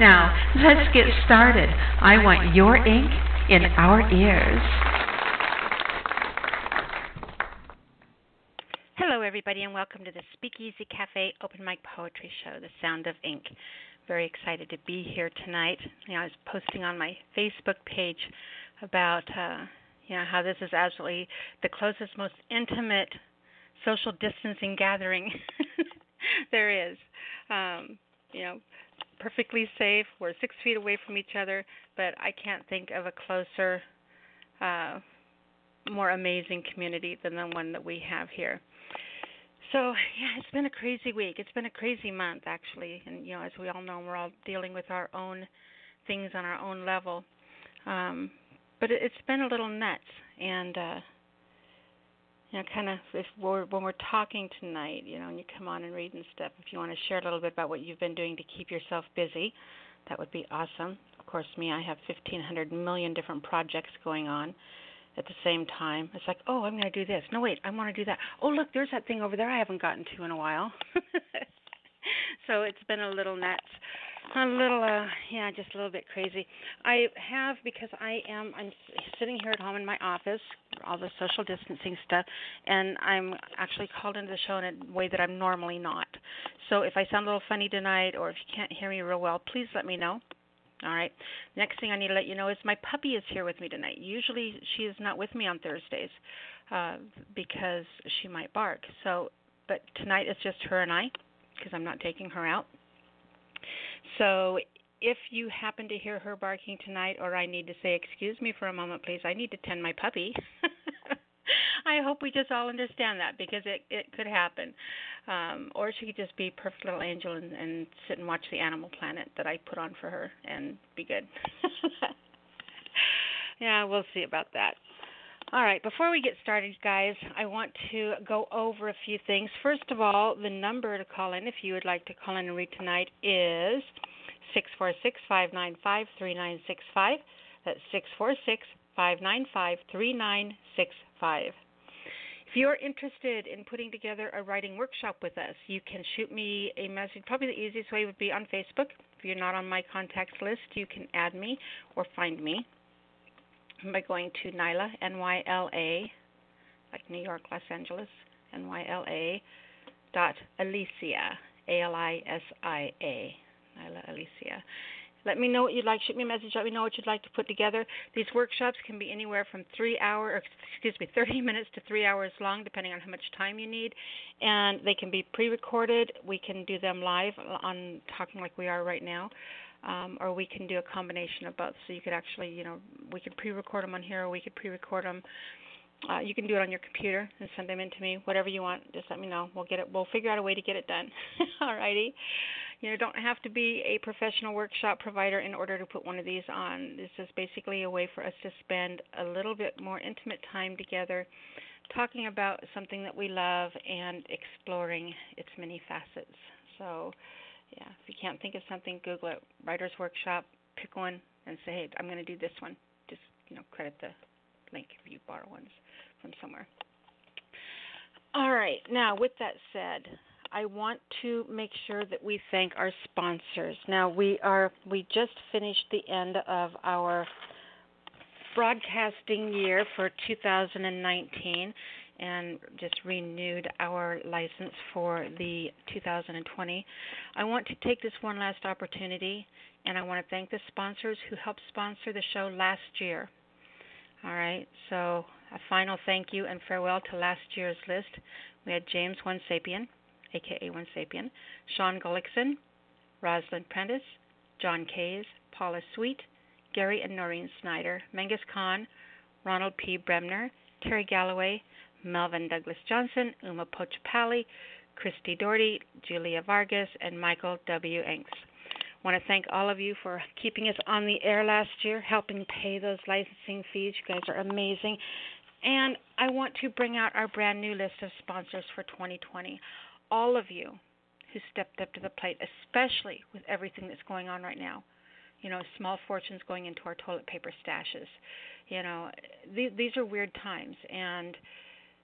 Now, let's get started. I want your ink in our ears. Hello, everybody, and welcome to the Speakeasy Cafe Open Mic Poetry Show, The Sound of Ink. Very excited to be here tonight. You know, I was posting on my Facebook page about uh, you know how this is absolutely the closest, most intimate social distancing gathering there is. Um, you know, perfectly safe. We're six feet away from each other, but I can't think of a closer, uh, more amazing community than the one that we have here. So yeah, it's been a crazy week. It's been a crazy month actually, and you know, as we all know, we're all dealing with our own things on our own level. Um, but it, it's been a little nuts, and uh, you know, kind of if we're when we're talking tonight, you know, and you come on and read and stuff, if you want to share a little bit about what you've been doing to keep yourself busy, that would be awesome. Of course, me, I have 1,500 million different projects going on at the same time. It's like, oh, I'm going to do this. No, wait, I want to do that. Oh, look, there's that thing over there I haven't gotten to in a while. so it's been a little nuts a little uh yeah just a little bit crazy. I have because i am i'm sitting here at home in my office all the social distancing stuff and i'm actually called into the show in a way that i'm normally not. So if i sound a little funny tonight or if you can't hear me real well please let me know. All right. Next thing i need to let you know is my puppy is here with me tonight. Usually she is not with me on thursdays uh because she might bark. So but tonight it's just her and i because i'm not taking her out so if you happen to hear her barking tonight, or I need to say, excuse me for a moment, please, I need to tend my puppy. I hope we just all understand that because it it could happen, um, or she could just be a perfect little angel and, and sit and watch the Animal Planet that I put on for her and be good. yeah, we'll see about that. All right, before we get started, guys, I want to go over a few things. First of all, the number to call in if you would like to call in and read tonight is Six four six five nine five three nine six five. That's six four six five nine five three nine six five. If you're interested in putting together a writing workshop with us, you can shoot me a message. Probably the easiest way would be on Facebook. If you're not on my contacts list, you can add me or find me by going to Nyla, N Y L A, like New York, Los Angeles, N Y L A, dot Alisia, A L I S I A. Nyla Alisia. Let me know what you'd like. Shoot me a message. Let me know what you'd like to put together. These workshops can be anywhere from three hours, excuse me, 30 minutes to three hours long, depending on how much time you need. And they can be pre-recorded. We can do them live on talking like we are right now, um, or we can do a combination of both. So you could actually, you know, we could pre-record them on here, or we could pre-record them. Uh, you can do it on your computer and send them in to me. Whatever you want, just let me know. We'll get it. We'll figure out a way to get it done. All righty you know don't have to be a professional workshop provider in order to put one of these on this is basically a way for us to spend a little bit more intimate time together talking about something that we love and exploring its many facets so yeah if you can't think of something google it. Writers workshop pick one and say hey i'm going to do this one. Just you know credit the link if you borrow ones from somewhere. All right now with that said I want to make sure that we thank our sponsors. Now we are we just finished the end of our broadcasting year for 2019 and just renewed our license for the 2020. I want to take this one last opportunity and I want to thank the sponsors who helped sponsor the show last year. All right, so a final thank you and farewell to last year's list. We had James One Sapien, aka One Sapien, Sean Gullickson, Rosalind Prentice, John Kays, Paula Sweet, Gary and Noreen Snyder, Mengus Khan, Ronald P. Bremner, Terry Galloway, Melvin Douglas Johnson, Uma Pochapali, Christy Doherty, Julia Vargas, and Michael W. Enks. I want to thank all of you for keeping us on the air last year, helping pay those licensing fees. You guys are amazing. And I want to bring out our brand new list of sponsors for 2020. All of you who stepped up to the plate, especially with everything that's going on right now. You know, small fortunes going into our toilet paper stashes. You know, th- these are weird times, and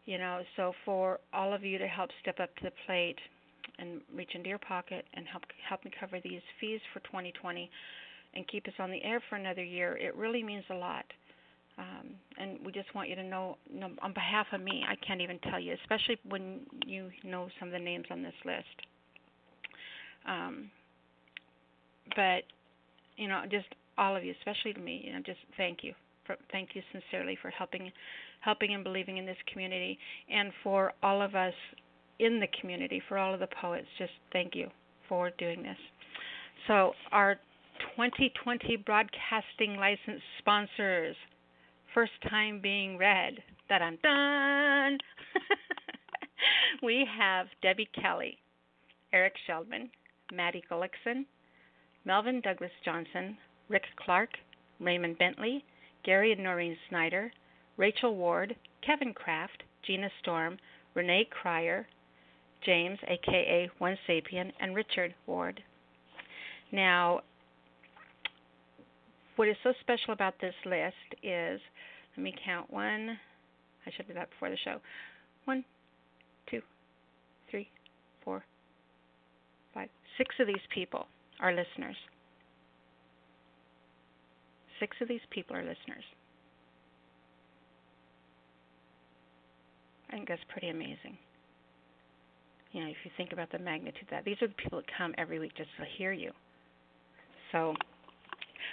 you know, so for all of you to help step up to the plate and reach into your pocket and help help me cover these fees for 2020 and keep us on the air for another year, it really means a lot. Um, and we just want you to know, know, on behalf of me, I can't even tell you, especially when you know some of the names on this list. Um, but you know, just all of you, especially to me, you know, just thank you. For, thank you sincerely for helping, helping and believing in this community, and for all of us in the community, for all of the poets, just thank you for doing this. So our 2020 broadcasting license sponsors, first time being read. That I'm done. we have Debbie Kelly, Eric Sheldman, Maddie Gullickson, Melvin Douglas Johnson, Rick Clark, Raymond Bentley, Gary and Noreen Snyder, Rachel Ward, Kevin Kraft, Gina Storm, Renee Cryer, James, aka One Sapien, and Richard Ward. Now, what is so special about this list is let me count one. I should do that before the show. One, two, three, four, five, six of these people are listeners. Six of these people are listeners. I think that's pretty amazing. You know, if you think about the magnitude of that, these are the people that come every week just to hear you. So,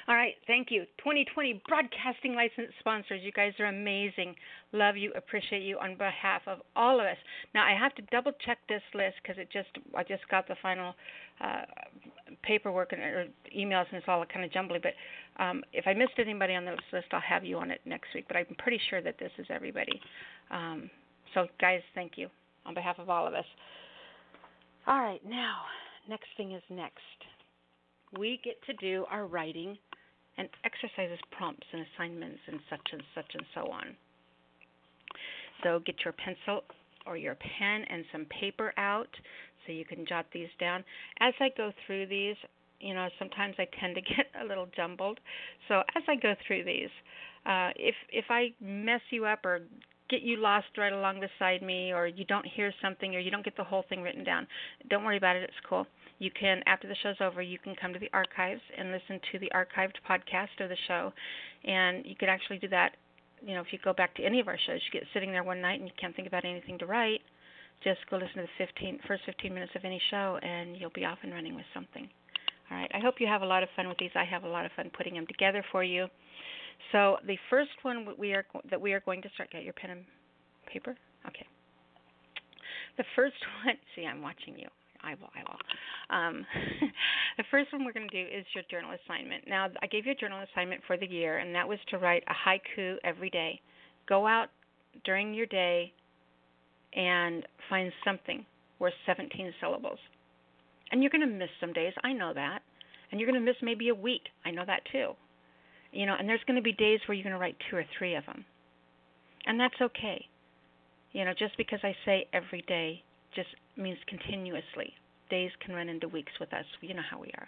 all right, thank you. 2020 broadcasting license sponsors, you guys are amazing. Love you, appreciate you on behalf of all of us. Now I have to double check this list because it just I just got the final uh, paperwork and or emails and it's all kind of jumbly. But um, if I missed anybody on this list, I'll have you on it next week. But I'm pretty sure that this is everybody. Um, so guys, thank you on behalf of all of us. All right, now next thing is next. We get to do our writing and exercises, prompts, and assignments, and such and such and so on. So get your pencil or your pen and some paper out so you can jot these down. As I go through these, you know, sometimes I tend to get a little jumbled. So as I go through these, uh, if if I mess you up or get you lost right along beside me or you don't hear something or you don't get the whole thing written down, don't worry about it. It's cool. You can, after the show's over, you can come to the archives and listen to the archived podcast of the show. And you could actually do that, you know, if you go back to any of our shows, you get sitting there one night and you can't think about anything to write, just go listen to the 15, first 15 minutes of any show and you'll be off and running with something. All right. I hope you have a lot of fun with these. I have a lot of fun putting them together for you. So the first one we are that we are going to start. Get your pen and paper. Okay. The first one. See, I'm watching you. I will. I will. Um, the first one we're going to do is your journal assignment. Now, I gave you a journal assignment for the year, and that was to write a haiku every day. Go out during your day and find something worth 17 syllables. And you're going to miss some days. I know that. And you're going to miss maybe a week. I know that too. You know, and there's going to be days where you're going to write two or three of them. And that's okay. You know, just because I say every day just means continuously. Days can run into weeks with us. You know how we are.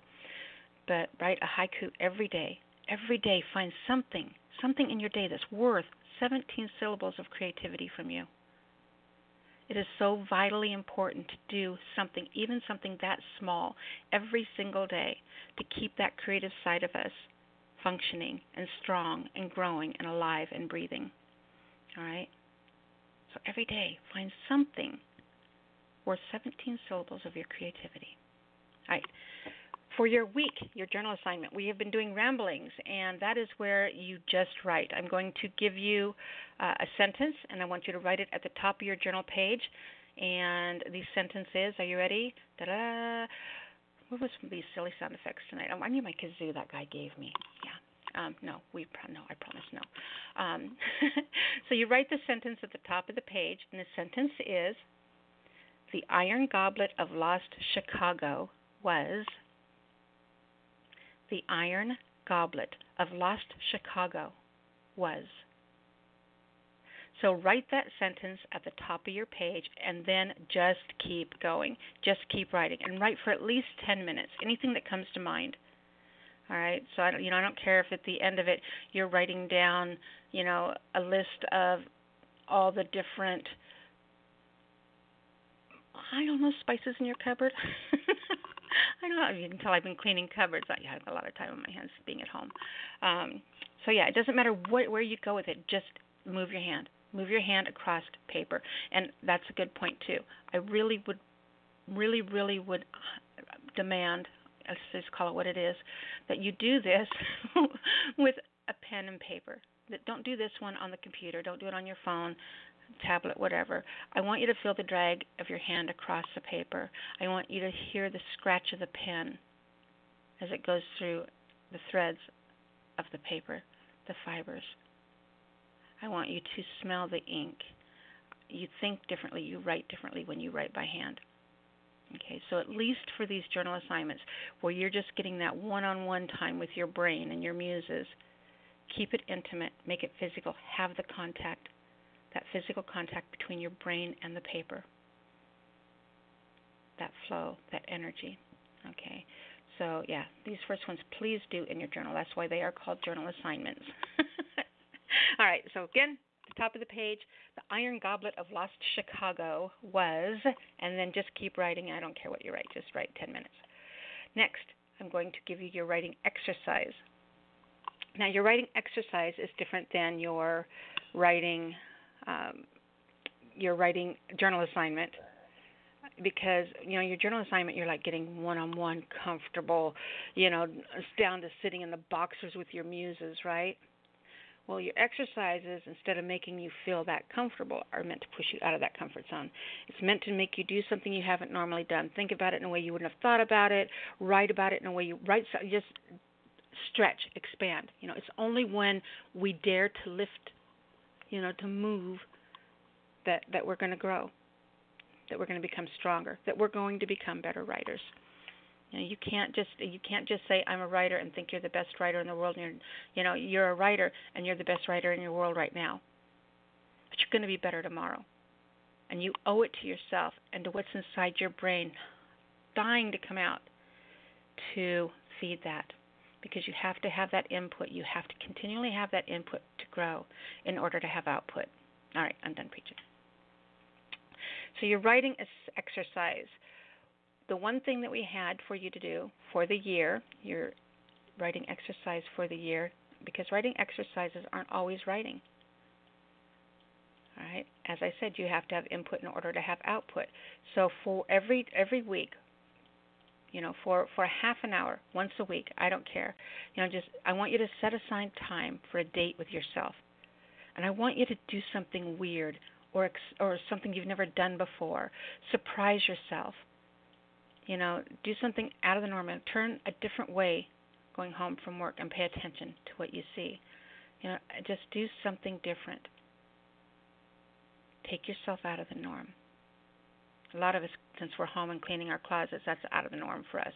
But write a haiku every day. Every day find something, something in your day that's worth 17 syllables of creativity from you. It is so vitally important to do something, even something that small, every single day to keep that creative side of us functioning and strong and growing and alive and breathing. All right? So every day, find something worth 17 syllables of your creativity. All right. For your week, your journal assignment, we have been doing ramblings, and that is where you just write. I'm going to give you uh, a sentence, and I want you to write it at the top of your journal page. And the sentence is, are you ready? Da-da. What was these silly sound effects tonight? Oh, I need my kazoo that guy gave me. Yeah. Um, no, we pro- no, I promise no. Um, so you write the sentence at the top of the page, and the sentence is the Iron Goblet of Lost Chicago was the iron goblet of lost Chicago was. So write that sentence at the top of your page and then just keep going. Just keep writing and write for at least 10 minutes. Anything that comes to mind. All right? So I don't you know I don't care if at the end of it you're writing down, you know, a list of all the different I don't know spices in your cupboard. I don't know. You can tell I've been cleaning cupboards. I have a lot of time on my hands being at home. Um, so yeah, it doesn't matter what, where you go with it. Just move your hand. Move your hand across paper, and that's a good point too. I really would, really, really would demand. Let's just call it what it is, that you do this with a pen and paper. That don't do this one on the computer. Don't do it on your phone tablet, whatever. I want you to feel the drag of your hand across the paper. I want you to hear the scratch of the pen as it goes through the threads of the paper, the fibers. I want you to smell the ink. You think differently, you write differently when you write by hand. Okay, so at least for these journal assignments where you're just getting that one on one time with your brain and your muses, keep it intimate, make it physical, have the contact that physical contact between your brain and the paper. That flow, that energy. Okay. So, yeah, these first ones please do in your journal. That's why they are called journal assignments. All right, so again, the top of the page, the Iron Goblet of Lost Chicago was, and then just keep writing. I don't care what you write, just write 10 minutes. Next, I'm going to give you your writing exercise. Now, your writing exercise is different than your writing um, your writing journal assignment because you know your journal assignment you're like getting one on one comfortable you know down to sitting in the boxers with your muses right? Well your exercises instead of making you feel that comfortable are meant to push you out of that comfort zone. It's meant to make you do something you haven't normally done. Think about it in a way you wouldn't have thought about it. Write about it in a way you write just stretch expand. You know it's only when we dare to lift you know, to move that that we're going to grow, that we're going to become stronger, that we're going to become better writers. You know, you can't just you can't just say I'm a writer and think you're the best writer in the world. And you're, you know, you're a writer and you're the best writer in your world right now. But you're going to be better tomorrow, and you owe it to yourself and to what's inside your brain, dying to come out, to feed that because you have to have that input. You have to continually have that input to grow in order to have output. All right, I'm done preaching. So your writing exercise. The one thing that we had for you to do for the year, your writing exercise for the year, because writing exercises aren't always writing. All right. As I said, you have to have input in order to have output. So for every every week, you know, for for half an hour once a week. I don't care. You know, just I want you to set aside time for a date with yourself, and I want you to do something weird or or something you've never done before. Surprise yourself. You know, do something out of the norm and turn a different way going home from work and pay attention to what you see. You know, just do something different. Take yourself out of the norm. A lot of us, since we're home and cleaning our closets, that's out of the norm for us.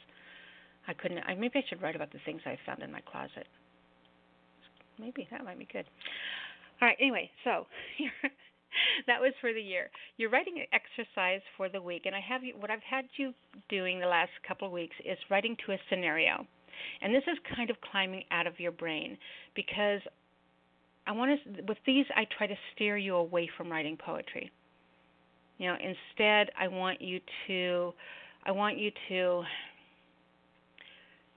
I couldn't. I, maybe I should write about the things I found in my closet. Maybe that might be good. All right. Anyway, so that was for the year. You're writing an exercise for the week, and I have you. What I've had you doing the last couple of weeks is writing to a scenario, and this is kind of climbing out of your brain because I want to. With these, I try to steer you away from writing poetry. You know, instead, I want you to, I want you to,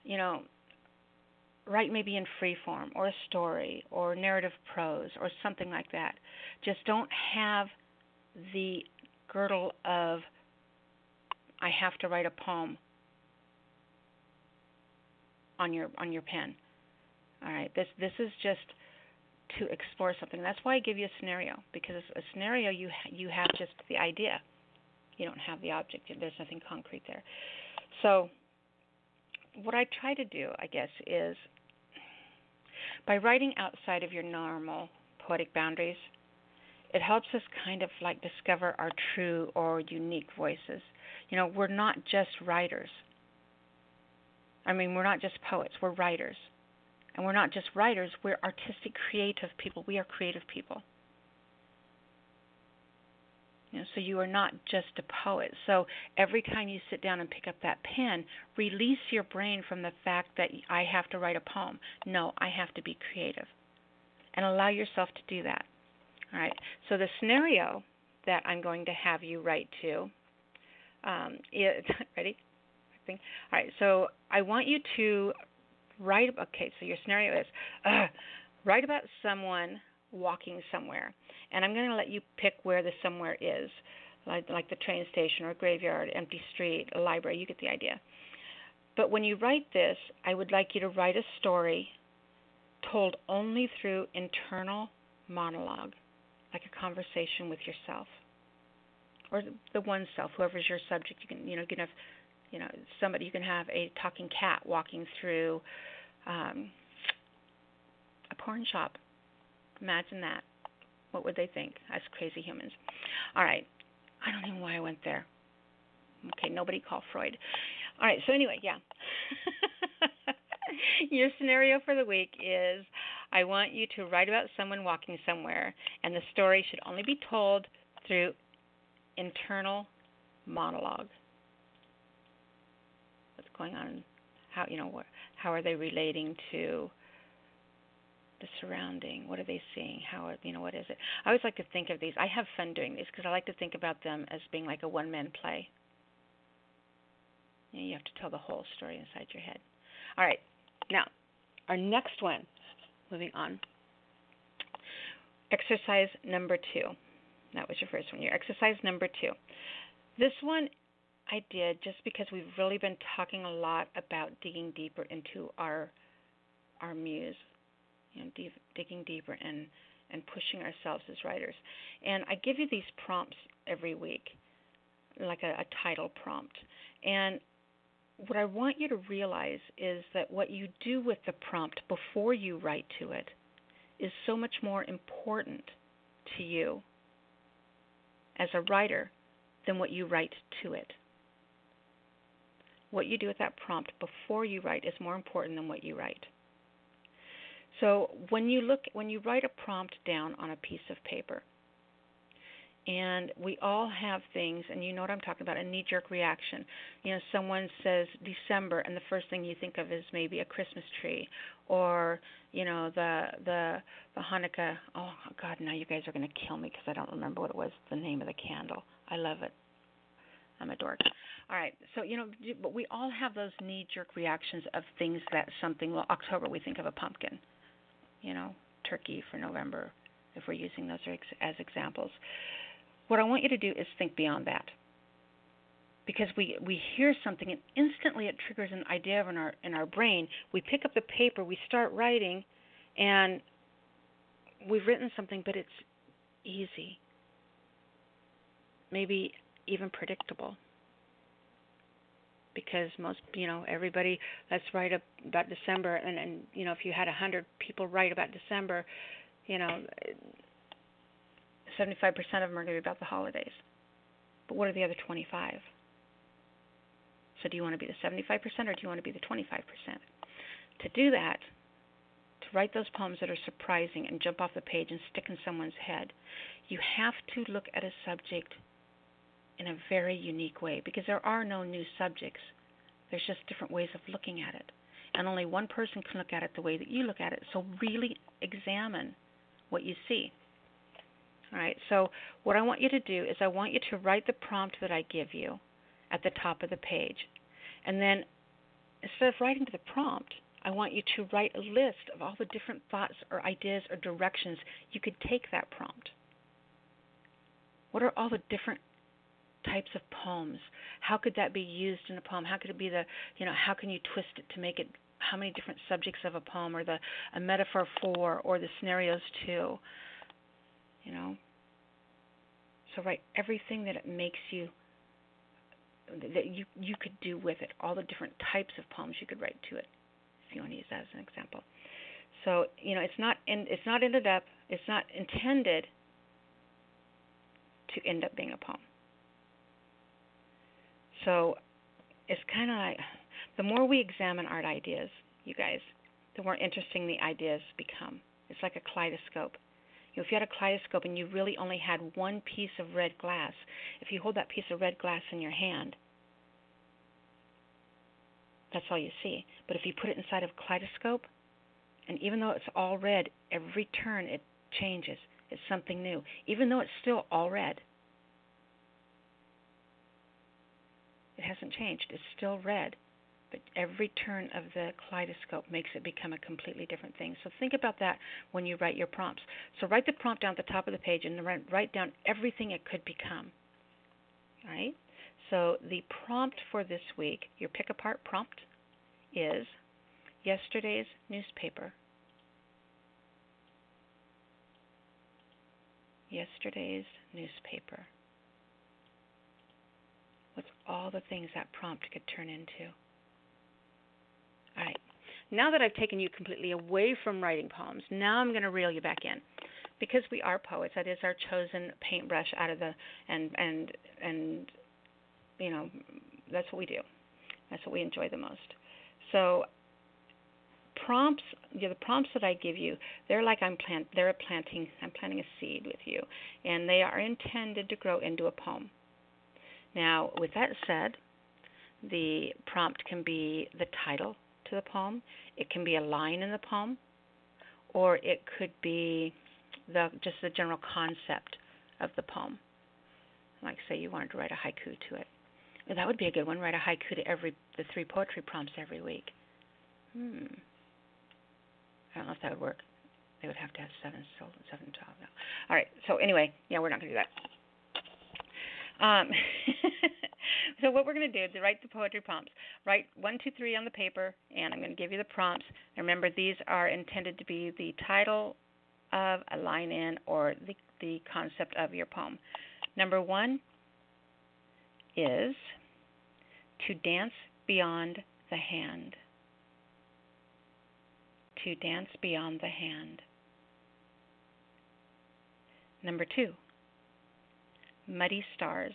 you know, write maybe in free form or a story or narrative prose or something like that. Just don't have the girdle of I have to write a poem on your on your pen. All right. This this is just to explore something. That's why I give you a scenario because a scenario you you have just the idea. You don't have the object. There's nothing concrete there. So what I try to do, I guess, is by writing outside of your normal poetic boundaries, it helps us kind of like discover our true or unique voices. You know, we're not just writers. I mean, we're not just poets, we're writers. And we're not just writers, we're artistic, creative people. We are creative people. You know, so you are not just a poet. So every time you sit down and pick up that pen, release your brain from the fact that I have to write a poem. No, I have to be creative. And allow yourself to do that. All right. So the scenario that I'm going to have you write to um, is ready? All right. So I want you to write. Okay. So your scenario is uh, write about someone walking somewhere, and I'm going to let you pick where the somewhere is, like, like the train station or graveyard, empty street, a library. You get the idea. But when you write this, I would like you to write a story told only through internal monologue, like a conversation with yourself or the one self, whoever's your subject. You can, you know, you can have, you know, somebody. You can have a talking cat walking through um, a porn shop. Imagine that. What would they think? As crazy humans. All right. I don't even know why I went there. Okay, nobody call Freud. All right. So anyway, yeah. Your scenario for the week is I want you to write about someone walking somewhere, and the story should only be told through internal monologue. Going on? How you know? How are they relating to the surrounding? What are they seeing? How you know what is it? I always like to think of these. I have fun doing these because I like to think about them as being like a one-man play. You, know, you have to tell the whole story inside your head. All right. Now, our next one. Moving on. Exercise number two. That was your first one. Your exercise number two. This one I did just because we've really been talking a lot about digging deeper into our our muse, you know, deep, digging deeper and and pushing ourselves as writers. And I give you these prompts every week, like a, a title prompt. And what I want you to realize is that what you do with the prompt before you write to it is so much more important to you as a writer than what you write to it. What you do with that prompt before you write is more important than what you write. So when you look when you write a prompt down on a piece of paper, and we all have things and you know what I'm talking about a knee jerk reaction. You know someone says December and the first thing you think of is maybe a Christmas tree or you know the the the Hanukkah. Oh god now you guys are going to kill me because I don't remember what it was the name of the candle. I love it. I'm a dork all right so you know but we all have those knee jerk reactions of things that something well October we think of a pumpkin you know turkey for November if we're using those as examples what I want you to do is think beyond that. Because we, we hear something and instantly it triggers an idea in our in our brain. We pick up the paper, we start writing, and we've written something, but it's easy. Maybe even predictable. Because most, you know, everybody let's write about December, and and you know, if you had a hundred people write about December, you know, 75% of them are going to be about the holidays. But what are the other 25? So do you want to be the 75% or do you want to be the 25%? To do that, to write those poems that are surprising and jump off the page and stick in someone's head, you have to look at a subject in a very unique way because there are no new subjects. There's just different ways of looking at it. And only one person can look at it the way that you look at it. So really examine what you see. All right. So what I want you to do is I want you to write the prompt that I give you at the top of the page. And then instead of writing the prompt, I want you to write a list of all the different thoughts or ideas or directions you could take that prompt. What are all the different types of poems? How could that be used in a poem? How could it be the, you know, how can you twist it to make it how many different subjects of a poem or the a metaphor for or the scenarios to? you know. So write everything that it makes you that you you could do with it, all the different types of poems you could write to it, if you want to use that as an example. So you know, it's not in, it's not ended up, it's not intended to end up being a poem. So it's kind of like The more we examine art ideas, you guys, the more interesting the ideas become. It's like a kaleidoscope. If you had a kaleidoscope and you really only had one piece of red glass, if you hold that piece of red glass in your hand, that's all you see. But if you put it inside of a kaleidoscope, and even though it's all red, every turn it changes. It's something new. Even though it's still all red, it hasn't changed. It's still red. But every turn of the kaleidoscope makes it become a completely different thing. So think about that when you write your prompts. So write the prompt down at the top of the page and write down everything it could become. All right? So the prompt for this week, your pick apart prompt, is yesterday's newspaper. Yesterday's newspaper. All the things that prompt could turn into? All right. Now that I've taken you completely away from writing poems, now I'm going to reel you back in. Because we are poets, that is our chosen paintbrush out of the and and and you know, that's what we do. That's what we enjoy the most. So prompts, you know, the prompts that I give you, they're like I'm plant, they're planting, I'm planting a seed with you, and they are intended to grow into a poem. Now, with that said, the prompt can be the title to the poem, it can be a line in the poem, or it could be the just the general concept of the poem. Like say you wanted to write a haiku to it. That would be a good one. Write a haiku to every the three poetry prompts every week. Hmm. I don't know if that would work. They would have to have seven, seven, twelve. All right. So anyway, yeah, we're not going to do that. Um, so what we're going to do is write the poetry prompts. Write one, two, three on the paper, and I'm going to give you the prompts. remember, these are intended to be the title of a line in or the the concept of your poem. Number one, is to dance beyond the hand. To dance beyond the hand. Number two, muddy stars.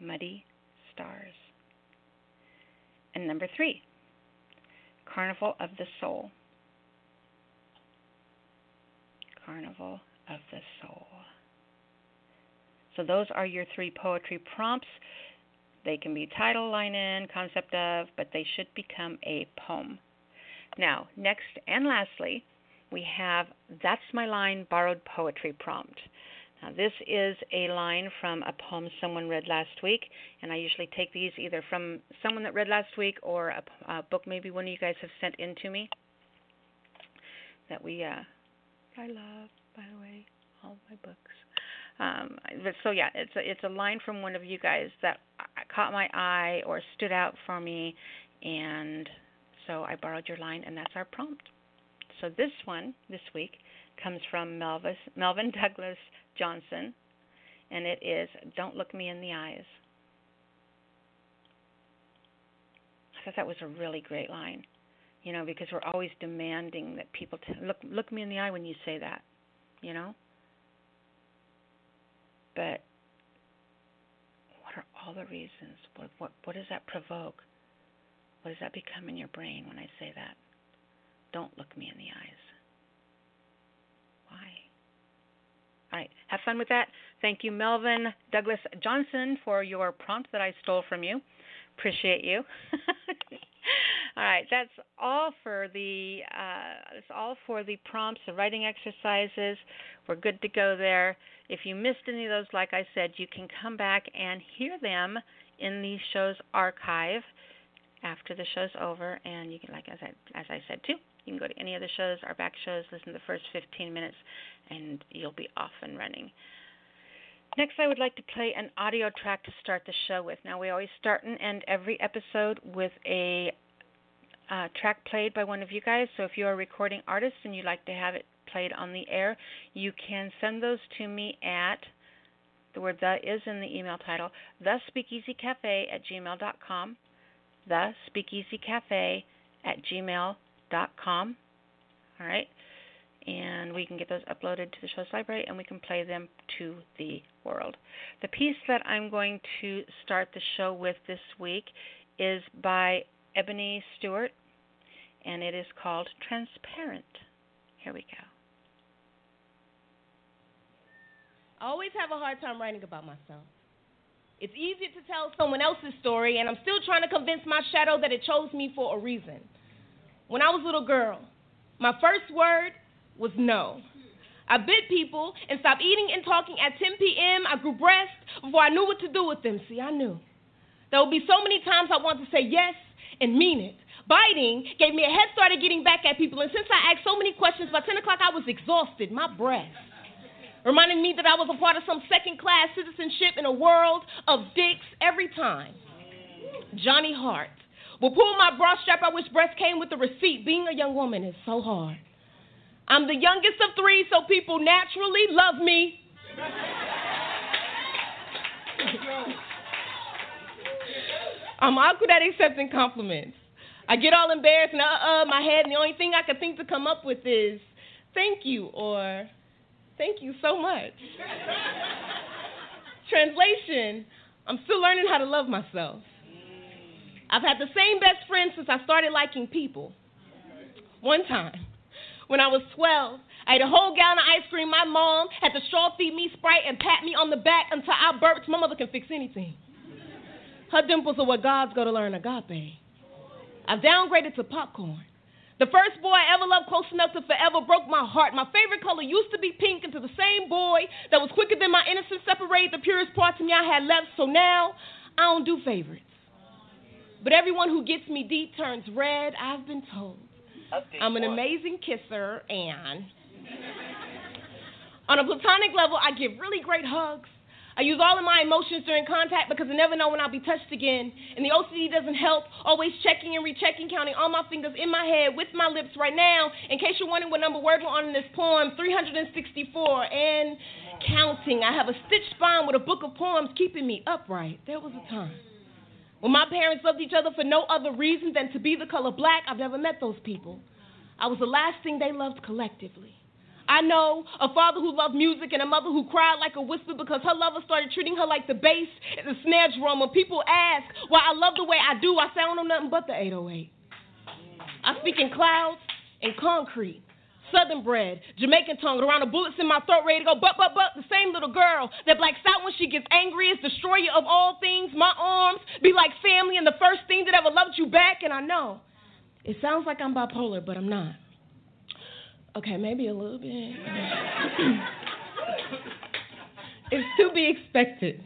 Muddy stars. And number three, carnival of the soul. Carnival of the soul. So those are your three poetry prompts. They can be title, line in, concept of, but they should become a poem. Now, next and lastly, we have That's My Line Borrowed Poetry Prompt. Now, this is a line from a poem someone read last week, and I usually take these either from someone that read last week or a, a book maybe one of you guys have sent in to me that we, uh, I love, by the way, all my books. Um, so yeah, it's a, it's a line from one of you guys that caught my eye or stood out for me, and so I borrowed your line, and that's our prompt. So this one this week comes from Melvis, Melvin Douglas Johnson, and it is "Don't Look Me in the Eyes." I thought that was a really great line, you know, because we're always demanding that people t- look look me in the eye when you say that, you know. But what are all the reasons? What what what does that provoke? What does that become in your brain when I say that? Don't look me in the eyes. Why? All right, have fun with that. Thank you, Melvin Douglas Johnson, for your prompt that I stole from you. Appreciate you. all right, that's all for the uh, that's all for the prompts, the writing exercises. We're good to go there. If you missed any of those, like I said, you can come back and hear them in the show's archive after the show's over. And you can, like I as I said too, you can go to any of the shows, our back shows, listen to the first 15 minutes, and you'll be off and running. Next, I would like to play an audio track to start the show with. Now, we always start and end every episode with a uh, track played by one of you guys. So if you're a recording artist and you'd like to have it played on the air, you can send those to me at the word the is in the email title, the speakeasy at gmail.com, the at gmail.com. All right. And we can get those uploaded to the show's library and we can play them to the world. The piece that I'm going to start the show with this week is by Ebony Stewart, and it is called Transparent. Here we go. I always have a hard time writing about myself. It's easier to tell someone else's story, and I'm still trying to convince my shadow that it chose me for a reason. When I was a little girl, my first word was no. I bit people and stopped eating and talking at 10 p.m. I grew breasts before I knew what to do with them. See, I knew. There would be so many times I wanted to say yes and mean it. Biting gave me a head start at getting back at people, and since I asked so many questions, by 10 o'clock I was exhausted. My breath reminding me that I was a part of some second class citizenship in a world of dicks every time. Johnny Hart will pull my bra strap I wish breast came with the receipt. Being a young woman is so hard. I'm the youngest of three, so people naturally love me. I'm awkward at accepting compliments. I get all embarrassed and uh uh my head, and the only thing I can think to come up with is thank you or Thank you so much. Translation I'm still learning how to love myself. I've had the same best friend since I started liking people. One time, when I was 12, I ate a whole gallon of ice cream. My mom had to straw feed me Sprite and pat me on the back until I burped. My mother can fix anything. Her dimples are what God's go to learn agape. I've downgraded to popcorn. The first boy I ever loved close enough to forever broke my heart. My favorite color used to be pink, to the same boy that was quicker than my innocence separated the purest parts of me I had left. So now I don't do favorites. But everyone who gets me deep turns red, I've been told. I'm an amazing kisser, and on a platonic level, I give really great hugs. I use all of my emotions during contact because I never know when I'll be touched again. And the OCD doesn't help. Always checking and rechecking, counting all my fingers in my head with my lips right now. In case you're wondering what number word we're on in this poem, 364 and counting. I have a stitched spine with a book of poems keeping me upright. There was a time. When my parents loved each other for no other reason than to be the color black, I've never met those people. I was the last thing they loved collectively. I know a father who loved music and a mother who cried like a whisper because her lover started treating her like the bass and the snare drum. When people ask why I love the way I do, I don't know nothing but the 808. I speak in clouds and concrete. Southern bred, Jamaican tongue, around the bullets in my throat, ready to go. But, but, but, the same little girl that blacks out when she gets angry is destroyer of all things. My arms be like family and the first thing that ever loved you back. And I know it sounds like I'm bipolar, but I'm not. Okay, maybe a little bit. it's to be expected.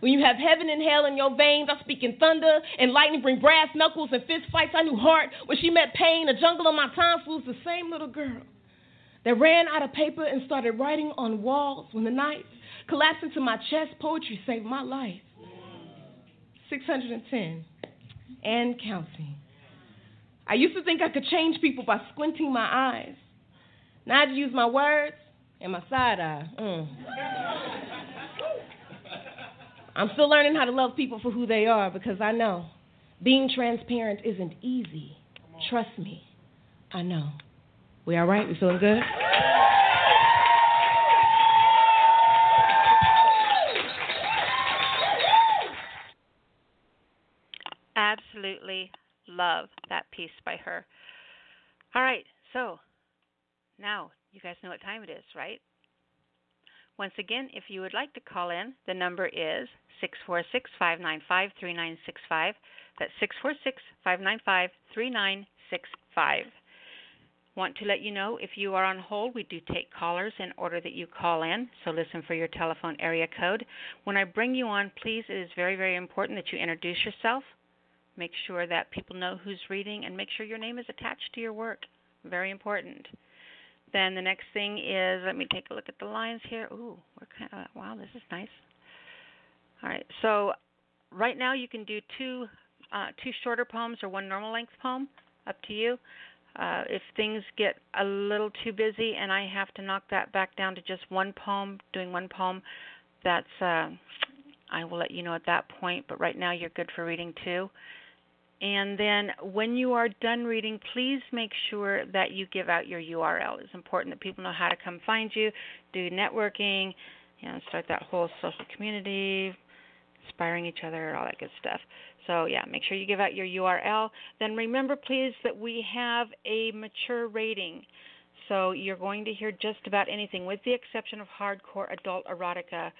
When you have heaven and hell in your veins, I speak in thunder and lightning, bring brass knuckles and fist fights. I knew heart when she met pain. a jungle of my tonsils, the same little girl that ran out of paper and started writing on walls when the night collapsed into my chest. Poetry saved my life. 610 and counting. I used to think I could change people by squinting my eyes. Now I use my words and my side eye. Mm. I'm still learning how to love people for who they are because I know being transparent isn't easy. Trust me, I know. We all right? We feeling good? Absolutely love that piece by her. All right, so now, you guys know what time it is, right? Once again, if you would like to call in, the number is 646 595 3965. That's 646 595 3965. Want to let you know if you are on hold, we do take callers in order that you call in, so listen for your telephone area code. When I bring you on, please, it is very, very important that you introduce yourself. Make sure that people know who's reading and make sure your name is attached to your work. Very important. Then the next thing is, let me take a look at the lines here. Ooh, we're kind of, wow, this is nice. All right, so right now you can do two uh, two shorter poems or one normal length poem, up to you. Uh, if things get a little too busy and I have to knock that back down to just one poem, doing one poem, that's uh, I will let you know at that point. But right now you're good for reading two. And then when you are done reading, please make sure that you give out your URL. It's important that people know how to come find you, do networking, you know, start that whole social community, inspiring each other, all that good stuff. So, yeah, make sure you give out your URL. Then remember, please, that we have a mature rating. So, you're going to hear just about anything, with the exception of hardcore adult erotica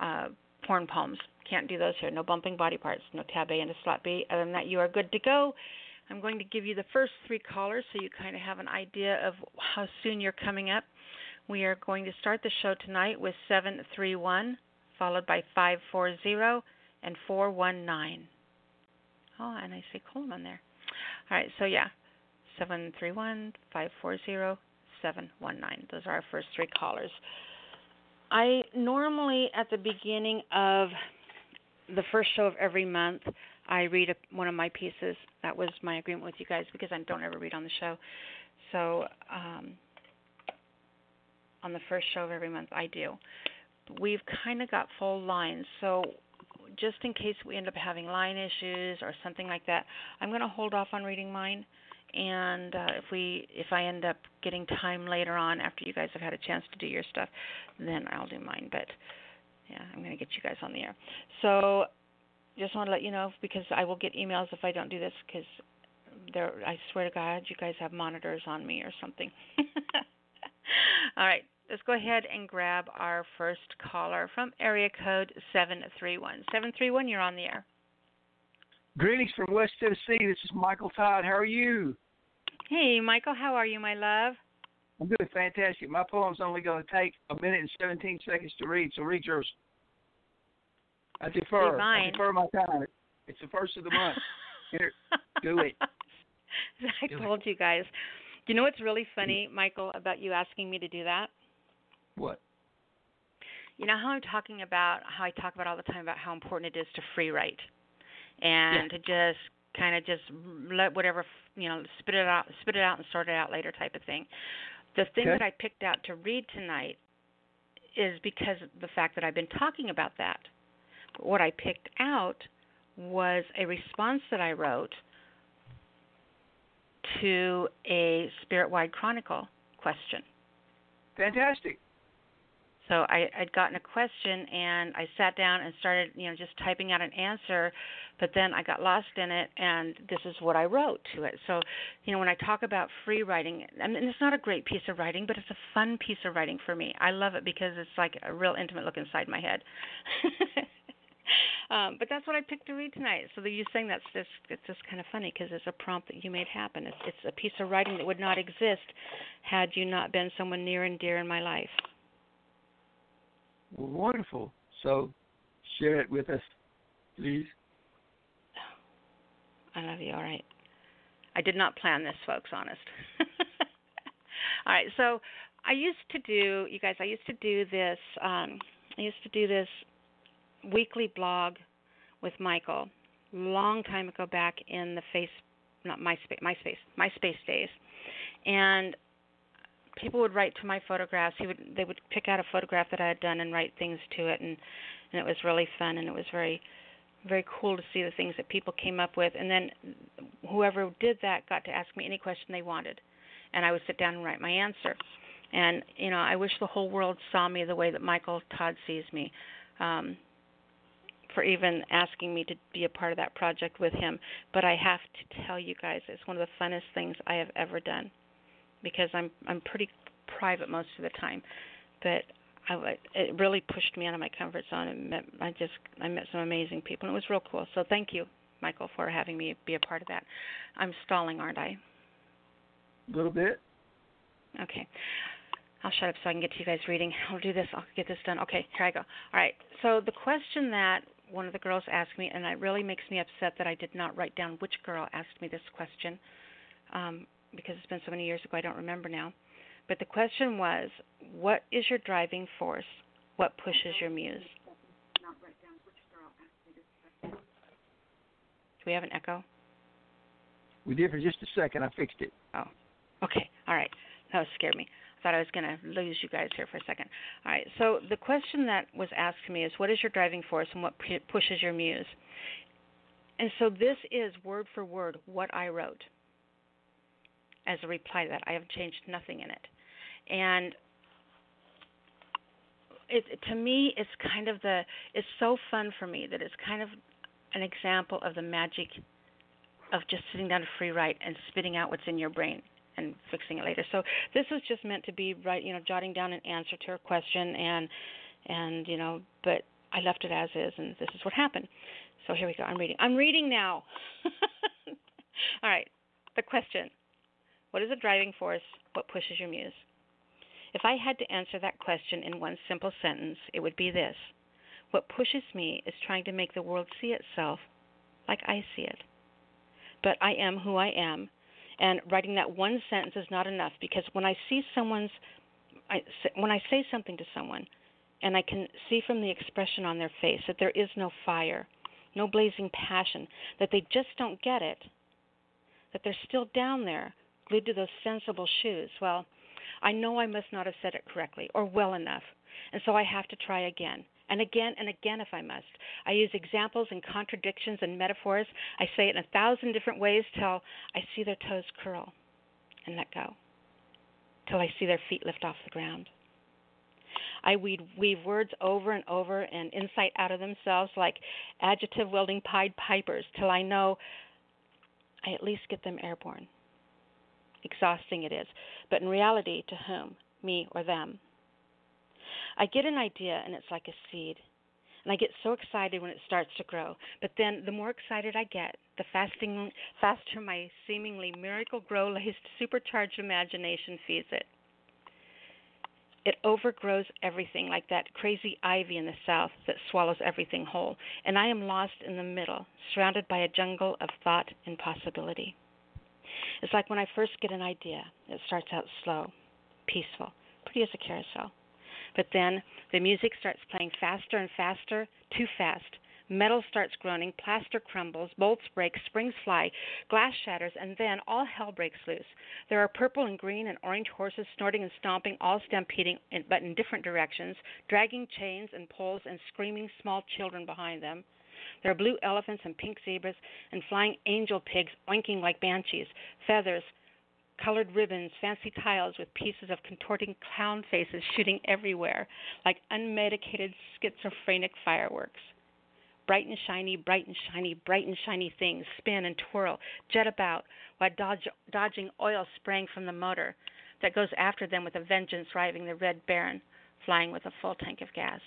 uh, porn poems. Can't do those here. No bumping body parts, no tab A and a slot B. Other than that, you are good to go. I'm going to give you the first three callers so you kind of have an idea of how soon you're coming up. We are going to start the show tonight with 731, followed by 540 and 419. Oh, and I see Coleman there. All right, so yeah, 731, 540, 719. Those are our first three callers. I normally, at the beginning of the first show of every month, I read a, one of my pieces. That was my agreement with you guys because I don't ever read on the show. So, um, on the first show of every month, I do. We've kind of got full lines, so just in case we end up having line issues or something like that, I'm going to hold off on reading mine. And uh, if we, if I end up getting time later on after you guys have had a chance to do your stuff, then I'll do mine. But yeah, I'm going to get you guys on the air. So just want to let you know because I will get emails if I don't do this because there. I swear to God, you guys have monitors on me or something. All right, let's go ahead and grab our first caller from area code seven three one. Seven three one, you're on the air. Greetings from West Tennessee. This is Michael Todd. How are you? Hey, Michael. How are you, my love? I'm doing fantastic. My poem's only going to take a minute and 17 seconds to read, so read yours. I defer. I defer my time. It's the first of the month. Here, do it. I do told it. you guys. You know what's really funny, Michael, about you asking me to do that? What? You know how I'm talking about how I talk about all the time about how important it is to free write and Yeah. to just kind of just let whatever you know spit it out spit it out and sort it out later type of thing. The thing Okay. that I picked out to read tonight is because of the fact that I've been talking about that. What I picked out was a response that I wrote to a Spirit Wide Chronicle question. Fantastic. So I, I'd gotten a question and I sat down and started, you know, just typing out an answer, but then I got lost in it and this is what I wrote to it. So, you know, when I talk about free writing, I mean, it's not a great piece of writing, but it's a fun piece of writing for me. I love it because it's like a real intimate look inside my head. um, but that's what I picked to read tonight. So you saying that's just it's just kind of funny because it's a prompt that you made happen. It's it's a piece of writing that would not exist had you not been someone near and dear in my life. Wonderful. So, share it with us, please. I love you. All right. I did not plan this, folks. Honest. all right. So I used to do, you guys. I used to do this. Um, I used to do this weekly blog with Michael, long time ago, back in the face, not MySpace, MySpace, MySpace days, and people would write to my photographs. He would, they would pick out a photograph that I had done and write things to it, and and it was really fun, and it was very very cool to see the things that people came up with. And then whoever did that got to ask me any question they wanted and I would sit down and write my answer. And you know I wish the whole world saw me the way that Michael Todd sees me um for even asking me to be a part of that project with him. But I have to tell you guys it's one of the funnest things I have ever done because I'm I'm pretty private most of the time but I, it really pushed me out of my comfort zone and met, I just I met some amazing people and it was real cool. So thank you, Michael, for having me be a part of that. I'm stalling, aren't I? A little bit. Okay. I'll shut up so I can get to you guys reading. I'll do this. I'll get this done. Okay, here I go. All right. So the question that one of the girls asked me, and it really makes me upset that I did not write down which girl asked me this question, um, because it's been so many years ago I don't remember now. But the question was, what is your driving force? What pushes your muse? Do we have an echo? We did for just a second. I fixed it. Oh, okay, all right. That was scared me. I thought I was going to lose you guys here for a second. All right, so the question that was asked to me is what is your driving force and what p- pushes your muse? And so this is word for word what I wrote as a reply to that. I have changed nothing in it. And it to me it's kind of the it's so fun for me that it's kind of an example of the magic of just sitting down to free write and spitting out what's in your brain and fixing it later. So this was just meant to be right, you know, jotting down an answer to her question and and you know, but I left it as is and this is what happened. So here we go. I'm reading. I'm reading now. All right. The question. What is a driving force? What pushes your muse? If I had to answer that question in one simple sentence, it would be this What pushes me is trying to make the world see itself like I see it. But I am who I am, and writing that one sentence is not enough because when I see someone's I, when I say something to someone and I can see from the expression on their face that there is no fire, no blazing passion, that they just don't get it, that they're still down there, glued to those sensible shoes, well, I know I must not have said it correctly or well enough, and so I have to try again and again and again if I must. I use examples and contradictions and metaphors. I say it in a thousand different ways till I see their toes curl and let go, till I see their feet lift off the ground. I weave, weave words over and over and insight out of themselves like adjective wielding Pied Pipers till I know I at least get them airborne exhausting it is, but in reality, to whom? Me or them? I get an idea and it's like a seed. And I get so excited when it starts to grow. But then the more excited I get, the fasting, faster my seemingly miracle grow laced supercharged imagination feeds it. It overgrows everything like that crazy ivy in the south that swallows everything whole. And I am lost in the middle, surrounded by a jungle of thought and possibility. It's like when I first get an idea, it starts out slow, peaceful, pretty as a carousel. But then the music starts playing faster and faster, too fast. Metal starts groaning, plaster crumbles, bolts break, springs fly, glass shatters, and then all hell breaks loose. There are purple and green and orange horses snorting and stomping, all stampeding, in, but in different directions, dragging chains and poles and screaming small children behind them. There are blue elephants and pink zebras and flying angel pigs oinking like banshees, feathers, colored ribbons, fancy tiles with pieces of contorting clown faces shooting everywhere like unmedicated schizophrenic fireworks. Bright and shiny, bright and shiny, bright and shiny things spin and twirl, jet about, while dodge, dodging oil spraying from the motor that goes after them with a vengeance, driving the Red Baron, flying with a full tank of gas.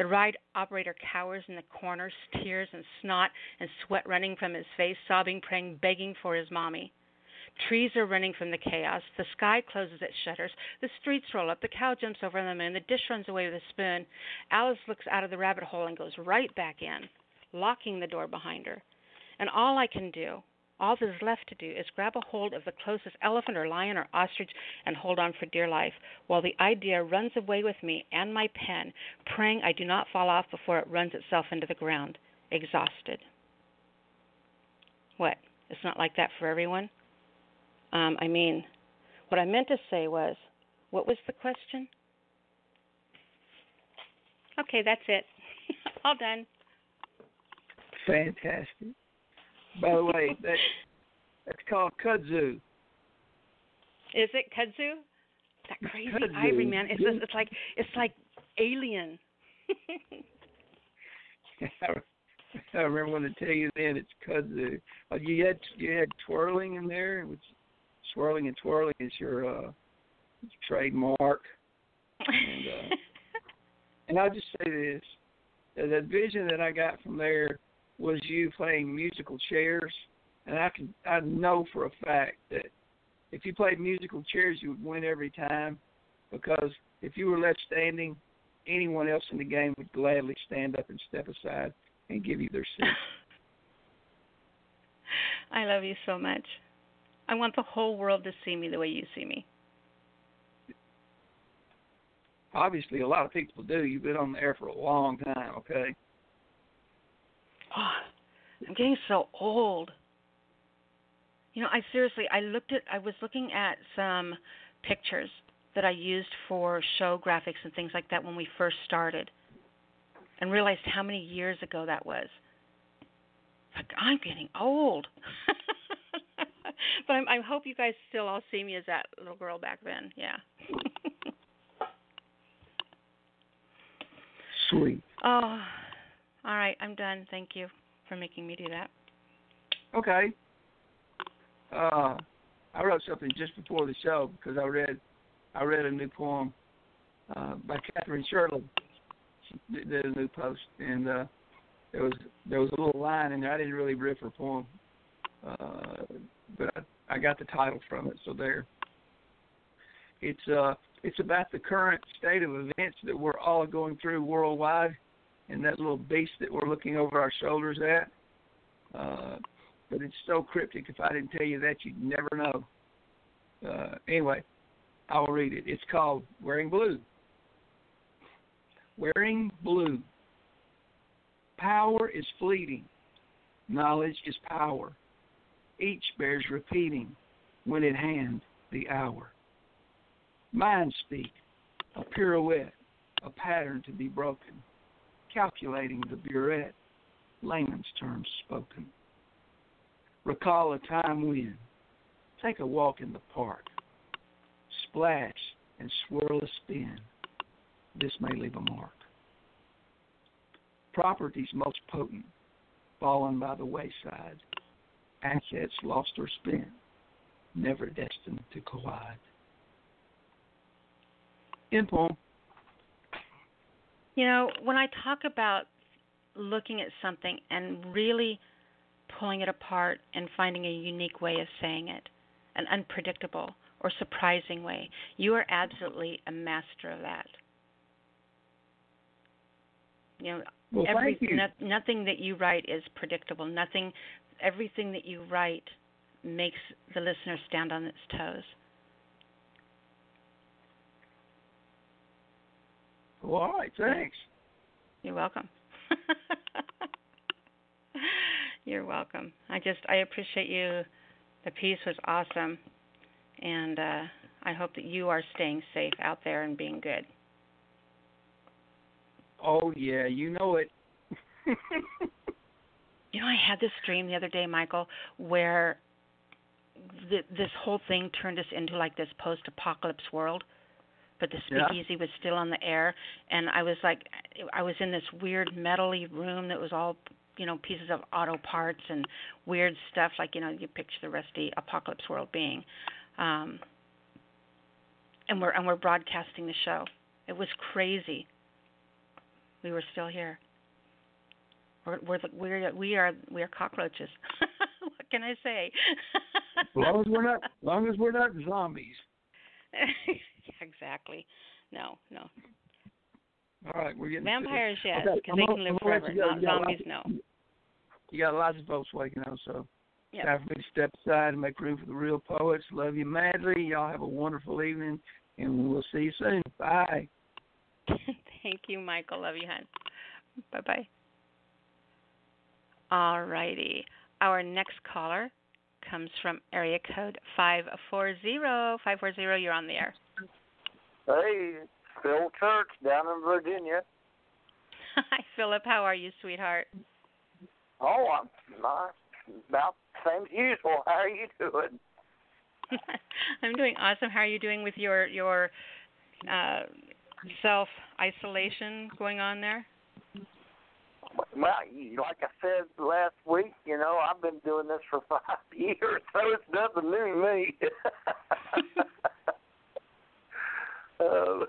The ride operator cowers in the corner, tears and snot and sweat running from his face, sobbing, praying, begging for his mommy. Trees are running from the chaos. The sky closes its shutters. The streets roll up. The cow jumps over the moon. The dish runs away with a spoon. Alice looks out of the rabbit hole and goes right back in, locking the door behind her. And all I can do all that is left to do is grab a hold of the closest elephant or lion or ostrich and hold on for dear life, while the idea runs away with me and my pen, praying I do not fall off before it runs itself into the ground, exhausted. What? It's not like that for everyone? Um, I mean, what I meant to say was, what was the question? Okay, that's it. All done. Fantastic. By the way, that that's called kudzu. Is it kudzu? That crazy kudzu. ivory man. It's just, it's like it's like alien. I remember when to tell you then it's kudzu. Uh, you had you had twirling in there, which swirling and twirling is your uh, trademark. And, uh, and I'll just say this: that vision that I got from there was you playing musical chairs, and I can I know for a fact that if you played musical chairs, you would win every time, because if you were left standing, anyone else in the game would gladly stand up and step aside and give you their seat. I love you so much. I want the whole world to see me the way you see me. Obviously, a lot of people do. You've been on the air for a long time, okay? Oh, I'm getting so old. You know, I seriously, I looked at, I was looking at some pictures that I used for show graphics and things like that when we first started, and realized how many years ago that was. Like I'm getting old. but I'm, I hope you guys still all see me as that little girl back then. Yeah. Sweet. Oh, all right, I'm done. Thank you. for making me do that. Okay. Uh, I wrote something just before the show because I read I read a new poem uh, by Catherine Shirley. She did a new post, and uh, there was there was a little line in there. I didn't really riff her poem, uh, but I, I got the title from it. So there. It's uh it's about the current state of events that we're all going through worldwide, and that little beast that we're looking over our shoulders at. Uh, but it's so cryptic. If I didn't tell you that, you'd never know. Uh, anyway, I will read it. It's called Wearing Blue. Wearing blue. Power is fleeting. Knowledge is power. Each bears repeating when at hand the hour. Mind speak, a pirouette, a pattern to be broken. Calculating the burette, layman's terms spoken. Recall a time when. Take a walk in the park. Splash and swirl a spin. This may leave a mark. Properties most potent, fallen by the wayside. Assets lost or spent, never destined to collide. In poem. You know, when I talk about looking at something and really pulling it apart and finding a unique way of saying it, an unpredictable or surprising way. You are absolutely a master of that. You know, well, every, you. no, nothing that you write is predictable. Nothing, everything that you write makes the listener stand on its toes. Well, all right, thanks. You're welcome. You're welcome. I just I appreciate you. The piece was awesome, and uh, I hope that you are staying safe out there and being good. Oh yeah, you know it. you know, I had this dream the other day, Michael, where th- this whole thing turned us into like this post-apocalypse world but the speakeasy yeah. was still on the air and i was like i was in this weird metally room that was all you know pieces of auto parts and weird stuff like you know you picture the rusty apocalypse world being um and we're and we're broadcasting the show. It was crazy. We were still here. We're we're we're we are we are cockroaches. What can i say? As long as we're not as long as we're not zombies exactly no no all right, we're getting vampires, yes, because okay, they can live forever. Not zombies, no you got lots of folks waking up, so yep. time for me to step aside and make room for the real poets. Love you madly. Y'all have a wonderful evening, and we'll see you soon. Bye. Thank you, Michael. Love you, hon. Bye bye. All righty. Our next caller comes from area code 540. 540, you're on the air. Hey, Phil Church down in Virginia. Hi, Philip. How are you, sweetheart? Oh, I'm not about the same as usual. How are you doing? I'm doing awesome. How are you doing with your your uh, self isolation going on there? Well, like I said last week, you know, I've been doing this for five years, so it's nothing new to me. Uh,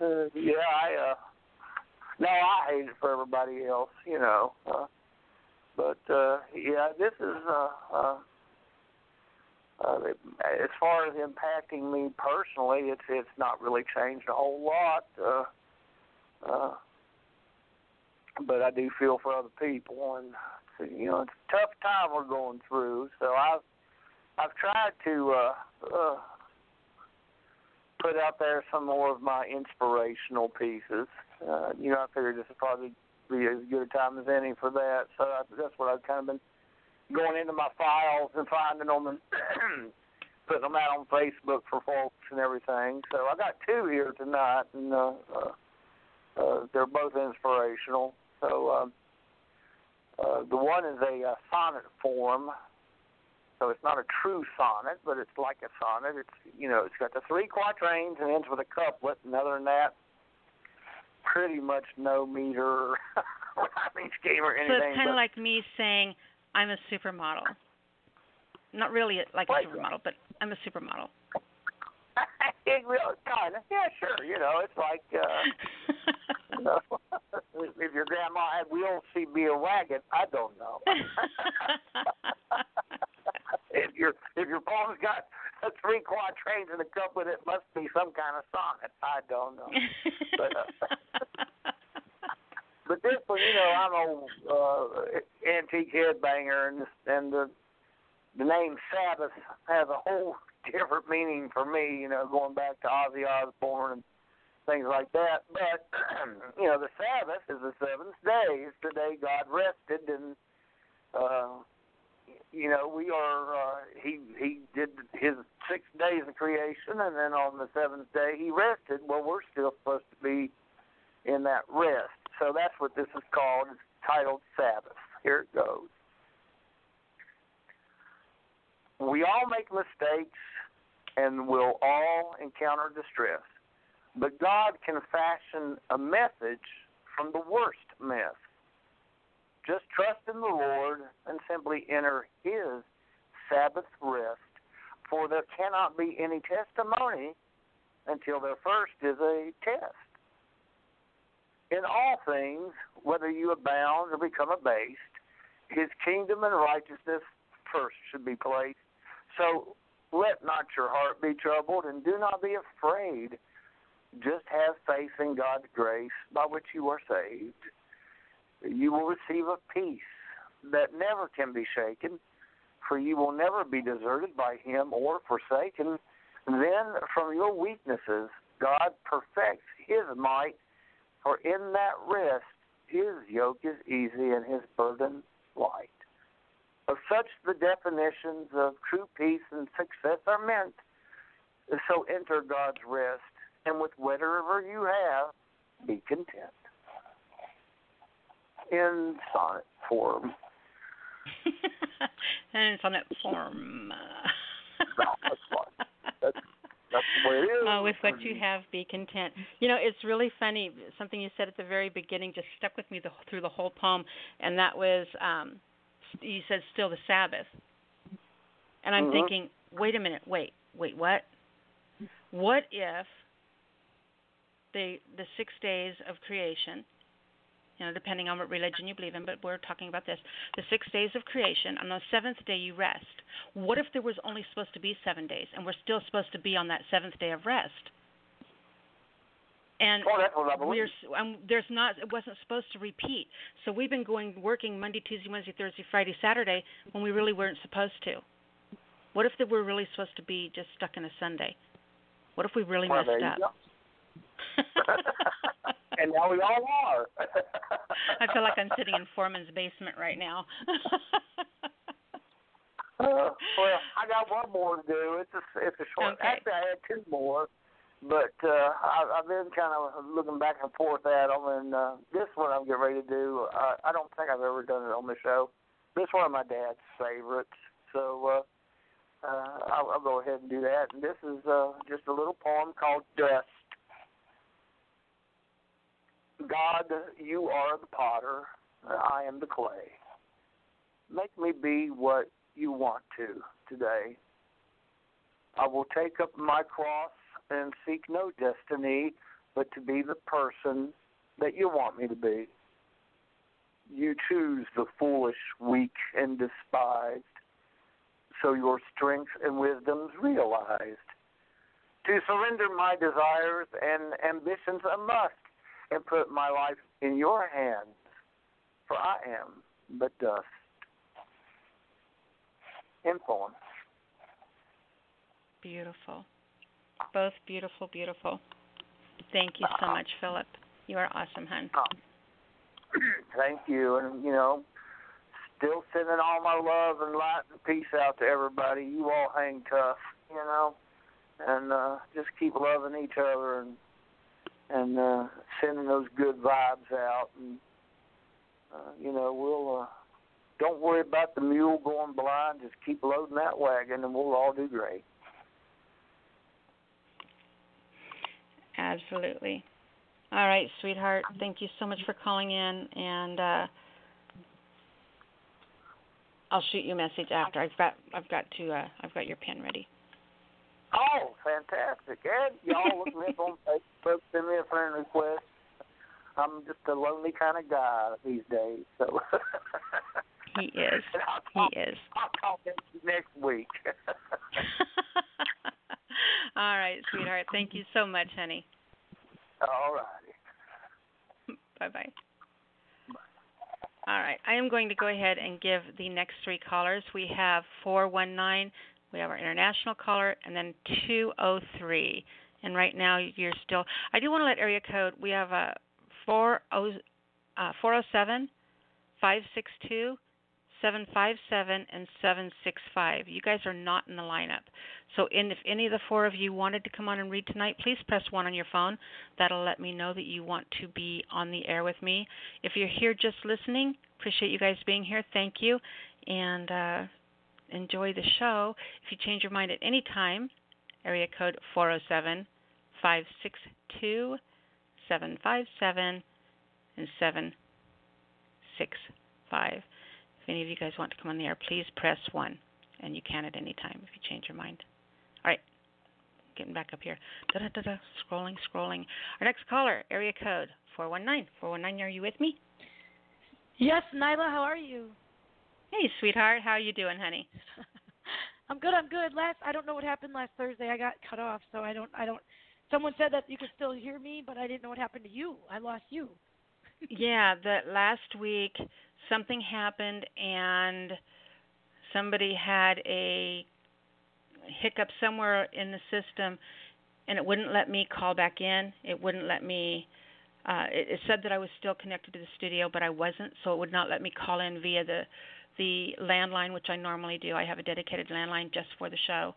yeah, I uh no, I hate it for everybody else, you know. Uh, but uh yeah, this is uh uh uh, as far as impacting me personally, it's it's not really changed a whole lot. Uh, uh, but I do feel for other people, and you know, it's a tough time we're going through. So I've I've tried to uh, uh, put out there some more of my inspirational pieces. Uh, you know, I figured this would probably be as good a time as any for that. So I, that's what I've kind of been going into my files and finding them and putting them out on Facebook for folks and everything. So I got two here tonight, and uh, uh, uh, they're both inspirational. So um, uh, the one is a uh, sonnet form. So it's not a true sonnet, but it's like a sonnet. It's you know it's got the three quatrains and ends with a couplet. And other than that, pretty much no meter Ponzi scheme or anything. So it's kind of like me saying I'm a supermodel. Not really like a supermodel, but I'm a supermodel. well, kind of. Yeah, sure. You know, it's like uh, you know, if your grandma had wheels, she'd be a wagon. I don't know. if your if your poem's got three quatrains in a couplet, it must be some kind of sonnet. I don't know. but, uh, but this one, you know, I'm a uh, antique headbanger, and and the the name Sabbath has a whole different meaning for me. You know, going back to Ozzy Osbourne and things like that. But you know, the Sabbath is the seventh day. It's the day God rested, and uh, you know, we are. Uh, he he did his six days of creation, and then on the seventh day he rested. Well, we're still supposed to be in that rest. So that's what this is called. It's titled Sabbath. Here it goes. We all make mistakes and we'll all encounter distress. But God can fashion a message from the worst mess. Just trust in the Lord and simply enter His Sabbath rest, for there cannot be any testimony until there first is a test. In all things, whether you abound or become abased, His kingdom and righteousness first should be placed. So let not your heart be troubled, and do not be afraid. Just have faith in God's grace by which you are saved. You will receive a peace that never can be shaken, for you will never be deserted by Him or forsaken. Then from your weaknesses, God perfects His might, for in that rest, His yoke is easy and His burden light. Of such the definitions of true peace and success are meant. So enter God's rest, and with whatever you have, be content. In sonnet form. and in sonnet form. that's, that's, that's the way it is. Uh, with what you have, be content. You know, it's really funny. Something you said at the very beginning just stuck with me the, through the whole poem, and that was um, he said still the Sabbath. And I'm mm-hmm. thinking, wait a minute, wait, wait, what? What if the the six days of creation, you know, depending on what religion you believe in, but we're talking about this, the six days of creation, on the seventh day you rest. What if there was only supposed to be seven days, and we're still supposed to be on that seventh day of rest? and oh, we're um, there's not it wasn't supposed to repeat. So we've been going working Monday, Tuesday, Wednesday, Thursday, Friday, Saturday when we really weren't supposed to. What if we were really supposed to be just stuck in a Sunday? What if we really well, messed up? and now we all are. I feel like I'm sitting in Foreman's basement right now. uh, well, I got one more to do. It's a it's a short. Okay. Actually, I had two more but uh, I, I've been kind of looking back and forth at them, and uh, this one I'm getting ready to do. Uh, I don't think I've ever done it on the show. This one of my dad's favorites, so uh, uh, I'll, I'll go ahead and do that. And this is uh, just a little poem called Dust. God, you are the potter, I am the clay. Make me be what you want to today. I will take up my cross and seek no destiny, but to be the person that you want me to be. You choose the foolish, weak, and despised, so your strength and wisdom's realized. To surrender my desires and ambitions I must, and put my life in your hands, for I am but dust. In poem. Beautiful. Both beautiful, beautiful. Thank you so much, Philip. You are awesome, hon. Oh. Thank you, and you know, still sending all my love and light and peace out to everybody. You all hang tough, you know, and uh, just keep loving each other and and uh, sending those good vibes out. And uh, you know, we'll uh, don't worry about the mule going blind. Just keep loading that wagon, and we'll all do great. Absolutely. All right, sweetheart. Thank you so much for calling in, and uh, I'll shoot you a message after. I've got I've got to uh, I've got your pen ready. Oh, fantastic! And y'all look me up on Facebook, send me a friend request. I'm just a lonely kind of guy these days, so. he is. Talk, he is. I'll talk next week. All right, sweetheart. Thank you so much, honey. All righty. bye bye. All right. I am going to go ahead and give the next three callers. We have 419, we have our international caller, and then 203. And right now you're still. I do want to let area code. We have a 40, uh, 407 562 757 and 765. You guys are not in the lineup. So, in, if any of the four of you wanted to come on and read tonight, please press 1 on your phone. That'll let me know that you want to be on the air with me. If you're here just listening, appreciate you guys being here. Thank you. And uh, enjoy the show. If you change your mind at any time, area code 407 562 757 and 765. If any of you guys want to come on the air, please press 1. And you can at any time if you change your mind. All right. Getting back up here. Da da da da. Scrolling, scrolling. Our next caller, area code 419. 419, are you with me? Yes, Nyla, how are you? Hey, sweetheart. How are you doing, honey? I'm good. I'm good. Last I don't know what happened last Thursday. I got cut off, so I don't I don't someone said that you could still hear me, but I didn't know what happened to you. I lost you. yeah, that last week something happened and somebody had a hiccup somewhere in the system and it wouldn't let me call back in. It wouldn't let me uh it, it said that I was still connected to the studio but I wasn't, so it would not let me call in via the the landline which I normally do. I have a dedicated landline just for the show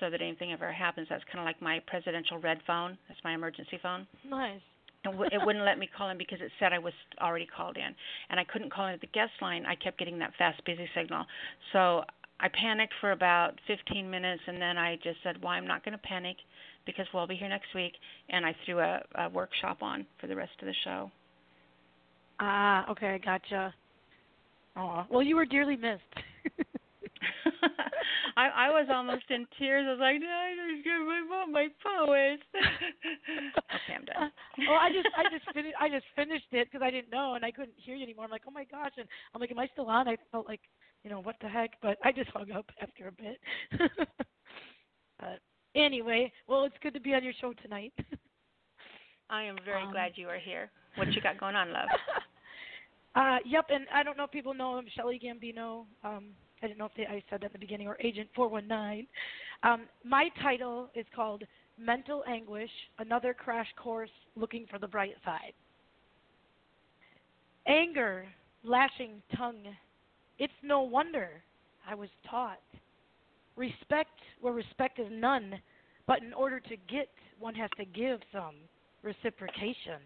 so that anything ever happens that's kind of like my presidential red phone. That's my emergency phone. Nice it wouldn't let me call in because it said I was already called in, and I couldn't call in at the guest line. I kept getting that fast busy signal, so I panicked for about 15 minutes, and then I just said, "Well, I'm not going to panic because we'll be here next week," and I threw a, a workshop on for the rest of the show. Ah, okay, gotcha. Oh, well, you were dearly missed. I I was almost in tears. I was like, no, I just give my mom my poets. okay, I'm done. well, I just I just finished I just finished it because I didn't know and I couldn't hear you anymore. I'm like, oh my gosh, and I'm like, am I still on? I felt like, you know, what the heck? But I just hung up after a bit. but anyway, well, it's good to be on your show tonight. I am very um, glad you are here. What you got going on, love? Uh, yep, and I don't know if people know him, Shelly Gambino. Um, I didn't know if they, I said that at the beginning, or Agent 419. Um, my title is called Mental Anguish Another Crash Course Looking for the Bright Side. Anger, lashing tongue. It's no wonder I was taught. Respect where respect is none, but in order to get, one has to give some reciprocation.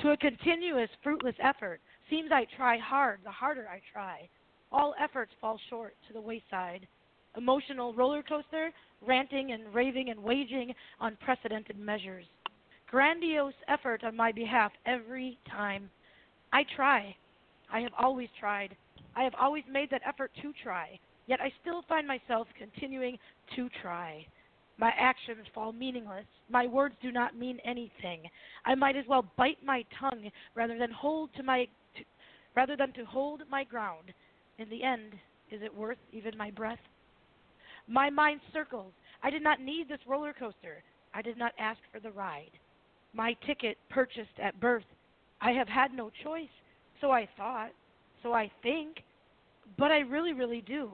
To a continuous, fruitless effort, seems I try hard, the harder I try all efforts fall short to the wayside. Emotional roller coaster, ranting and raving and waging unprecedented measures. Grandiose effort on my behalf every time. I try. I have always tried. I have always made that effort to try, yet I still find myself continuing to try. My actions fall meaningless. My words do not mean anything. I might as well bite my tongue rather than hold to my rather than to hold my ground. In the end, is it worth even my breath? My mind circles. I did not need this roller coaster. I did not ask for the ride. My ticket purchased at birth. I have had no choice. So I thought. So I think. But I really, really do.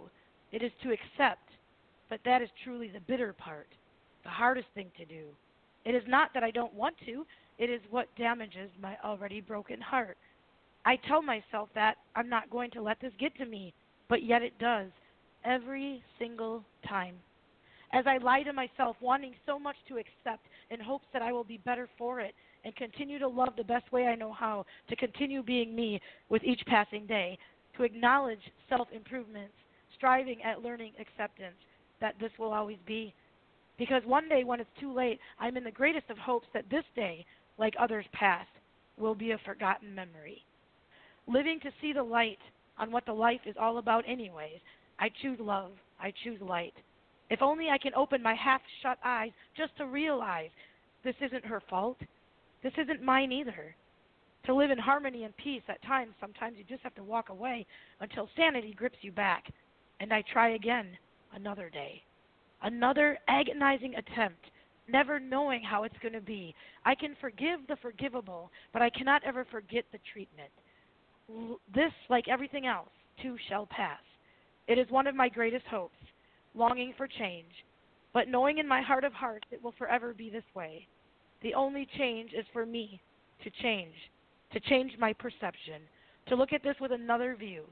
It is to accept. But that is truly the bitter part, the hardest thing to do. It is not that I don't want to, it is what damages my already broken heart. I tell myself that I'm not going to let this get to me, but yet it does every single time. As I lie to myself, wanting so much to accept in hopes that I will be better for it and continue to love the best way I know how, to continue being me with each passing day, to acknowledge self improvements, striving at learning acceptance, that this will always be. Because one day when it's too late, I'm in the greatest of hopes that this day like others past, will be a forgotten memory. Living to see the light on what the life is all about, anyways, I choose love. I choose light. If only I can open my half shut eyes just to realize this isn't her fault. This isn't mine either. To live in harmony and peace, at times, sometimes you just have to walk away until sanity grips you back. And I try again another day. Another agonizing attempt, never knowing how it's going to be. I can forgive the forgivable, but I cannot ever forget the treatment. This, like everything else, too shall pass. It is one of my greatest hopes, longing for change, but knowing in my heart of hearts it will forever be this way. The only change is for me to change, to change my perception, to look at this with another view.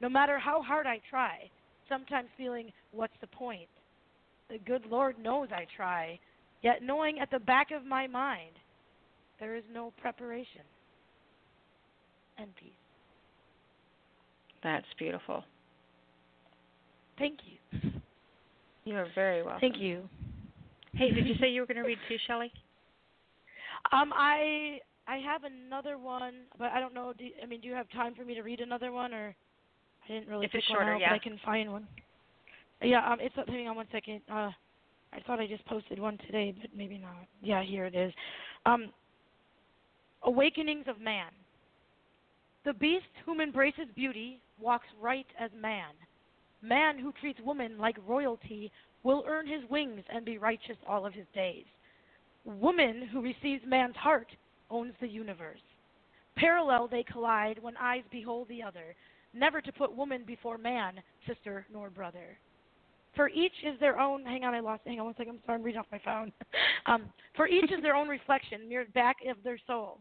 No matter how hard I try, sometimes feeling, what's the point? The good Lord knows I try, yet knowing at the back of my mind there is no preparation and peace. That's beautiful. Thank you. You are very welcome. Thank you. Hey, did you say you were going to read too, Shelley? Um, I I have another one, but I don't know. Do, I mean, do you have time for me to read another one, or I didn't really if pick it's shorter, one out, yeah. but I can find one. Yeah, um, it's up. Hang on one second. Uh, I thought I just posted one today, but maybe not. Yeah, here it is. Um, Awakenings of Man. The beast whom embraces beauty walks right as man. Man who treats woman like royalty will earn his wings and be righteous all of his days. Woman who receives man's heart owns the universe. Parallel they collide when eyes behold the other, never to put woman before man, sister nor brother. For each is their own. Hang on, I lost. Hang on one second. I'm sorry, I'm reading off my phone. um, for each is their own reflection, mirrored back of their soul.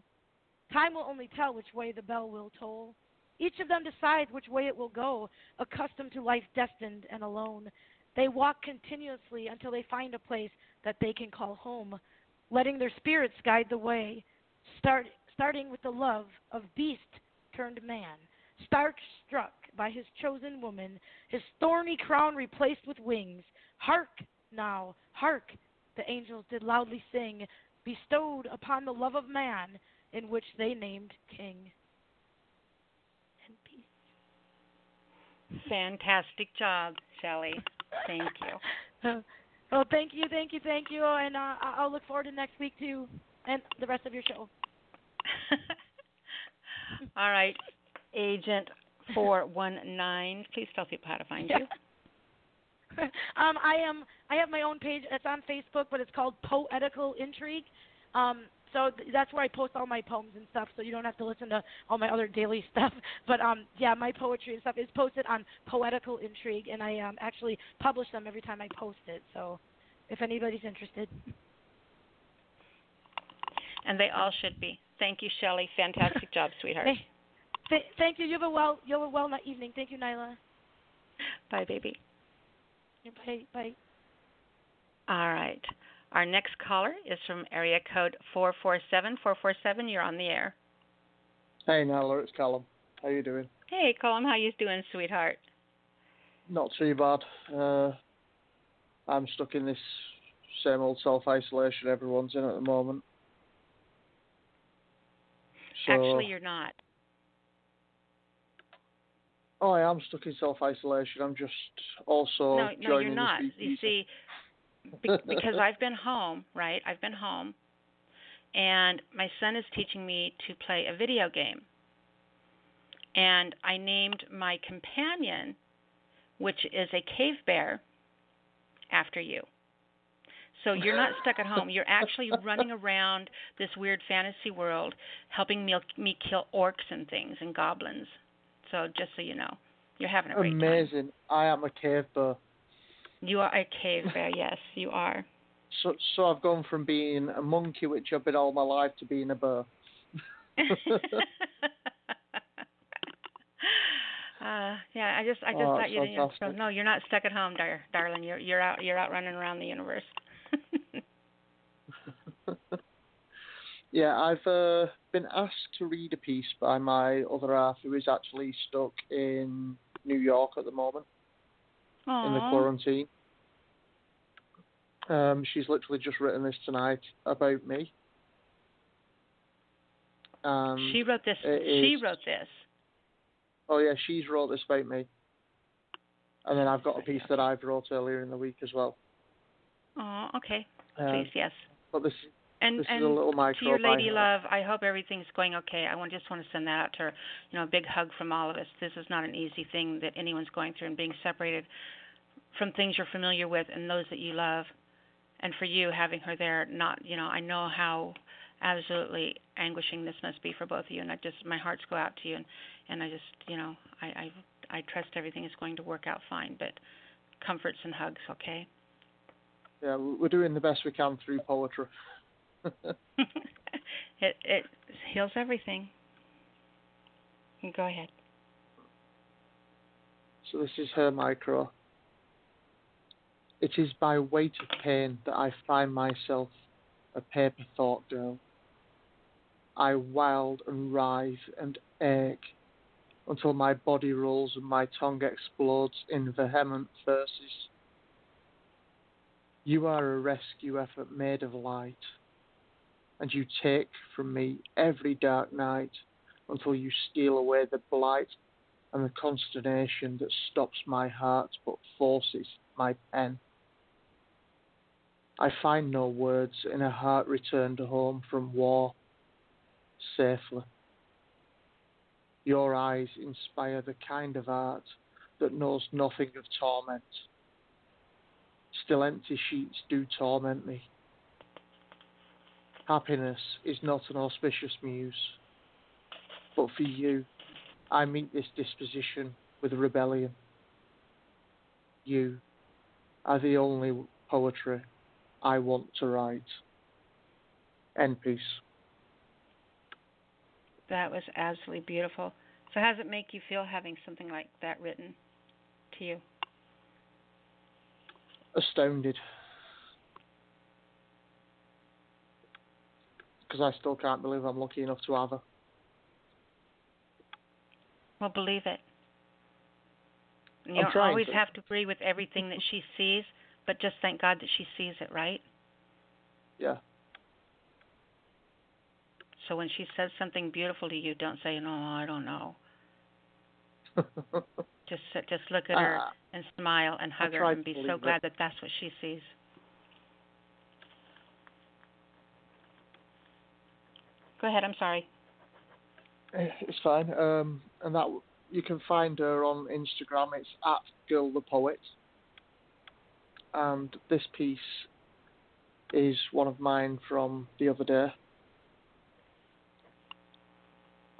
Time will only tell which way the bell will toll. Each of them decides which way it will go, accustomed to life destined and alone. They walk continuously until they find a place that they can call home, letting their spirits guide the way, start, starting with the love of beast turned man, stark struck by his chosen woman, his thorny crown replaced with wings. Hark now, hark, the angels did loudly sing, bestowed upon the love of man, in which they named king. And peace. Fantastic job, Shelley. Thank you. well, thank you, thank you, thank you, and uh, I'll look forward to next week too, and the rest of your show. All right, Agent four one nine. Please tell people how to find you. um, I am. I have my own page. It's on Facebook, but it's called Poetical Intrigue. Um, so th- that's where I post all my poems and stuff. So you don't have to listen to all my other daily stuff. But um, yeah, my poetry and stuff is posted on Poetical Intrigue, and I um, actually publish them every time I post it. So if anybody's interested. And they all should be. Thank you, Shelley. Fantastic job, sweetheart. Hey, th- thank you. You have a well. You have a well evening. Thank you, Nyla. Bye, baby. Bye. Bye. All right. Our next caller is from area code 447. 447, you're on the air. Hey, Nyla, it's Callum. How you doing? Hey, Callum, how you doing, sweetheart? Not too bad. Uh, I'm stuck in this same old self-isolation everyone's in at the moment. So, Actually, you're not. Oh, I am stuck in self-isolation. I'm just also no, no, you're not. You see, be- because I've been home, right? I've been home, and my son is teaching me to play a video game. And I named my companion, which is a cave bear, after you. So you're not stuck at home. You're actually running around this weird fantasy world, helping me, me kill orcs and things and goblins. So just so you know, you're having a great time. Amazing. I am a cave bear. You are a cave bear. Yes, you are. So, so I've gone from being a monkey, which I've been all my life, to being a bear. uh, yeah, I just I just Oh, thought you didn't. fantastic. No, you're not stuck at home, dar- darling. You're you're out you're out running around the universe. yeah, I've uh, been asked to read a piece by my other half, who is actually stuck in New York at the moment in the quarantine. Um, she's literally just written this tonight about me. Um, she wrote this. She wrote this. Oh yeah, she's wrote this about me. And then I've got a piece that I've wrote earlier in the week as well. Oh, okay. Uh, Please, yes. But this and, this and is a little to your lady love, I hope everything's going okay. I just want to send that out to her. You know, a big hug from all of us. This is not an easy thing that anyone's going through, and being separated from things you're familiar with and those that you love. And for you, having her there, not you know, I know how absolutely anguishing this must be for both of you, and I just my hearts go out to you, and and I just you know, I I I trust everything is going to work out fine, but comforts and hugs, okay? Yeah, we're doing the best we can through poetry. it it heals everything. Go ahead. So this is her micro. It is by weight of pain that I find myself a paper thought girl. I wild and writhe and ache until my body rolls and my tongue explodes in vehement verses. You are a rescue effort made of light and you take from me every dark night until you steal away the blight and the consternation that stops my heart but forces my pen. I find no words in a heart returned home from war safely. Your eyes inspire the kind of art that knows nothing of torment. Still empty sheets do torment me. Happiness is not an auspicious muse, but for you, I meet this disposition with a rebellion. You are the only poetry I want to write. End piece. That was absolutely beautiful. So, how does it make you feel having something like that written to you? Astounded. Because I still can't believe I'm lucky enough to have her. Well, believe it. You don't always to. have to agree with everything that she sees, but just thank God that she sees it, right? Yeah. So when she says something beautiful to you, don't say, "No, I don't know." just just look at her uh, and smile and hug her and be so glad that that's what she sees. Go ahead. I'm sorry. Eh, it's fine. Um, and that you can find her on Instagram. It's at Girl the Poet. And this piece is one of mine from the other day.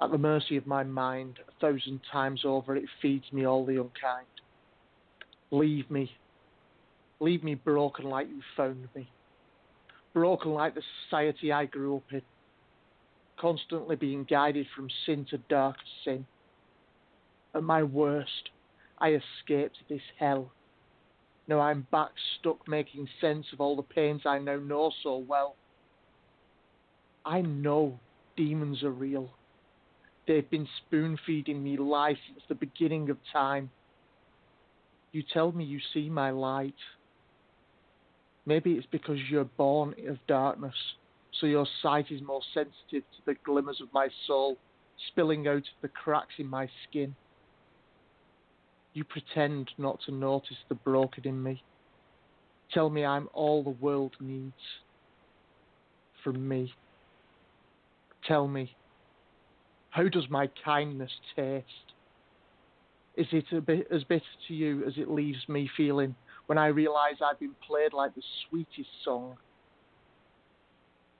At the mercy of my mind, a thousand times over, it feeds me all the unkind. Leave me. Leave me broken like you found me. Broken like the society I grew up in constantly being guided from sin to dark sin. At my worst, I escaped this hell. Now I'm back stuck making sense of all the pains I now know so well. I know demons are real. They've been spoon feeding me lies since the beginning of time. You tell me you see my light. Maybe it's because you're born of darkness so your sight is more sensitive to the glimmers of my soul spilling out of the cracks in my skin. You pretend not to notice the broken in me. Tell me I'm all the world needs from me. Tell me, how does my kindness taste? Is it bit as bitter to you as it leaves me feeling when I realise I've been played like the sweetest song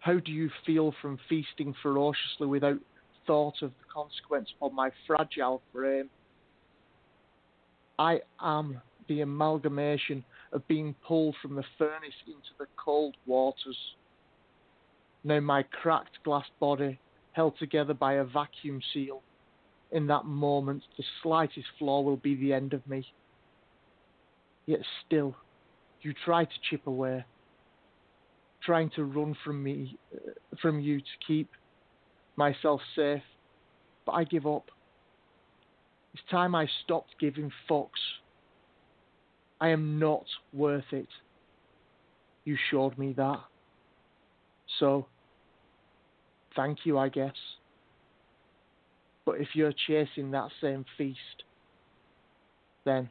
how do you feel from feasting ferociously without thought of the consequence upon my fragile frame? I am the amalgamation of being pulled from the furnace into the cold waters. Now my cracked glass body, held together by a vacuum seal, in that moment the slightest flaw will be the end of me. Yet still, you try to chip away, trying to run from me, uh, from you to keep myself safe, but I give up. It's time I stopped giving fucks. I am not worth it. You showed me that. So, thank you, I guess. But if you're chasing that same feast, then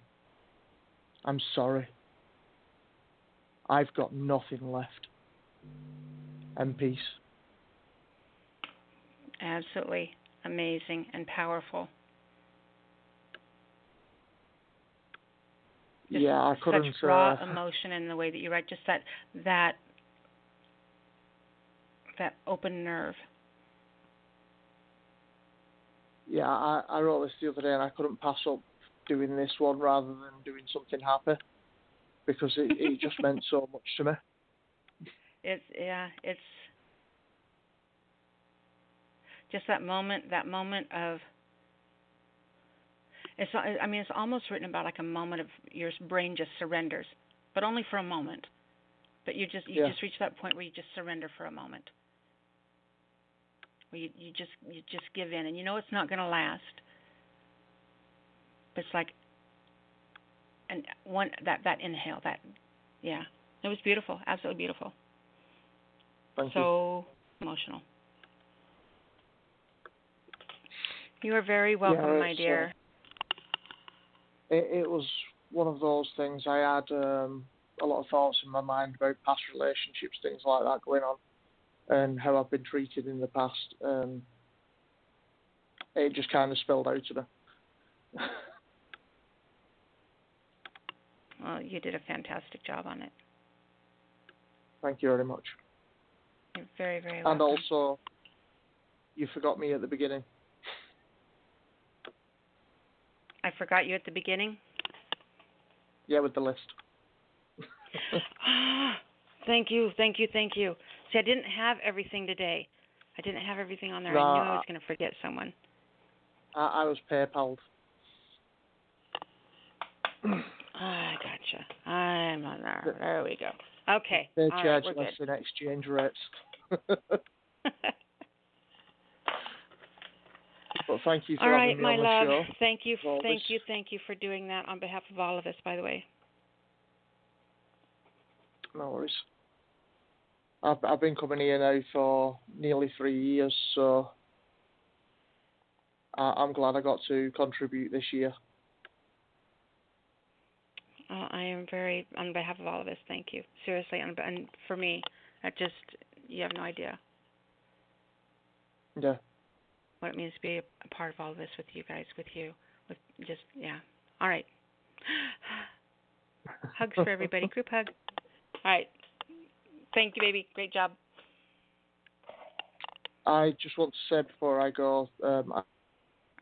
I'm sorry. I've got nothing left. And peace. Absolutely amazing and powerful. Just yeah, I couldn't. Such raw uh, emotion in the way that you write. Just that that that open nerve. Yeah, I, I wrote this the other day, and I couldn't pass up doing this one rather than doing something happy because it, it just meant so much to me. It's yeah, it's just that moment, that moment of it's I mean it's almost written about like a moment of your brain just surrenders, but only for a moment. But you just you Yeah. just reach that point where you just surrender for a moment. Where you you just you just give in and you know it's not going to last. But it's like and one that that inhale that yeah. It was beautiful, absolutely beautiful. Thank you. so emotional. You are very welcome, Yeah, my uh, dear. It, it was one of those things. I had um, a lot of thoughts in my mind about past relationships, things like that going on, and how I've been treated in the past. Um, it just kind of spilled out of me. Well, you did a fantastic job on it. Thank you very much. You're very, very welcome. And also, you forgot me at the beginning. I forgot you at the beginning. Yeah, with the list. thank you, thank you, thank you. See, I didn't have everything today. I didn't have everything on there. I knew I was going to forget someone. I, I was PayPal'd. I gotcha. I'm on there. There we go. Okay. They All right, charge we're less good. in exchange rates. but thank you for all right, my on the love. show. Thank you, Always. thank you, thank you for doing that on behalf of all of us. By the way. No worries. I've I've been coming here now for nearly three years, so I, I'm glad I got to contribute this year. Uh, I am very, on behalf of all of us, thank you. Seriously, and, and for me, I just, you have no idea Yeah. what it means to be a, a part of all of this with you guys, with you, with just, yeah. All right. Hugs for everybody. Group hug. All right. Thank you, baby. Great job. I just want to say before I go, um, I,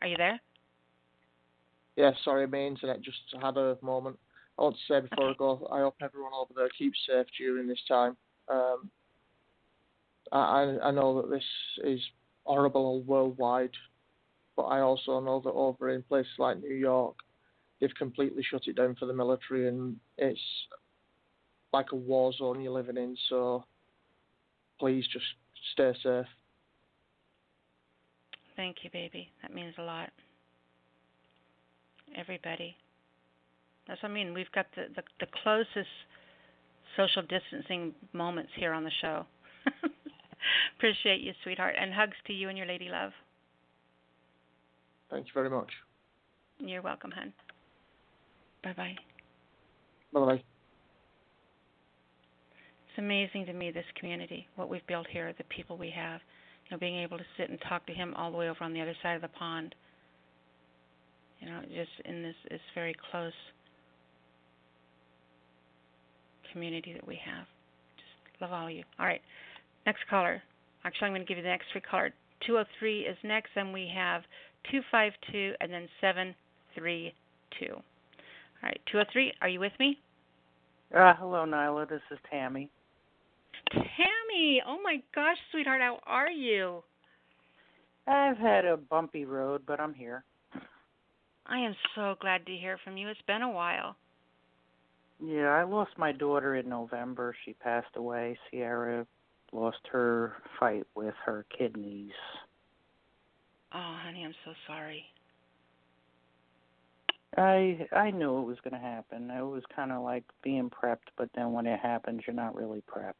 Are you there? yeah, sorry, my internet just had a moment. I want to say before Okay. I go, I hope everyone over there keeps safe during this time. Um, I I I know that this is horrible worldwide, but I also know that over in places like New York, they've completely shut it down for the military, and it's like a war zone you're living in. So please just stay safe. Thank you, baby. That means a lot. Everybody. That's what I mean. We've got the, the, the closest social distancing moments here on the show. Appreciate you, sweetheart. And hugs to you and your lady love. Thank you very much. You're welcome, hun. Bye bye. Bye bye. It's amazing to me this community, what we've built here, the people we have. You know, being able to sit and talk to him all the way over on the other side of the pond. You know, just in this this very close community that we have. Just love all of you. All right, next caller. Actually, I'm going to give you the next three caller. 203 is next, then we have 252 and then 732. All right, 203, are you with me? Uh, hello, Nyla. This is Tammy. Tammy, oh my gosh, sweetheart, how are you? I've had a bumpy road, but I'm here. I am so glad to hear from you. It's been a while. Yeah, I lost my daughter in November. She passed away. Sierra lost her fight with her kidneys. Oh, honey, I'm so sorry. I I knew it was going to happen. It was kind of like being prepped, but then when it happens, you're not really prepped.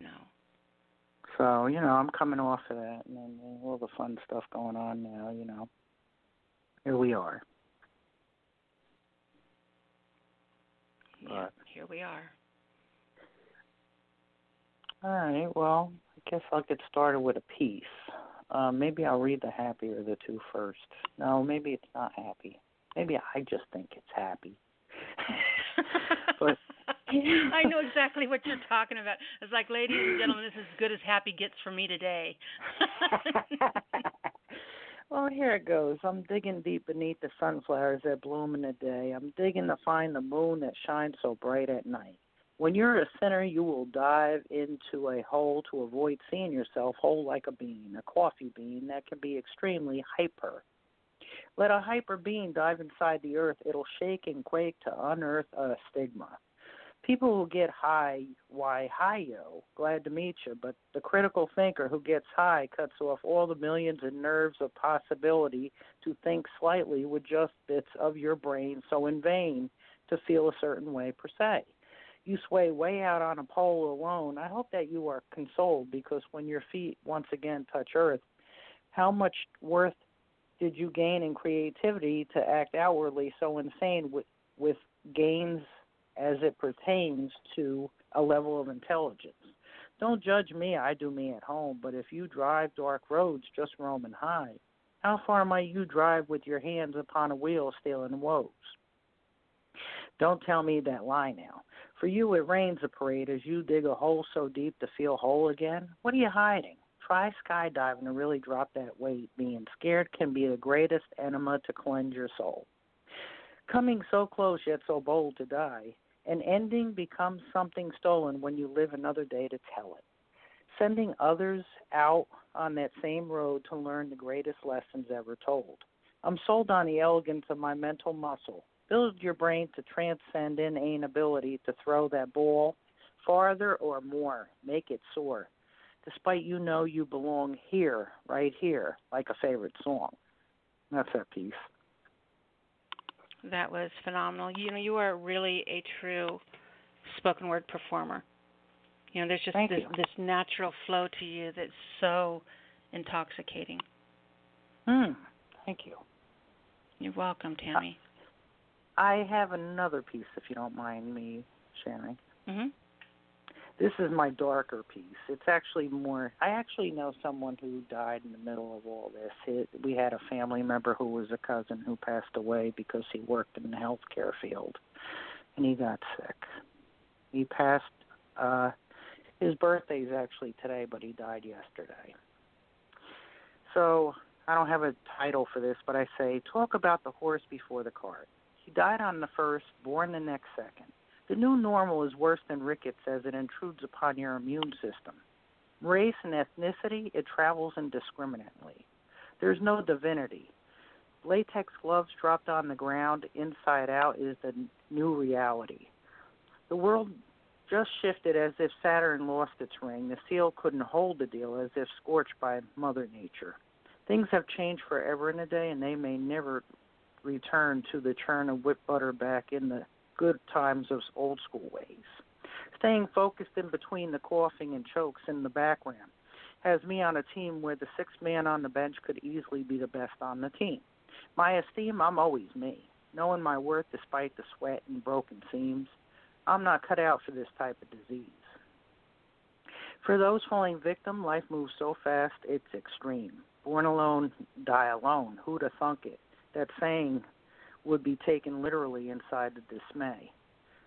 No. So So you know, I'm coming off of that, and, then all the fun stuff going on now. You know, here we are. Yeah, but, here we are. All right. Well, I guess I'll get started with a piece. Uh, maybe I'll read the happy or the two first. No, maybe it's not happy. Maybe I just think it's happy. but I know exactly what you're talking about. It's like, ladies and gentlemen, this is as good as happy gets for me today. well, here it goes. I'm digging deep beneath the sunflowers that bloom in the day. I'm digging to find the moon that shines so bright at night. When you're a sinner, you will dive into a hole to avoid seeing yourself whole like a bean, a coffee bean that can be extremely hyper. Let a hyper bean dive inside the earth, it'll shake and quake to unearth a stigma. People who get high, why hi yo, glad to meet you, but the critical thinker who gets high cuts off all the millions of nerves of possibility to think slightly with just bits of your brain so in vain to feel a certain way per se. You sway way out on a pole alone, I hope that you are consoled because when your feet once again touch earth, how much worth did you gain in creativity to act outwardly so insane with, with gains as it pertains to a level of intelligence? Don't judge me, I do me at home, but if you drive dark roads just roaming high, how far might you drive with your hands upon a wheel stealing woes? Don't tell me that lie now. For you, it rains a parade as you dig a hole so deep to feel whole again. What are you hiding? Try skydiving to really drop that weight. Being scared can be the greatest enema to cleanse your soul. Coming so close yet so bold to die, an ending becomes something stolen when you live another day to tell it. Sending others out on that same road to learn the greatest lessons ever told. I'm sold on the elegance of my mental muscle, Build your brain to transcend inane ability to throw that ball farther or more. Make it soar. Despite you know you belong here, right here, like a favorite song. That's that piece. That was phenomenal. You know, you are really a true spoken word performer. You know, there's just Thank this you. this natural flow to you that's so intoxicating. Hmm. Thank you. You're welcome, Tammy. I have another piece, if you don't mind me sharing. hmm This is my darker piece. It's actually more. I actually know someone who died in the middle of all this. It, we had a family member who was a cousin who passed away because he worked in the healthcare field, and he got sick. He passed. uh His birthday is actually today, but he died yesterday. So I don't have a title for this, but I say talk about the horse before the cart. He died on the first, born the next second. The new normal is worse than rickets as it intrudes upon your immune system. Race and ethnicity, it travels indiscriminately. There's no divinity. Latex gloves dropped on the ground, inside out, is the new reality. The world just shifted as if Saturn lost its ring. The seal couldn't hold the deal as if scorched by Mother Nature. Things have changed forever in a day, and they may never return to the churn of whipped butter back in the good times of old school ways. Staying focused in between the coughing and chokes in the background has me on a team where the sixth man on the bench could easily be the best on the team. My esteem, I'm always me, knowing my worth despite the sweat and broken seams. I'm not cut out for this type of disease. For those falling victim, life moves so fast it's extreme. Born alone, die alone. Who'd have thunk it? that saying would be taken literally inside the dismay.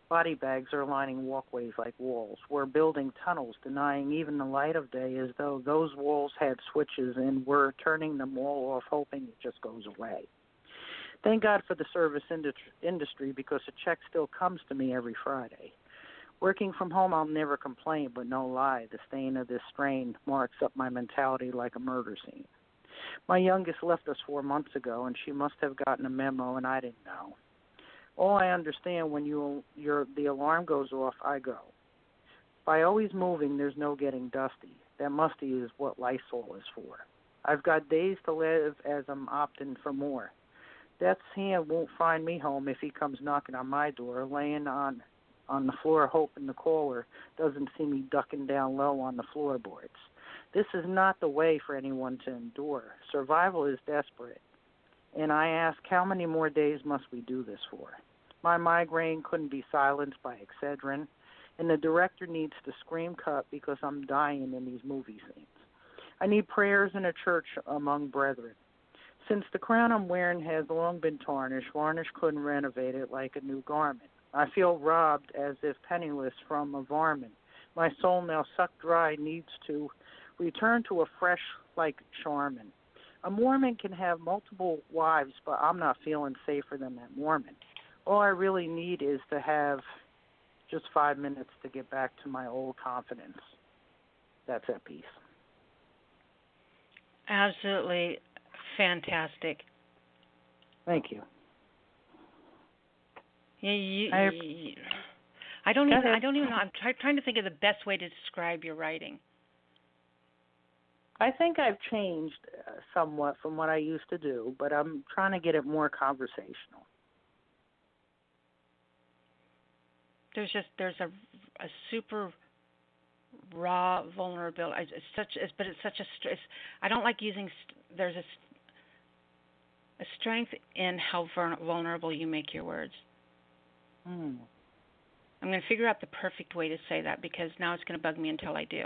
Body bags are lining walkways like walls. We're building tunnels, denying even the light of day as though those walls had switches and we're turning them all off, hoping it just goes away. Thank God for the service industry because a check still comes to me every Friday. Working from home, I'll never complain, but no lie, the stain of this strain marks up my mentality like a murder scene. My youngest left us four months ago, and she must have gotten a memo, and I didn't know. All I understand when you your the alarm goes off, I go. By always moving, there's no getting dusty. That musty is what Lysol is for. I've got days to live as I'm opting for more. Death's hand won't find me home if he comes knocking on my door, laying on on the floor hoping the caller doesn't see me ducking down low on the floorboards. This is not the way for anyone to endure. Survival is desperate. And I ask, how many more days must we do this for? My migraine couldn't be silenced by Excedrin, and the director needs to scream cut because I'm dying in these movie scenes. I need prayers in a church among brethren. Since the crown I'm wearing has long been tarnished, varnish couldn't renovate it like a new garment. I feel robbed as if penniless from a varmint. My soul now sucked dry needs to return to a fresh like Charmin. A Mormon can have multiple wives, but I'm not feeling safer than that Mormon. All I really need is to have just five minutes to get back to my old confidence. That's at peace. Absolutely fantastic. Thank you. Yeah, you, I, you, I don't even. I don't even know. I'm try, trying to think of the best way to describe your writing. I think I've changed uh, somewhat from what I used to do, but I'm trying to get it more conversational. There's just there's a a super raw vulnerability. It's such, it's, but it's such a stress. I don't like using. There's a a strength in how vulnerable you make your words. Hmm. I'm going to figure out the perfect way to say that because now it's going to bug me until I do.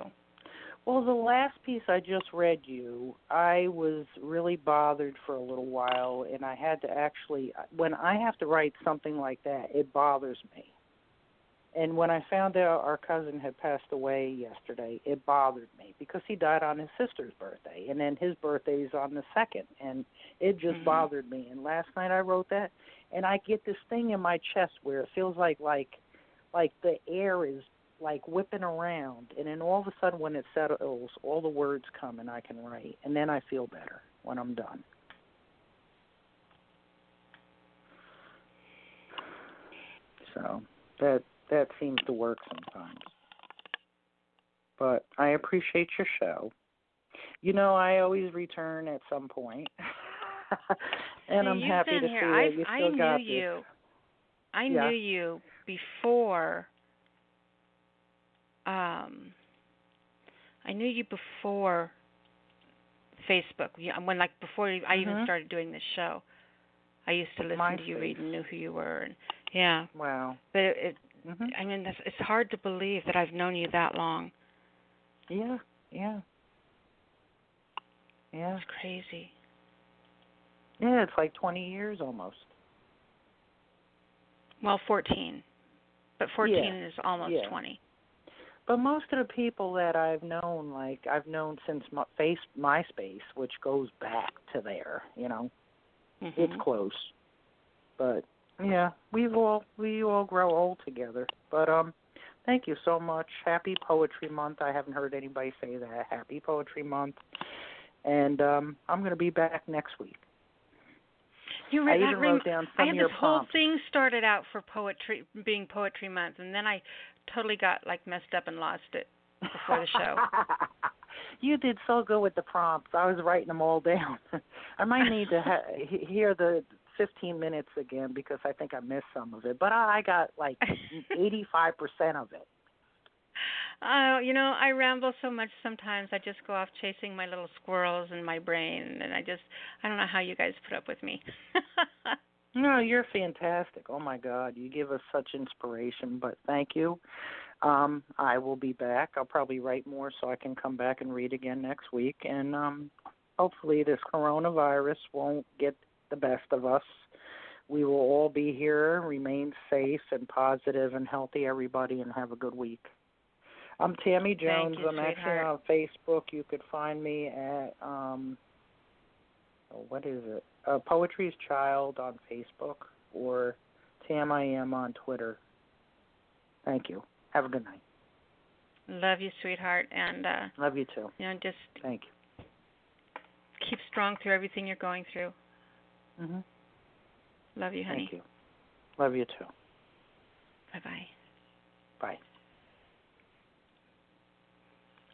Well, the last piece I just read you, I was really bothered for a little while, and I had to actually, when I have to write something like that, it bothers me. And when I found out our cousin had passed away yesterday, it bothered me because he died on his sister's birthday, and then his birthday is on the second, and it just mm-hmm. bothered me. And last night I wrote that, and I get this thing in my chest where it feels like like like the air is like whipping around, and then all of a sudden when it settles, all the words come and I can write, and then I feel better when I'm done. So that that seems to work sometimes. But I appreciate your show. You know, I always return at some point. and I'm happy to here. see I've, that you I still knew got you. I yeah. knew you before um I knew you before Facebook. When like before I mm-hmm. even started doing this show. I used to listen My to you face. read and knew who you were and yeah. Wow. But it, it mm-hmm. I mean that's, it's hard to believe that I've known you that long. Yeah, yeah. Yeah. It's crazy. Yeah, it's like 20 years almost. Well, 14. But 14 yeah. is almost yeah. 20. But most of the people that I've known, like I've known since my face MySpace, which goes back to there, you know, mm-hmm. it's close. But yeah, we've all we all grow old together. But um, thank you so much. Happy Poetry Month. I haven't heard anybody say that. Happy Poetry Month. And um, I'm going to be back next week. You I read, even wrote down some I had this whole prompts. thing started out for poetry, being Poetry Month, and then I totally got like messed up and lost it before the show. you did so good with the prompts. I was writing them all down. I might need to ha- hear the 15 minutes again because I think I missed some of it. But I got like 85% of it. Uh, you know, I ramble so much sometimes. I just go off chasing my little squirrels in my brain, and I just I don't know how you guys put up with me. no, you're fantastic. Oh my God, you give us such inspiration. But thank you. Um, I will be back. I'll probably write more so I can come back and read again next week, and um, hopefully this coronavirus won't get the best of us. We will all be here, remain safe and positive and healthy, everybody, and have a good week. I'm Tammy Jones. You, I'm sweetheart. actually on Facebook. You could find me at um oh, what is it? Uh, Poetry's Child on Facebook or Tam I am on Twitter. Thank you. Have a good night. Love you, sweetheart, and uh Love you too. you know just Thank you. keep strong through everything you're going through. Mhm. Love you, honey. Thank you. Love you too. Bye bye. Bye.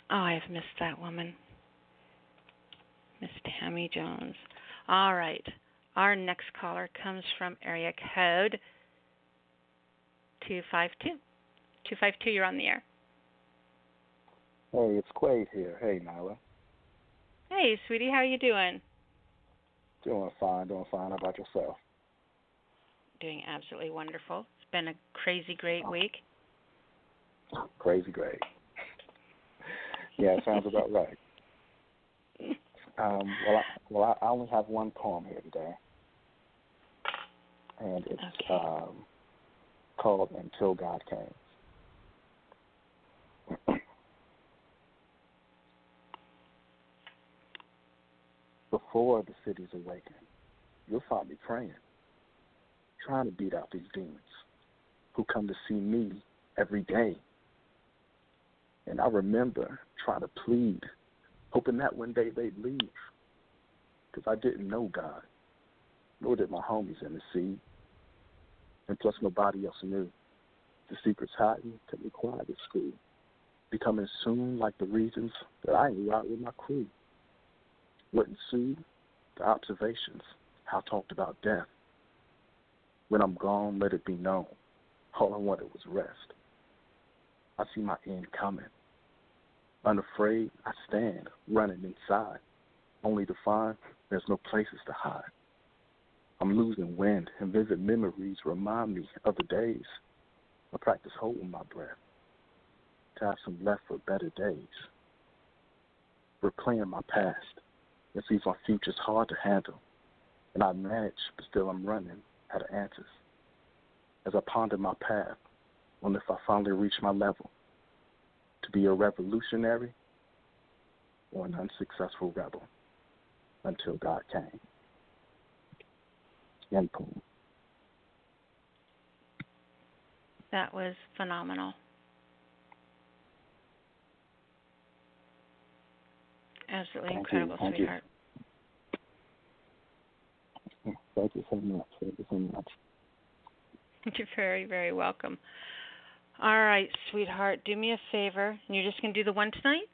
Oh, I've missed that woman. Miss Tammy Jones. All right. Our next caller comes from area code 252. 252, you're on the air. Hey, it's Quade here. Hey, Nyla. Hey, sweetie, how you doing? Doing fine, doing fine. How about yourself? Doing absolutely wonderful. It's been a crazy great oh. week. Crazy great. yeah, sounds about right. Um, well, I, well, I only have one poem here today, and it's okay. um, called "Until God Came." Before the cities awaken, you'll find me praying, trying to beat out these demons who come to see me every day. And I remember trying to plead, hoping that one day they'd leave, because I didn't know God, nor did my homies in the sea. And plus, nobody else knew. The secret's hiding, kept me quiet at school, becoming soon like the reasons that I ain't right with my crew. What ensued? The observations, how I talked about death. When I'm gone, let it be known. All I wanted was rest. I see my end coming. Unafraid, I stand, running inside, only to find there's no places to hide. I'm losing wind, and vivid memories remind me of the days I practice holding my breath to have some left for better days. Replaying my past, it seems my future's hard to handle, and I manage, but still I'm running out of answers. As I ponder my path, wonder if I finally reach my level to be a revolutionary or an unsuccessful rebel until God came. End poem. That was phenomenal. Absolutely Thank incredible, you. Thank sweetheart. You. Thank you so much. Thank you so much. You're very, very welcome. All right, sweetheart, do me a favor. And you're just going to do the one tonight?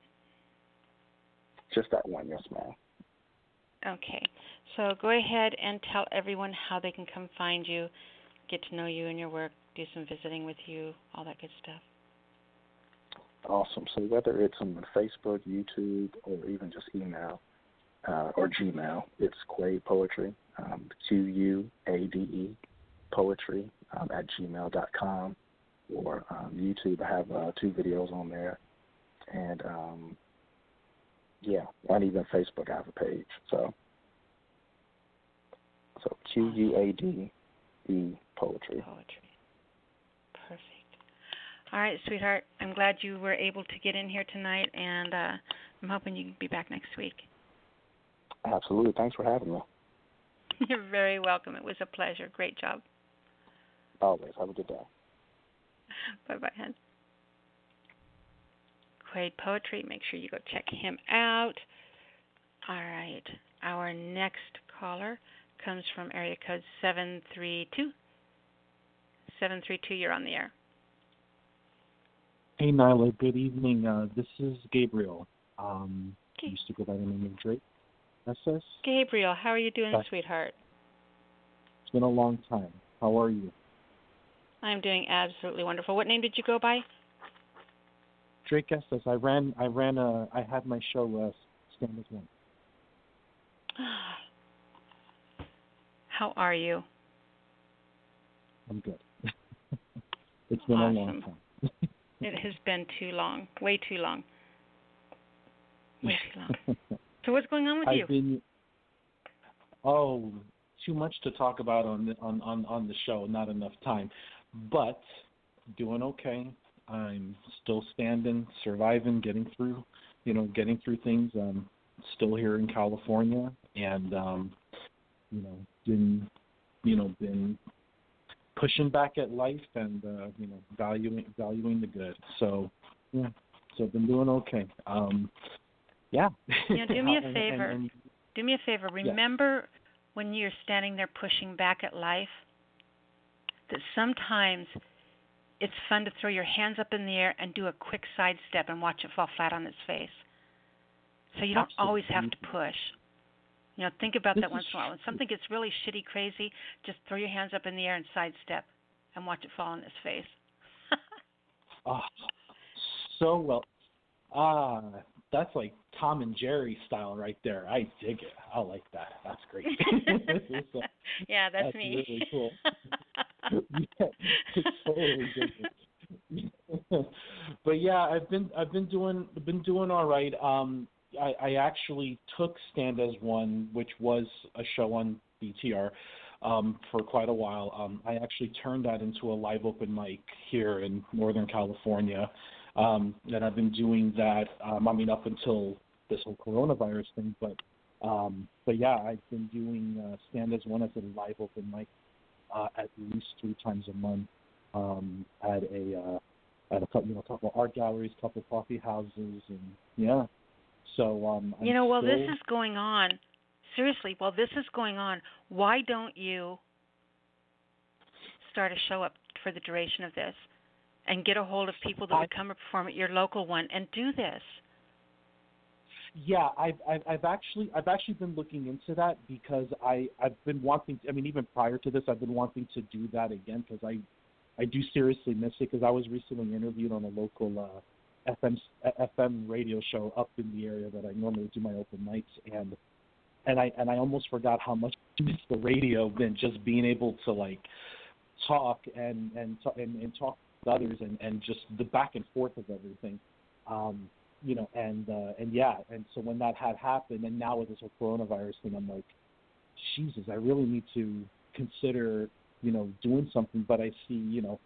Just that one, yes, ma'am. Okay. So go ahead and tell everyone how they can come find you, get to know you and your work, do some visiting with you, all that good stuff. Awesome. So whether it's on Facebook, YouTube, or even just email uh, or Gmail, it's Quade Poetry, um, Q U A D E Poetry um, at gmail.com. Or um, YouTube, I have uh, two videos on there. And um, yeah, and even Facebook, I have a page. So, so Q U A D E Poetry. Poetry. Perfect. All right, sweetheart. I'm glad you were able to get in here tonight, and uh, I'm hoping you can be back next week. Absolutely. Thanks for having me. You're very welcome. It was a pleasure. Great job. Always. Have a good day. Bye bye, hon. Quade Poetry. Make sure you go check him out. All right. Our next caller comes from area code 732. 732, you're on the air. Hey, Nyla. Good evening. Uh, this is Gabriel. Um, Okay. used to go by the name of Drake. SS. Gabriel, how are you doing, sweetheart? It's been a long time. How are you? I'm doing absolutely wonderful. What name did you go by? Drake SS. I ran. I ran a. I had my show. Uh, Stand as one. How are you? I'm good. it's been a long time. It has been too long, way too long. Way too long. So what's going on with you? I've been. Oh, too much to talk about on the, on on on the show. Not enough time, but doing okay. I'm still standing, surviving, getting through. You know, getting through things. I'm still here in California, and um, you know, been you know been pushing back at life and uh, you know valuing valuing the good. So yeah, so I've been doing okay. Um, yeah. Now, do me a And- and- favor. and- Do me a favor. Remember when you're standing there pushing back at life that sometimes it's fun to throw your hands up in the air and do a quick sidestep and watch it fall flat on its face. So you don't always have to push. You know, think about This that once in a while. When something gets really shitty crazy, just throw your hands up in the air and sidestep and watch it fall on its face. Oh, so well. Ah, that's like Tom and Jerry style right there. I dig it. I like that. That's great. yeah, that's, that's me. Really cool. but yeah, I've been I've been doing been doing all right. Um, I, I actually took Stand as One, which was a show on BTR, um, for quite a while. Um, I actually turned that into a live open mic here in Northern California. Um, and I've been doing that. Um, I mean, up until this whole coronavirus thing, but um, but yeah, I've been doing uh, stand as one as a live open mic uh, at least three times a month um, at a uh, at a couple you know a couple art galleries, couple coffee houses, and yeah. So um, you know, while still... this is going on, seriously, while this is going on, why don't you start a show up for the duration of this? and get a hold of people that would come and perform at your local one and do this. Yeah, I've, I've I've actually I've actually been looking into that because I I've been wanting. To, I mean, even prior to this, I've been wanting to do that again because I I do seriously miss it because I was recently interviewed on a local uh, FM FM radio show up in the area that I normally do my open nights and and I and I almost forgot how much I miss the radio than just being able to like talk and and and, and talk with others and and just the back and forth of everything um you know and uh and yeah and so when that had happened and now with this whole coronavirus thing i'm like jesus i really need to consider you know doing something but i see you know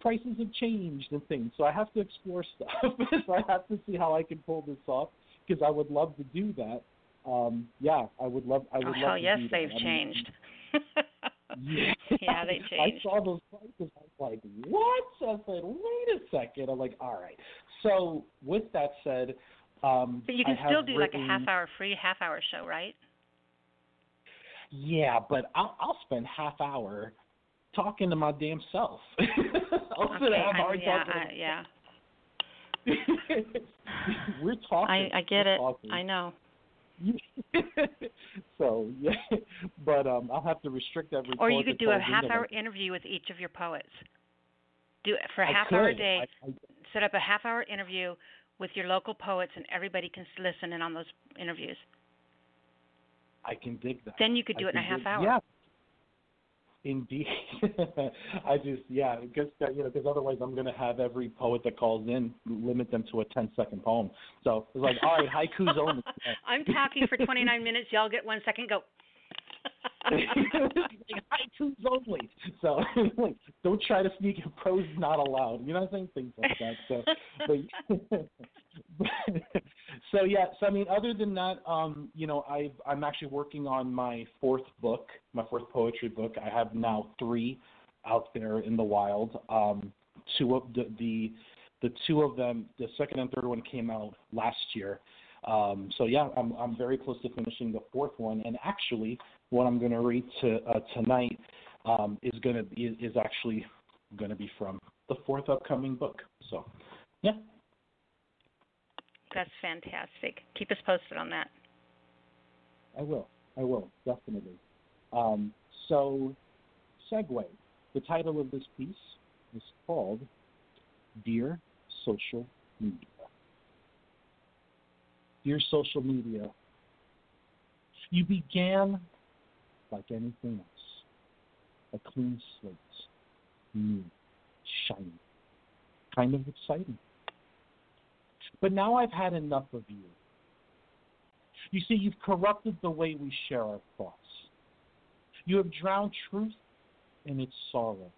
prices have changed and things so i have to explore stuff so i have to see how i can pull this off because i would love to do that um yeah i would love i would oh, love hell yes do that. they've I mean, changed yeah. Yeah, they changed. I saw those prices. I was like, what? I said, wait a second. I'm like, all right. So with that said, um, but you can still do written, like a half hour free half hour show, right? Yeah, but I'll, I'll spend half hour talking to my damn self. I'll okay, spend half hour I, yeah, talking. I, yeah. We're talking. I, I get it. Talking. I know. so yeah, but um, I'll have to restrict every. Or you could do a half half-hour interview with each of your poets. Do it for a half-hour a day. I, I, set up a half-hour interview with your local poets, and everybody can listen in on those interviews. I can dig that. Then you could do I it in a half dig, hour. Yeah. Indeed, I just yeah because you know because otherwise I'm gonna have every poet that calls in limit them to a 10 second poem. So it's like all right haikus only. I'm talking for 29 minutes. Y'all get one second. Go. haikus only. So like, don't try to sneak in prose not allowed. You know what I'm saying? Things like that. So, but, so yeah. So I mean, other than that, um, you know, I I'm actually working on my fourth book, my fourth poetry book. I have now three out there in the wild. Um, two of the the the two of them, the second and third one came out last year. Um, so yeah, I'm I'm very close to finishing the fourth one, and actually, what I'm going to read to, uh, tonight um, is going to is, is actually going to be from the fourth upcoming book. So, yeah. That's fantastic. Keep us posted on that. I will. I will definitely. Um, so, segue. The title of this piece is called "Dear Social Media." Dear social media, you began like anything else, a clean slate, new, shiny, kind of exciting. But now I've had enough of you. You see, you've corrupted the way we share our thoughts. You have drowned truth in its sorrow.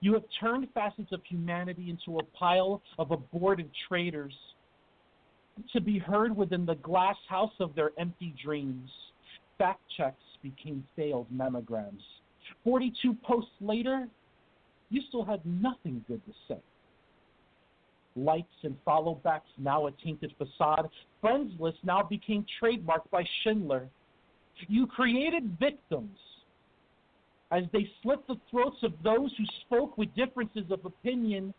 You have turned facets of humanity into a pile of aborted traitors to be heard within the glass house of their empty dreams. Fact checks became failed mammograms. 42 posts later, you still had nothing good to say. Likes and follow backs now a tainted facade. Friends list now became trademarked by Schindler. You created victims as they slit the throats of those who spoke with differences of opinion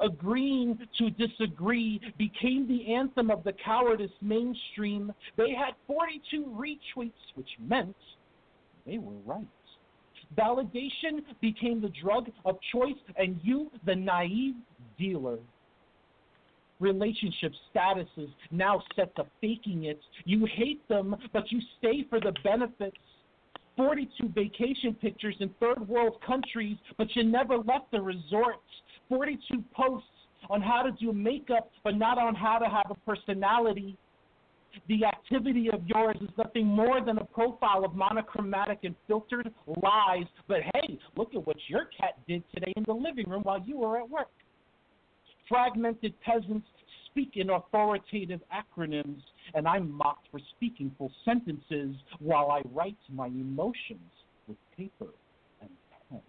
agreeing to disagree became the anthem of the cowardice mainstream. They had 42 retweets, which meant they were right. Validation became the drug of choice, and you, the naive dealer. relationship statuses now set to faking it. You hate them, but you stay for the benefits. 42 vacation pictures in third world countries, but you never left the resort. 42 posts on how to do makeup, but not on how to have a personality. The activity of yours is nothing more than a profile of monochromatic and filtered lies. But hey, look at what your cat did today in the living room while you were at work. Fragmented peasants speak in authoritative acronyms, and I'm mocked for speaking full sentences while I write my emotions with paper and pen.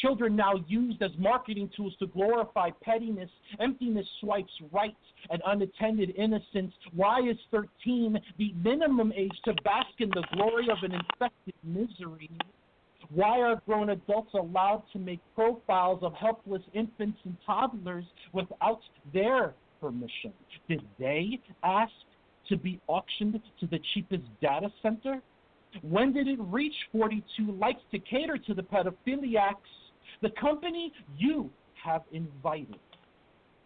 Children now used as marketing tools to glorify pettiness, emptiness swipes right, and unattended innocence. Why is 13 the minimum age to bask in the glory of an infected misery? Why are grown adults allowed to make profiles of helpless infants and toddlers without their permission? Did they ask to be auctioned to the cheapest data center? When did it reach 42 likes to cater to the pedophiliacs? The company you have invited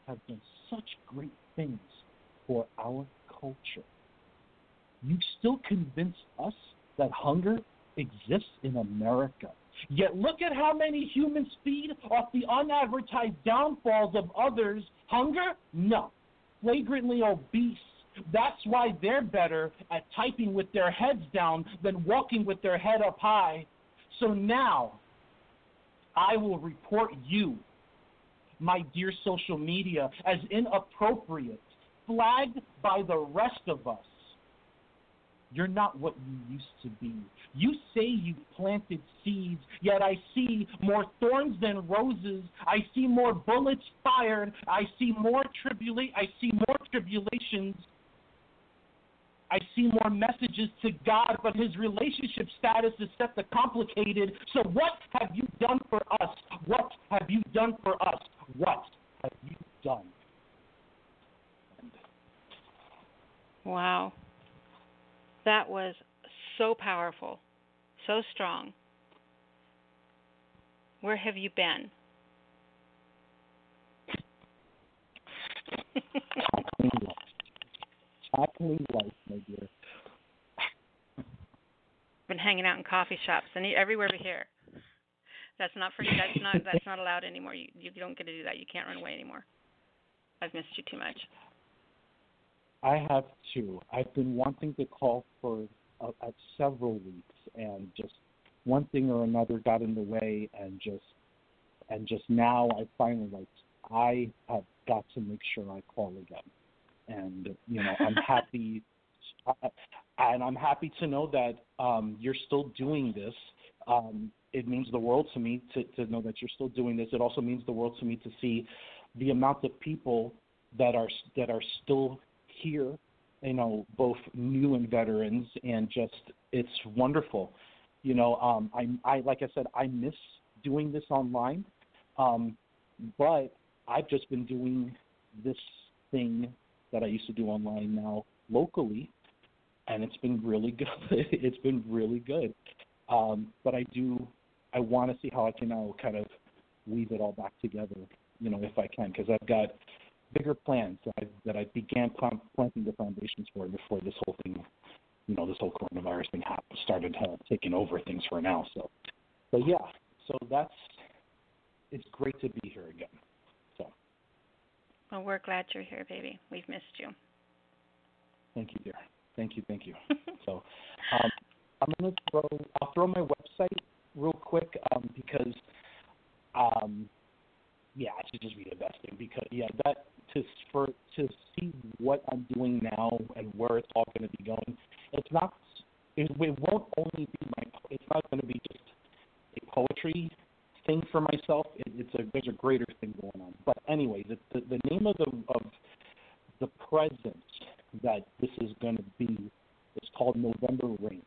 have done such great things for our culture. You still convince us that hunger exists in America. Yet look at how many humans feed off the unadvertised downfalls of others. Hunger? No. Flagrantly obese. That's why they're better at typing with their heads down than walking with their head up high. So now, I will report you, my dear social media, as inappropriate, flagged by the rest of us. You're not what you used to be. You say you planted seeds, yet I see more thorns than roses. I see more bullets fired. I see more tribula- I see more tribulations I see more messages to God, but his relationship status is set to complicated. So, what have you done for us? What have you done for us? What have you done? Wow. That was so powerful, so strong. Where have you been? tackling life, my dear. Been hanging out in coffee shops and everywhere but here. That's not for you. That's not that's not allowed anymore. You you don't get to do that. You can't run away anymore. I've missed you too much. I have too. I've been wanting to call for uh, uh, several weeks, and just one thing or another got in the way, and just and just now I finally like I have got to make sure I call again and you know I'm happy, and I'm happy to know that um, you're still doing this. Um, it means the world to me to, to know that you're still doing this. It also means the world to me to see the amount of people that are that are still here. You know, both new and veterans, and just it's wonderful. You know, um, I, I like I said, I miss doing this online, um, but I've just been doing this thing that I used to do online now locally, and it's been really good. it's been really good. Um, but I do, I want to see how I can now kind of weave it all back together, you know, if I can, because I've got bigger plans that I, that I began planting the foundations for before this whole thing, you know, this whole coronavirus thing happened, started uh, taking over things for now. So, but yeah, so that's it's great to be here again. So. Well, we're glad you're here, baby. We've missed you. Thank you, dear. Thank you, thank you. so, um, I'm gonna throw. I'll throw my website real quick um, because, um, yeah, it should just be thing because yeah, that to for to see what I'm doing now and where it's all going to be going. It's not. It, it won't only be my. It's not going to be just a poetry thing for myself. It, it's a there's a greater thing going on. But anyway, the the, the name of the of the present that this is going to be is called November Reign,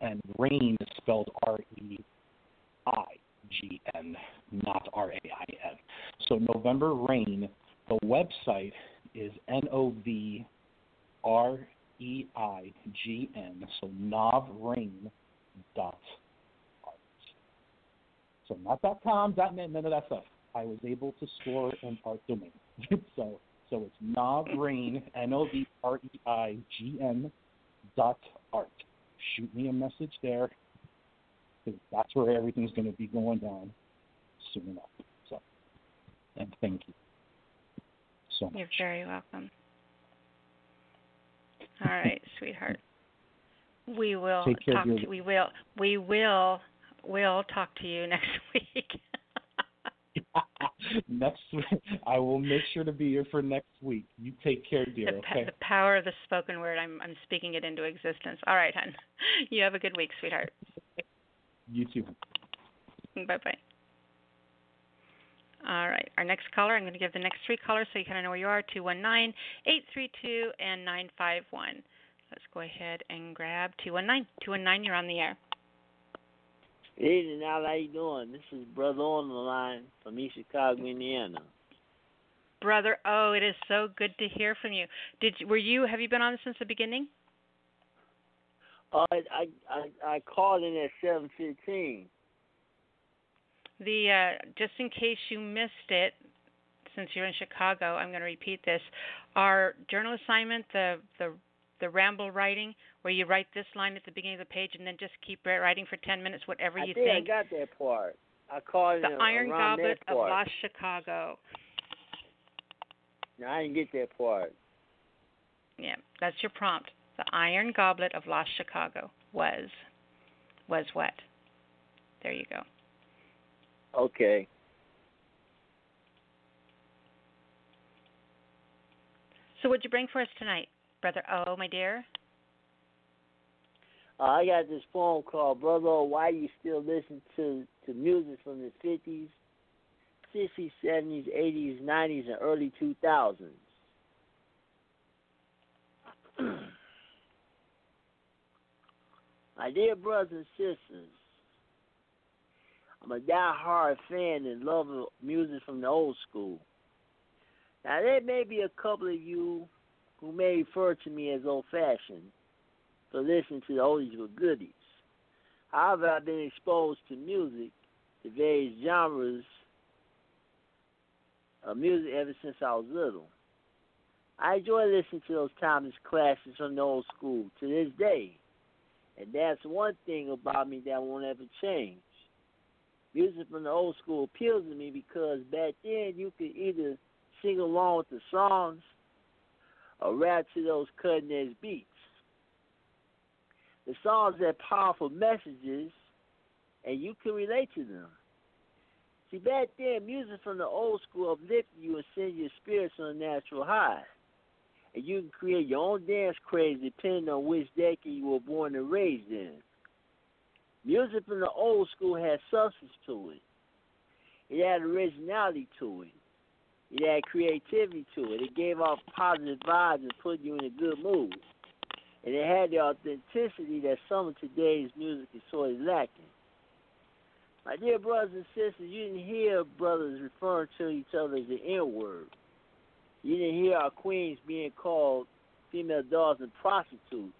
and rain is spelled R E I G N, not R A I N. So November Reign. The website is N O V R E I G N. So novreign dot so not dot .com, dot .net, none of that stuff. I was able to store an art domain. so So it's Novreign, N O V R E I G N dot art. Shoot me a message there because that's where everything's going to be going down soon enough. So, and thank you so much. You're very welcome. All right, sweetheart. We will talk to we will we will will talk to you next week. next week, I will make sure to be here for next week. You take care, dear. The, okay. the power of the spoken word. I'm I'm speaking it into existence. All right, hon. You have a good week, sweetheart. You too. Bye bye. All right. Our next caller, I'm going to give the next three callers so you kind of know where you are 219 832 and 951. Let's go ahead and grab 219. 219, you're on the air. Evening, Al. How are you doing? This is Brother on the line from East Chicago, Indiana. Brother, oh, it is so good to hear from you. Did were you have you been on since the beginning? Uh, I I I called in at seven fifteen. The uh, just in case you missed it, since you're in Chicago, I'm going to repeat this. Our journal assignment, the the the ramble writing, where you write this line at the beginning of the page and then just keep writing for 10 minutes, whatever you I think. think. I got that part. I called in the Iron Goblet of Lost Chicago. No, I didn't get that part. Yeah, that's your prompt. The Iron Goblet of Lost Chicago was was what? There you go. Okay. So what'd you bring for us tonight, brother? Oh, my dear. Uh, I got this phone call, brother. Why you still listen to to music from the fifties, sixties, seventies, eighties, nineties, and early two thousands? My dear brothers and sisters, I'm a die-hard fan and lover of music from the old school. Now, there may be a couple of you who may refer to me as old-fashioned for listening to the oldies but goodies. However, I've been exposed to music, the various genres of music ever since I was little. I enjoy listening to those timeless classics from the old school to this day. And that's one thing about me that won't ever change. Music from the old school appeals to me because back then you could either sing along with the songs or rap to those cutting edge beats. The songs have powerful messages and you can relate to them. See, back then, music from the old school uplifted you and send your spirits on a natural high and you can create your own dance craze depending on which decade you were born and raised in. Music from the old school had substance to it. It had originality to it. It had creativity to it. It gave off positive vibes and put you in a good mood. And it had the authenticity that some of today's music is sort of lacking. My dear brothers and sisters, you didn't hear brothers referring to each other as the N word. You didn't hear our queens being called female dogs and prostitutes.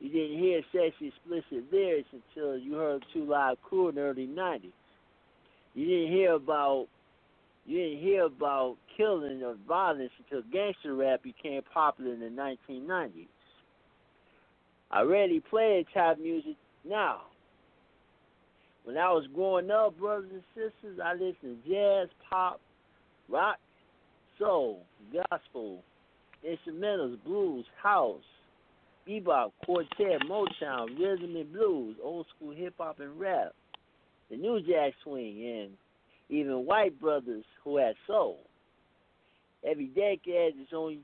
You didn't hear sexy explicit lyrics until you heard Two Live Crew in the early '90s. You didn't hear about you didn't hear about killing or violence until gangster rap became popular in the 1990s. I rarely play type music now. When I was growing up, brothers and sisters, I listened to jazz, pop, rock, soul, gospel, instrumentals, blues, house, bebop, quartet, Motown, rhythm and blues, old school hip hop and rap, the new jack swing, and even white brothers who had soul. Every decade has its own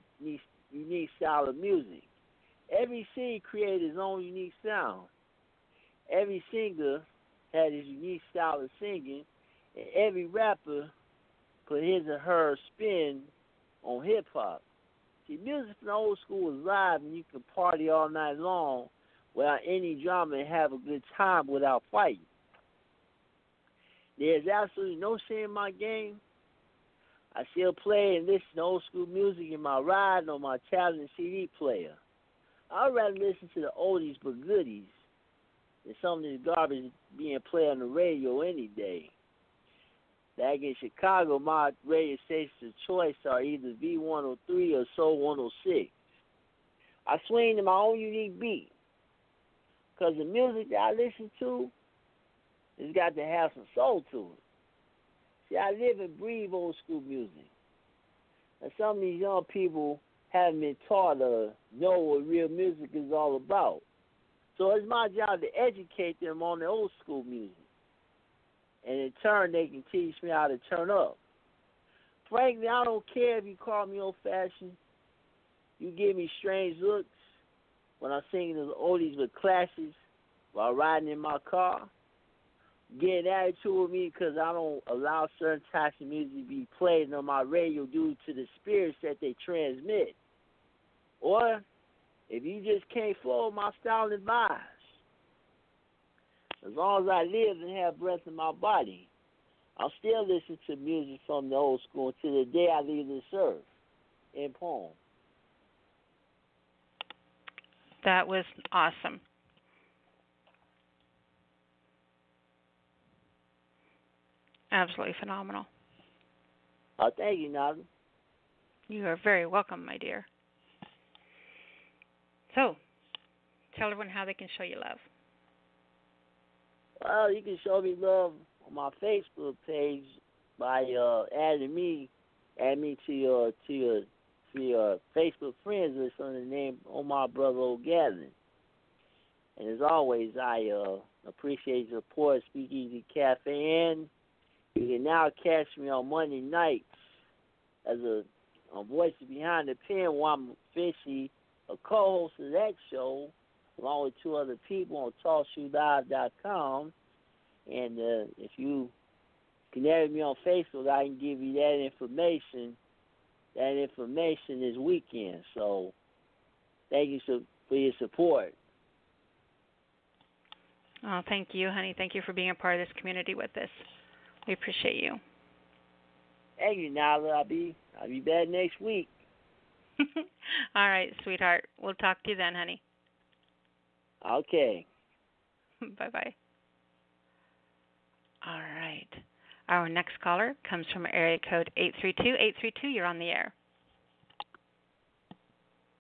unique, style of music. Every scene created its own unique sound. Every singer had his unique style of singing, and every rapper put his or her spin on hip hop. See, music from the old school is live, and you can party all night long without any drama and have a good time without fighting. There's absolutely no shame in my game. I still play and listen to old school music in my ride and on my tablet CD player. I'd rather listen to the oldies but goodies than some of this garbage being played on the radio any day. Back in Chicago, my radio stations of choice are either V103 or Soul 106. I swing to my own unique beat. Because the music that I listen to has got to have some soul to it. See, I live and breathe old school music. And some of these young people haven't been taught to know what real music is all about. So it's my job to educate them on the old school music. And in turn, they can teach me how to turn up. Frankly, I don't care if you call me old fashioned. You give me strange looks when I'm singing those oldies with classes while riding in my car. Getting attitude with me because I don't allow certain types of music to be played on my radio due to the spirits that they transmit. Or if you just can't follow my style and vibes, as long as I live and have breath in my body, I'll still listen to music from the old school until the day I leave this earth. In poem. That was awesome. Absolutely phenomenal. Oh, thank you, Nyla. You are very welcome, my dear. So, tell everyone how they can show you love. Well, you can show me love on my Facebook page by uh, adding me, add me to your to your to your Facebook friends list under the name Omar Brother O'Gathering. And as always, I uh, appreciate your support, Speakeasy Cafe, and you can now catch me on Monday nights as a, a voice behind the pen while I'm officially a co-host of that show, along with two other people on TalkShoeLive.com. And uh, if you connect with me on Facebook, I can give you that information. That information this weekend. So thank you for your support. Oh, thank you, honey. Thank you for being a part of this community with us. We appreciate you. Thank you, Nyla. I'll be I'll be back next week. All right, sweetheart. We'll talk to you then, honey. Okay. bye bye. All right. Our next caller comes from area code 832. 832, you're on the air.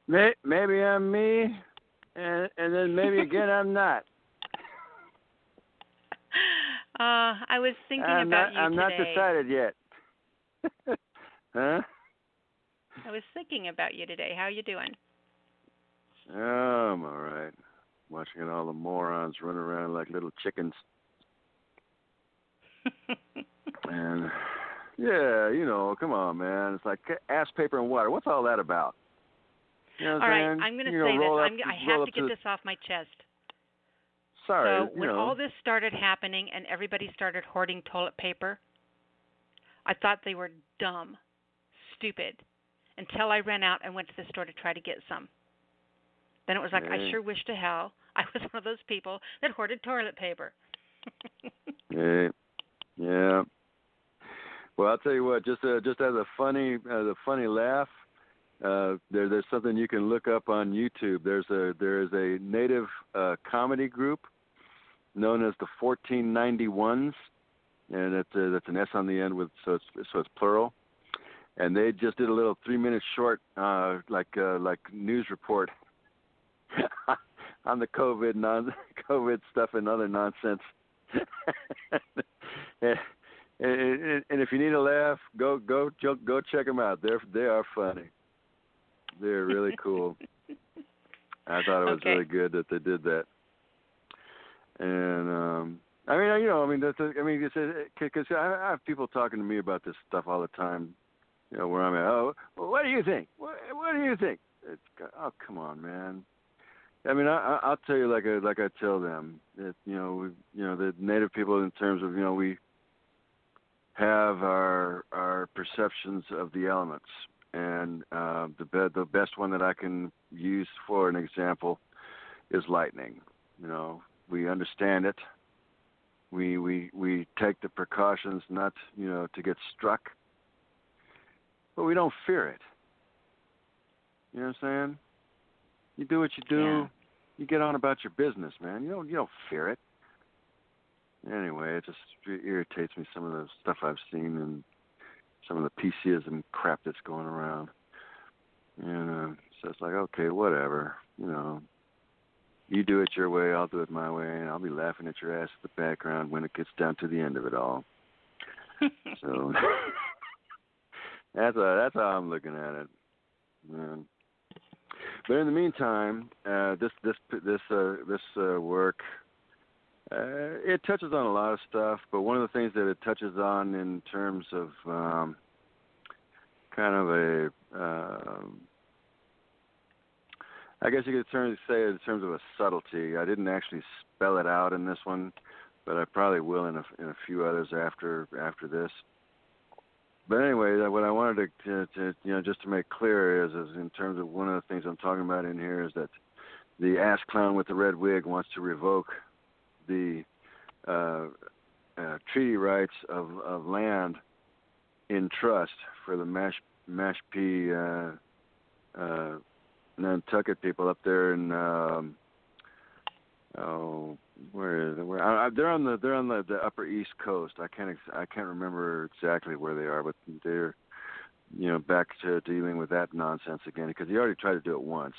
Maybe I'm me, and, and then maybe again I'm not. Uh, I was thinking I'm about not, you I'm today. not decided yet. huh? I was thinking about you today. How are you doing? Oh, I'm all right. Watching all the morons run around like little chickens. and yeah, you know, come on, man. It's like ass paper and water. What's all that about? You know all right, I'm I'm going to say know, this. Up, I'm, I have to get to this off my chest. Sorry. So when know. all this started happening and everybody started hoarding toilet paper, I thought they were dumb, stupid, until I ran out and went to the store to try to get some. Then it was like, I sure wish to hell I was one of those people that hoarded toilet paper. Yeah, yeah. Well, I'll tell you what. Just uh, just as a funny as a funny laugh, uh, there there's something you can look up on YouTube. There's a there is a native uh, comedy group known as the 1491s, and it's uh, that's an S on the end with so it's so it's plural. And they just did a little three minute short, uh, like uh, like news report on the COVID non COVID stuff and other nonsense. and, and, and if you need a laugh, go go go check them out. They're they are funny. They're really cool. I thought it was Okay. really good that they did that. And um I mean, you know, I mean, that's, I mean, because I, I have people talking to me about this stuff all the time. You know, where I'm at. Oh, well, what do you think? What, what do you think? It's, oh, come on, man. I mean, I, I'll tell you like I like I tell them that you know we you know the native people in terms of you know we have our our perceptions of the elements, and uh, the be- the best one that I can use for an example is lightning. You know, we understand it. We we we take the precautions not you know to get struck, but we don't fear it. You know what I'm saying? You do what you do. Yeah. You get on about your business, man. You don't you don't fear it. anyway, it just irritates me some of the stuff I've seen and some of the PCism crap that's going around. You uh, know, so it's like, okay, whatever. You know, you do it your way, I'll do it my way, and I'll be laughing at your ass in the background when it gets down to the end of it all. so that's a, that's how I'm looking at it. Man. But in the meantime, uh, this this this uh, this uh, work uh, it touches on a lot of stuff, but one of the things that it touches on in terms of um, kind of a, uh, I guess you could turn, say in terms of a subtlety. I didn't actually spell it out in this one, but I probably will in a, in a few others after after this. But anyway, what I wanted to, to, to you know just to make clear is, is in terms of one of the things I'm talking about in here is that the ass clown with the red wig wants to revoke the uh, uh, treaty rights of, of land in trust for the Mash Mashpee uh, uh, Nantucket people up there in um, oh where is? Where I, I, they're on the they're on the, the upper east coast. I can't ex- I can't remember exactly where they are, but they're you know back to dealing with that nonsense again because he already tried to do it once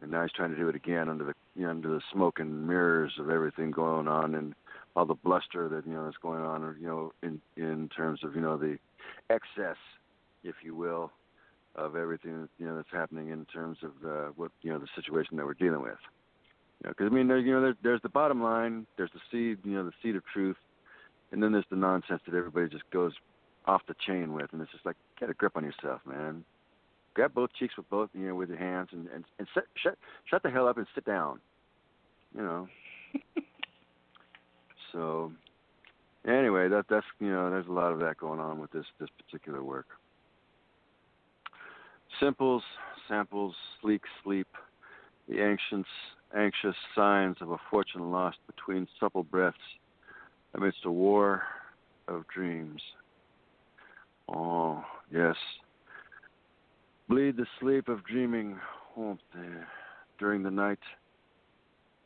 and now he's trying to do it again under the you know, under the smoke and mirrors of everything going on and all the bluster that you know is going on, you know, in in terms of you know the excess, if you will, of everything you know that's happening in terms of uh, what you know the situation that we're dealing with. You know, I mean, there, you know, there's, there's the bottom line, there's the seed, you know, the seed of truth, and then there's the nonsense that everybody just goes off the chain with, and it's just like get a grip on yourself, man grab both cheeks with both you know with your hands and and, and sit, shut shut the hell up and sit down. You know. so anyway, that that's you know there's a lot of that going on with this this particular work. Simples, samples, sleek sleep, the anxious anxious signs of a fortune lost between supple breaths amidst a war of dreams. Oh, yes, Bleed the sleep of dreaming there. During the night,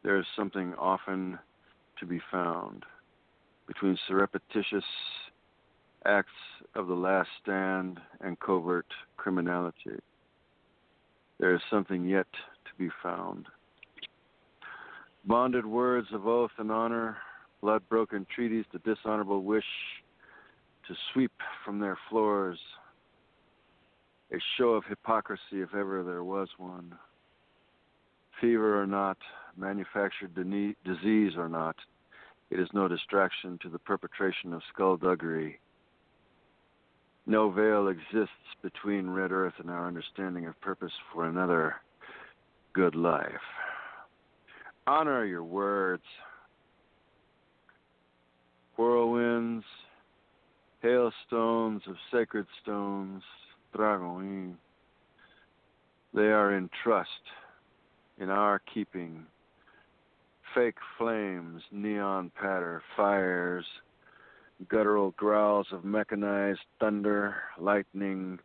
there is something often to be found between surreptitious acts of the last stand and covert criminality. There is something yet to be found. Bonded words of oath and honor, blood broken treaties, the dishonorable wish to sweep from their floors a show of hypocrisy if ever there was one. Fever or not, manufactured disease or not, it is no distraction to the perpetration of skullduggery. No veil exists between Red Earth and our understanding of purpose for another good life. Honor your words. Whirlwinds, hailstones of sacred stones, Dragoin. They are in trust, in our keeping. Fake flames, neon patter, fires, guttural growls of mechanized thunder, lightning,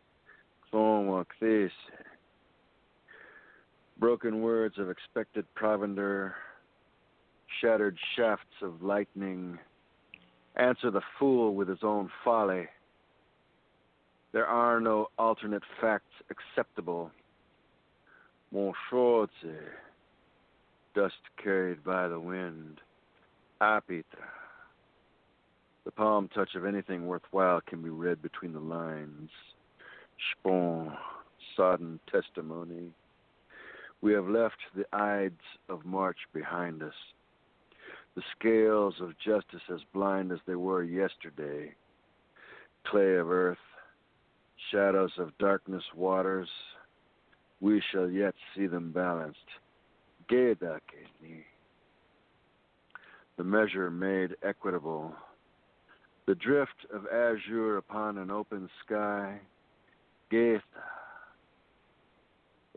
broken words of expected provender, shattered shafts of lightning. Answer the fool with his own folly there are no alternate facts acceptable. Mon dust carried by the wind. Apita. The palm touch of anything worthwhile can be read between the lines. Spon, sodden testimony. We have left the Ides of March behind us. The scales of justice as blind as they were yesterday. Clay of earth, shadows of darkness waters, we shall yet see them balanced. The measure made equitable. The drift of azure upon an open sky. Getha.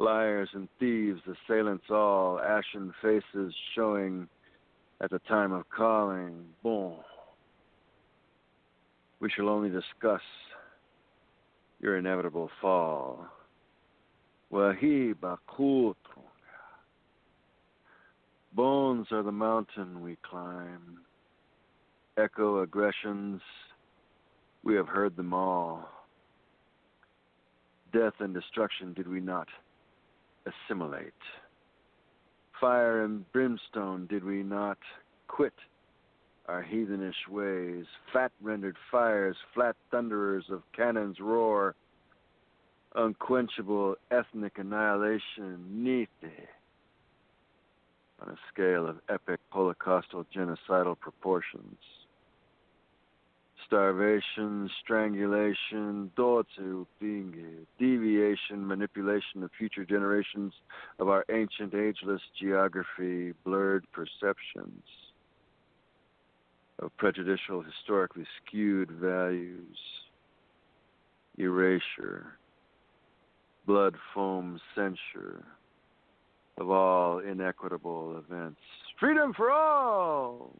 Liars and thieves, assailants all, ashen faces showing at the time of calling. Bon. We shall only discuss your inevitable fall. Wahi. Bones are the mountain we climb. echo aggressions, we have heard them all. Death and destruction did we not assimilate? Fire and brimstone did we not quit our heathenish ways? Fat rendered fires, flat thunderers of cannon's roar, unquenchable ethnic annihilation, neath on a scale of epic holocaustal genocidal proportions. Starvation, strangulation, dotu, deviation, manipulation of future generations of our ancient ageless geography, blurred perceptions of prejudicial, historically skewed values, erasure, blood foam censure of all inequitable events. Freedom for all!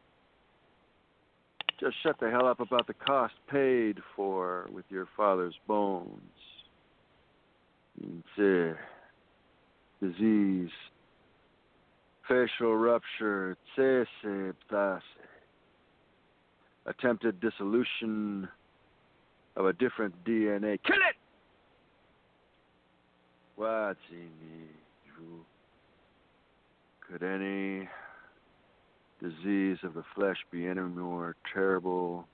Just shut the hell up about the cost paid for with your father's bones. It's disease, facial rupture, attempted dissolution of a different DNA. Kill it! What's in you? Could any disease of the flesh be any more terrible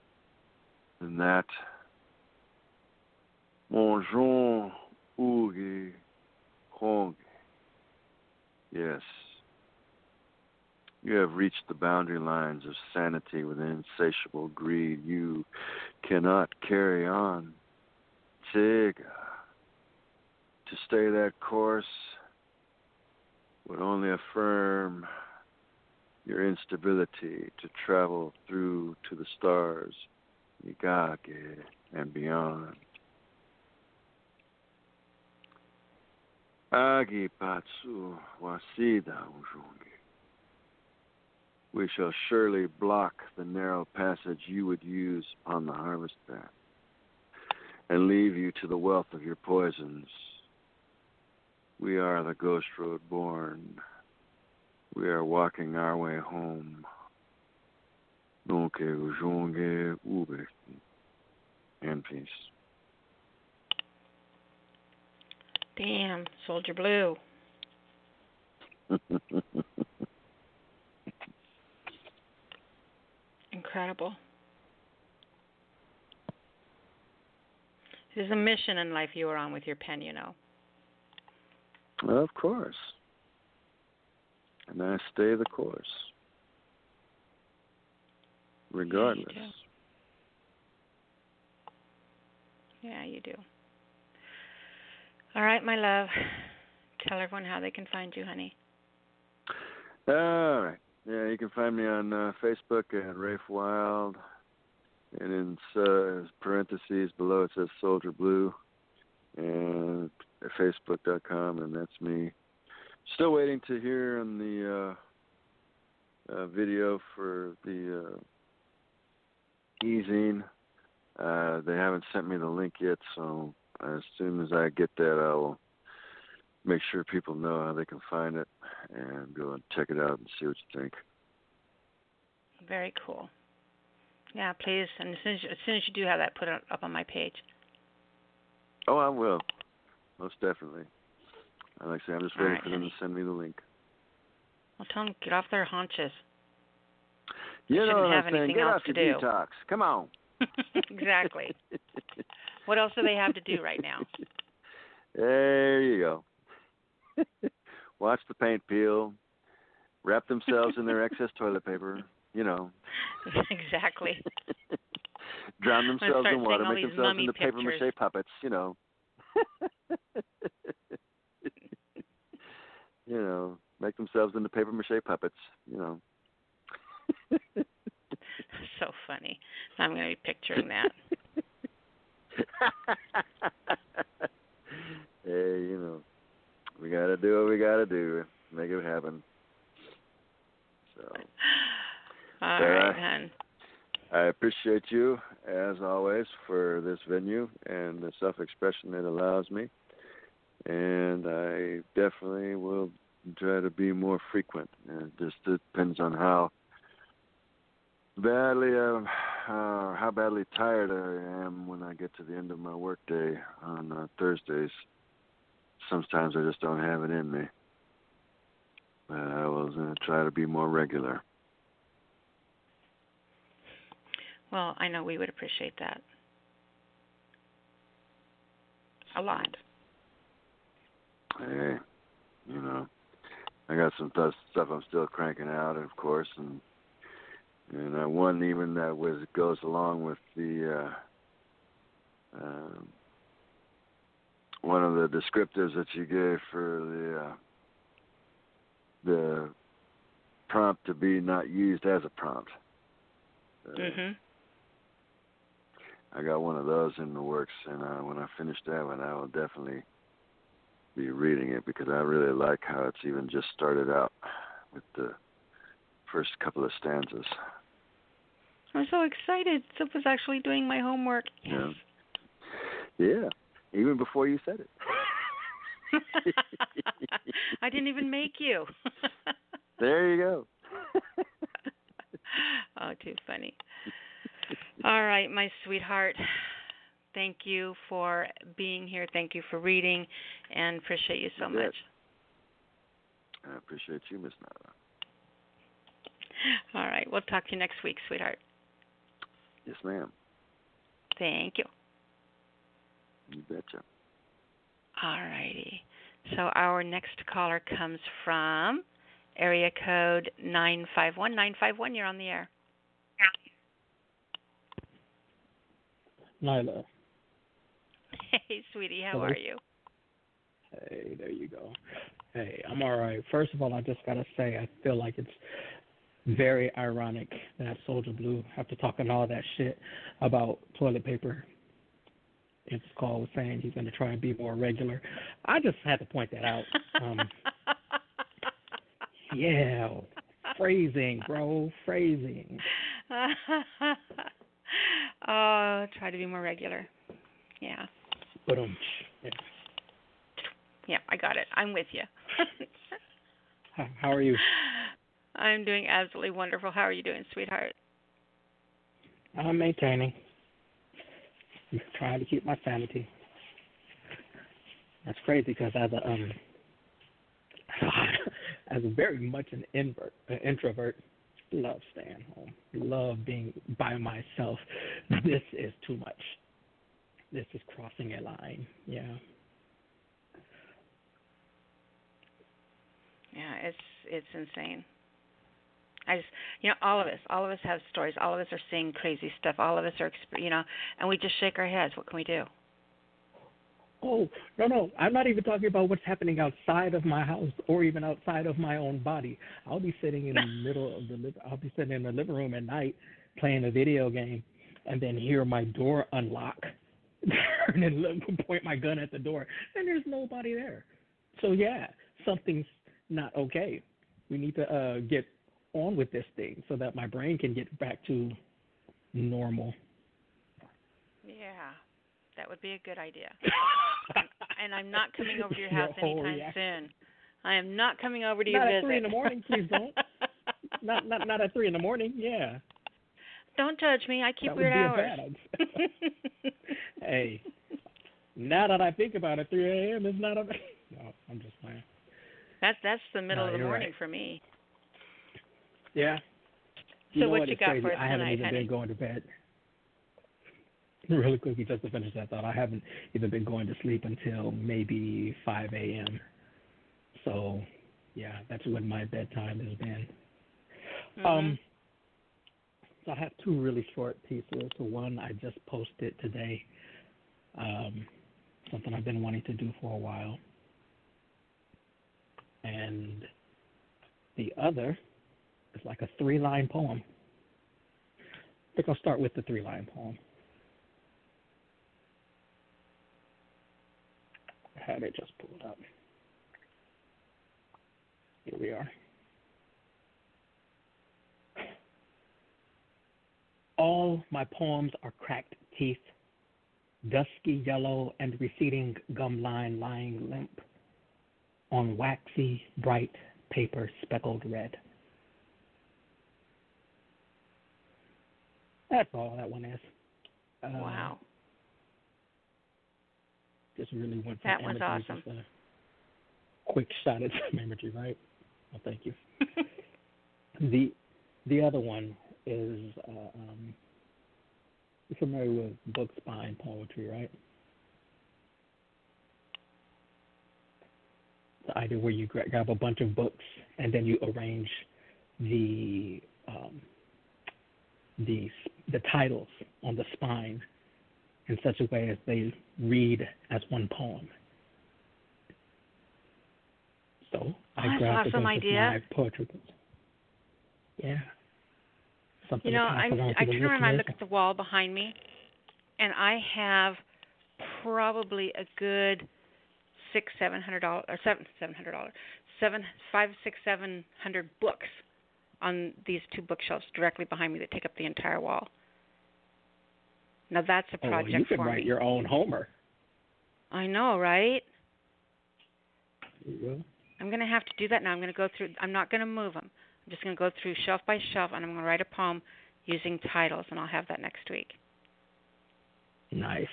than that? Mon Jean Ugi Hong. Yes. You have reached the boundary lines of sanity with insatiable greed. You cannot carry on. Tsiga. To stay that course would only affirm your instability to travel through to the stars, Migage, and beyond. Agi Patsu Wasida Ujungi. We shall surely block the narrow passage you would use upon the harvest path and leave you to the wealth of your poisons we are the ghost road born. We are walking our way home. Nunca ujonge ube. And peace. Damn, Soldier Blue. Incredible. There's a mission in life you are on with your pen, you know. Of course. And I stay the course. Regardless. Yeah, you do. All right, my love. Tell everyone how they can find you, honey. All right. Yeah, you can find me on uh, Facebook at Rafe Wild. And in uh, parentheses below it says Soldier Blue. And facebook.com, and that's me. Still waiting to hear on the uh, uh, video for the uh, easing. Uh, they haven't sent me the link yet, so as soon as I get that, I will make sure people know how they can find it and go and check it out and see what you think. Very cool. Yeah, please. And as soon as, as soon as you do have that, put it up on my page. Oh, I will most definitely. Like I say, I'm just waiting right, for them to send me the link. Well, tell them get off their haunches. You they know what have I'm anything Get else off to your do. detox. Come on. exactly. what else do they have to do right now? There you go. Watch the paint peel. Wrap themselves in their excess toilet paper. You know. exactly. Drown themselves in water. Make themselves into pictures. paper mache puppets. You know. You know, make themselves into paper mache puppets. You know. so funny. I'm going to be picturing that. hey, you know, we got to do what we got to do. Make it happen. So. Uh, All right, hon. I appreciate you, as always, for this venue and the self expression it allows me. And I definitely will try to be more frequent. It just depends on how badly uh, uh how badly tired I am when I get to the end of my workday on uh, Thursdays. Sometimes I just don't have it in me. But I will uh, try to be more regular. Well, I know we would appreciate that. A lot. Hey, you know, I got some stuff I'm still cranking out, of course, and and uh, one even that was goes along with the uh, um, one of the descriptors that you gave for the uh, the prompt to be not used as a prompt. Uh, mhm. I got one of those in the works, and uh, when I finish that one, I will definitely be reading it because I really like how it's even just started out with the first couple of stanzas. I'm so excited. Sip was actually doing my homework. Yes. Yeah. Yeah. Even before you said it. I didn't even make you. there you go. oh, too funny. All right, my sweetheart. Thank you for being here. Thank you for reading, and appreciate you so much. I appreciate you, Miss Nyla. All right, we'll talk to you next week, sweetheart. Yes, ma'am. Thank you. You betcha. All righty. So our next caller comes from area code 951. 951, you're on the air. Nyla. Hey, sweetie, how Hello. are you? Hey, there you go. Hey, I'm all right. First of all, I just gotta say, I feel like it's very ironic that Soldier Blue, after talking all that shit about toilet paper, his call was saying he's gonna try and be more regular. I just had to point that out. Um, yeah, phrasing, bro, phrasing. oh, try to be more regular. Yeah. Yeah. Yeah, I got it. I'm with you. How are you? I'm doing absolutely wonderful. How are you doing, sweetheart? I'm maintaining. I'm trying to keep my sanity. That's crazy because as a um as a very much an invert, an introvert, love staying home, love being by myself. This is too much. This is crossing a line. Yeah. Yeah, it's it's insane. I just, you know, all of us, all of us have stories. All of us are seeing crazy stuff. All of us are, you know, and we just shake our heads. What can we do? Oh no no! I'm not even talking about what's happening outside of my house or even outside of my own body. I'll be sitting in the middle of the I'll be sitting in the living room at night playing a video game, and then hear my door unlock, turn and point my gun at the door, and there's nobody there. So yeah, something's not okay. We need to uh, get on with this thing so that my brain can get back to normal. Yeah, that would be a good idea. and I'm not coming over to your house your anytime soon. I am not coming over to not your visit. Not at three in the morning, please don't. not not not at three in the morning. Yeah. Don't judge me. I keep that weird hours. Hey, now that I think about it, 3 a.m. is not a. No, I'm just playing. That's that's the middle no, of the morning right. for me. Yeah. You so what, what you got crazy? for us I haven't tonight, even honey? been going to bed. Really quickly, just to finish that thought, I haven't even been going to sleep until maybe 5 a.m. So, yeah, that's when my bedtime has been. Mm-hmm. Um, I have two really short pieces. One I just posted today, um, something I've been wanting to do for a while, and the other is like a three-line poem. I think I'll start with the three-line poem. I had it just pulled up. Here we are. All my poems are cracked teeth, dusky yellow and receding gum line lying limp on waxy, bright paper speckled red. That's all that one is. Uh, wow. Just really went That was awesome. Quick shot at some imagery, right? Well, thank you. the the other one is uh, um, you're familiar with book spine poetry, right? The idea where you grab a bunch of books and then you arrange the um, the the titles on the spine in such a way as they read as one poem. So I oh, grabbed a bunch idea. of my poetry books. Yeah. Something you know, I'm, I turn around and I look at the wall behind me, and I have probably a good six, seven hundred dollars, or seven, seven hundred dollars, seven, five, six, seven hundred books on these two bookshelves directly behind me that take up the entire wall. Now that's a oh, project oh, you could for write me. your own Homer. I know, right? Yeah. I'm going to have to do that now. I'm going to go through. I'm not going to move them. I'm just going to go through shelf by shelf, and I'm going to write a poem using titles, and I'll have that next week. Nice.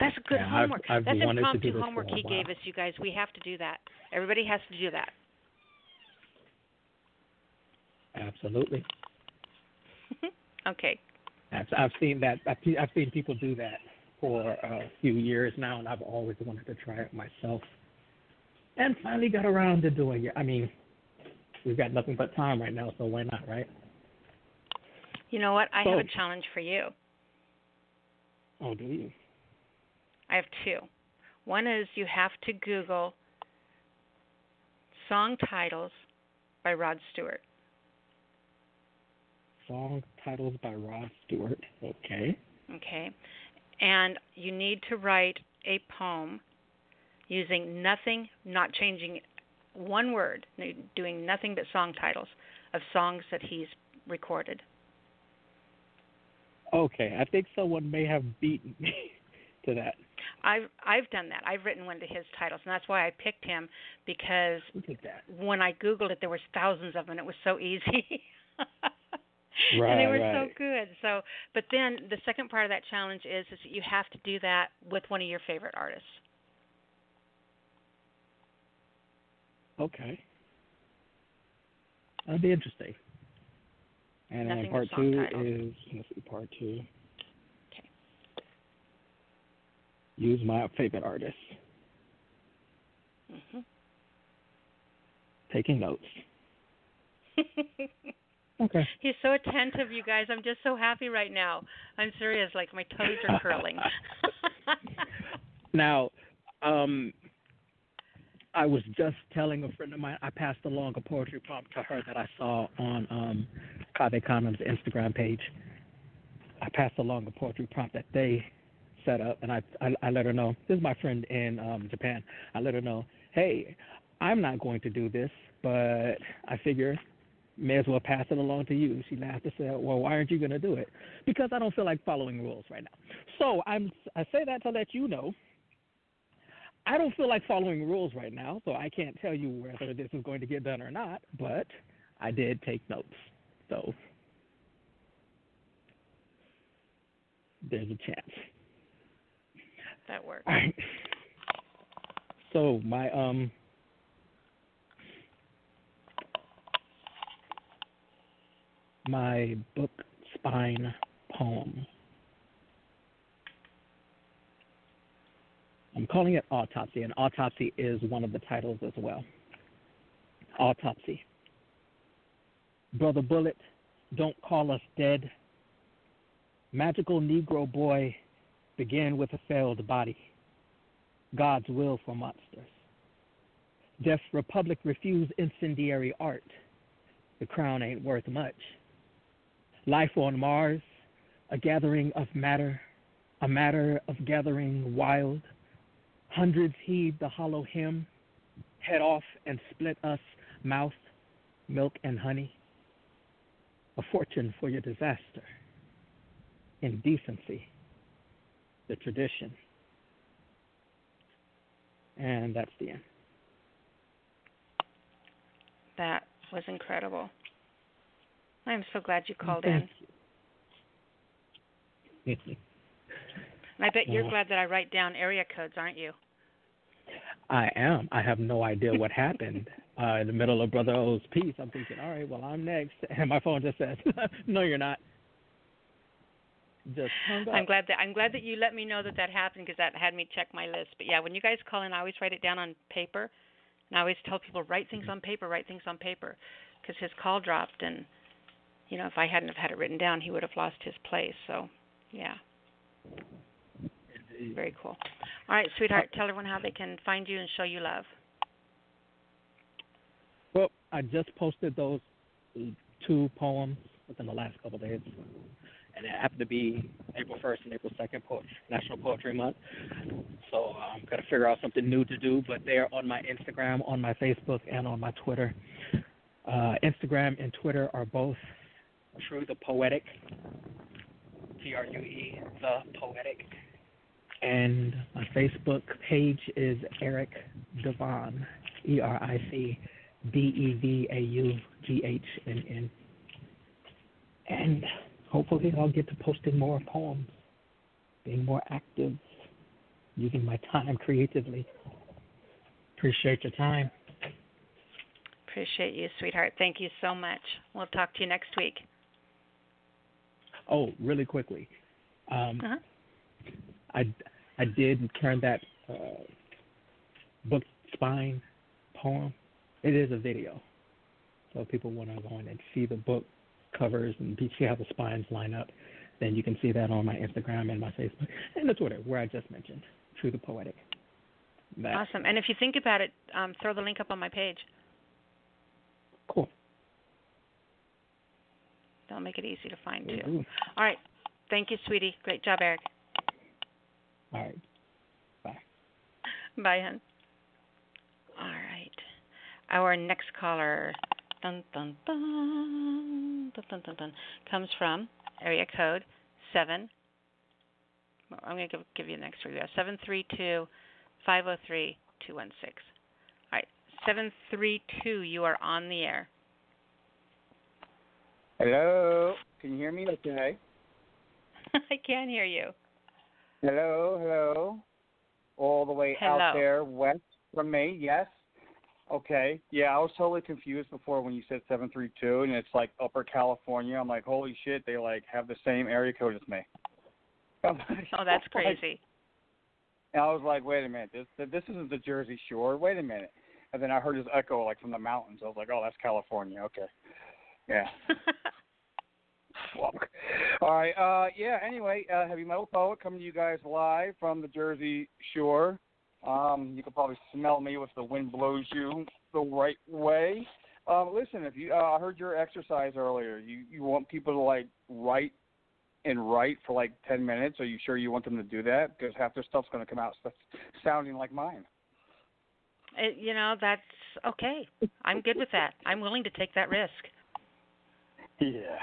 That's good yeah, homework. I've, I've That's impromptu homework he gave us, you guys. We have to do that. Everybody has to do that. Absolutely. okay. I've, I've seen that. I've, I've seen people do that for a few years now, and I've always wanted to try it myself. And finally got around to doing it. I mean, we've got nothing but time right now, so why not, right? You know what? I So- have a challenge for you. Oh, do you? I have two. One is you have to Google song titles by Rod Stewart. Song titles by Rod Stewart. Okay. Okay. And you need to write a poem using nothing, not changing one word, doing nothing but song titles of songs that he's recorded. Okay. I think someone may have beaten me to that. I've I've done that. I've written one to his titles, and that's why I picked him because Look at that. when I googled it, there was thousands of them. and It was so easy. Right, and they were right. so good. So, but then the second part of that challenge is is that you have to do that with one of your favorite artists. Okay. That'd be interesting. And Nothing then part two is let's see, part two. Okay. Use my favorite artist. Mhm. Taking notes. Okay. He's so attentive, you guys. I'm just so happy right now. I'm serious. Like my toes are curling. Now, um, I was just telling a friend of mine. I passed along a poetry prompt to her that I saw on um, Kave Khanum's Instagram page. I passed along a poetry prompt that they set up, and I, I I let her know. This is my friend in um, Japan. I let her know, hey, I'm not going to do this, but I figure may as well pass it along to you. She laughed and said, well, why aren't you going to do it? Because I don't feel like following rules right now. So I'm I say that to let you know. I don't feel like following rules right now, so I can't tell you whether this is going to get done or not. But I did take notes, so there's a chance. that works. All right. So my um my book spine poem. I'm calling it autopsy, and autopsy is one of the titles as well. Autopsy. Brother Bullet, don't call us dead. Magical Negro boy began with a failed body. God's will for monsters. Deaf Republic refuse incendiary art. The crown ain't worth much. Life on Mars, a gathering of matter, a matter of gathering wild. Hundreds heed the hollow hymn, head off and split us, mouth, milk, and honey. A fortune for your disaster. Indecency, the tradition. And that's the end. That was incredible. I'm so glad you called Thank in. you. I bet you're uh, glad that I write down area codes, aren't you? I am. I have no idea what happened uh, in the middle of Brother O's piece. I'm thinking, all right, well, I'm next, and my phone just says, "No, you're not." Just hung up. I'm glad that I'm glad that you let me know that that happened because that had me check my list. But yeah, when you guys call in, I always write it down on paper, and I always tell people write things on paper, write things on paper, because his call dropped, and you know if I hadn't have had it written down, he would have lost his place. So, yeah. Very cool. All right, sweetheart, tell everyone how they can find you and show you love. Well, I just posted those two poems within the last couple of days, and it happened to be April 1st and April 2nd, po- National Poetry Month. So I'm gonna figure out something new to do. But they are on my Instagram, on my Facebook, and on my Twitter. Uh, Instagram and Twitter are both True the Poetic. T R U E the Poetic. And my Facebook page is Eric DeVaughn, E R I C D E V A U G H N N. And hopefully I'll get to posting more poems, being more active, using my time creatively. Appreciate your time. Appreciate you, sweetheart. Thank you so much. We'll talk to you next week. Oh, really quickly. Um, Uh-huh. I, I did turn that uh, book spine poem. It is a video, so if people want to go in and see the book covers and see how the spines line up, then you can see that on my Instagram and my Facebook and the Twitter, where I just mentioned True the Poetic. That, Awesome. And if you think about it, um, throw the link up on my page. Cool. That'll make it easy to find too. All right. Thank you, sweetie. Great job, Eric. All right. Bye. Bye, hon. All right. Our next caller dun, dun, dun, dun, dun, dun, dun, comes from area code 7. I'm going to give, give you the next three. 732 503 216. All right. 732, you are on the air. Hello, can you hear me okay? I can hear you. Hello, hello. All the way Hello. out there west from me, yes. Okay. Yeah, I was totally confused before when you said 732 and it's like Upper California. I'm like, holy shit, they like have the same area code as me. Like- Oh, that's crazy. and I was like, wait a minute, this this isn't the Jersey Shore. Wait a minute. And then I heard his echo like from the mountains. I was like, oh, that's California. Okay. Yeah. Fuck. All right. Uh, yeah. Anyway, uh, heavy metal poet coming to you guys live from the Jersey Shore. Um, you can probably smell me if the wind blows you the right way. Um, listen, if you, uh, I heard your exercise earlier. You you want people to like write and write for like ten minutes. Are you sure you want them to do that? Because half their stuff's going to come out sounding like mine. It, you know, that's okay. I'm good with that. I'm willing to take that risk. Yeah.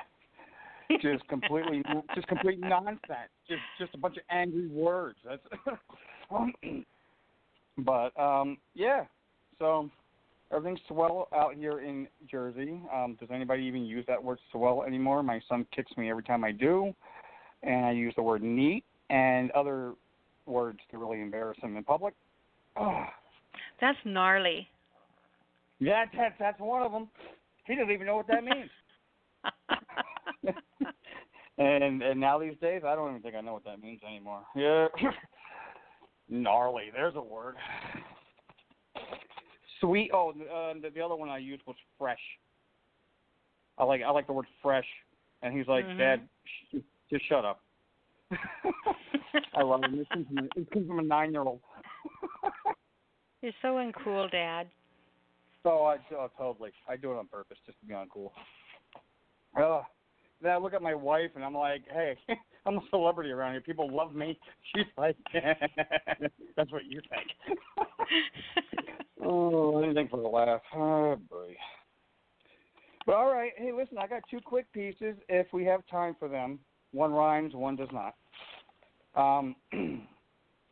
Just completely, just complete nonsense. Just, just a bunch of angry words. That's. but um, yeah. So everything's swell out here in Jersey. Um, does anybody even use that word swell anymore? My son kicks me every time I do, and I use the word neat and other words to really embarrass him in public. Oh, That's gnarly. yeah, that's that's one of them. He doesn't even know what that means. and and now these days, I don't even think I know what that means anymore. Yeah, gnarly. There's a word. Sweet. Oh, uh, the, the other one I used was fresh. I like I like the word fresh, and he's like, Mhm. Dad, sh- just shut up. I love it. It comes from a, it comes from a nine-year-old. You're so uncool, Dad. So I oh, totally. I do it on purpose just to be uncool. Uh, then I look at my wife and I'm like, hey, I'm a celebrity around here. People love me. She's like, that's what you think. oh, anything for a laugh. Oh boy. But all right, hey, listen, I got two quick pieces if we have time for them. One rhymes, one does not. Um,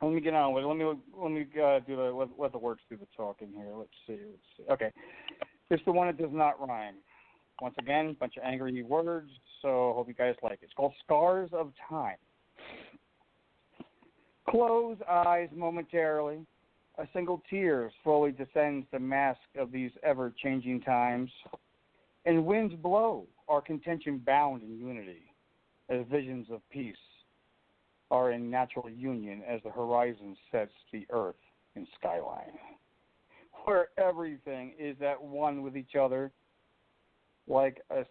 let me get on with it. Let me let me uh, do the let, let the words do the talking here. Let's see. Let's see. Okay, it's the one that does not rhyme. Once again, bunch of angry words. So hope you guys like it. It's called Scars of Time. Close eyes momentarily. A single tear slowly descends the mask of these ever changing times. And winds blow, our contention bound in unity, as visions of peace are in natural union as the horizon sets the earth in skyline. Where everything is at one with each other like a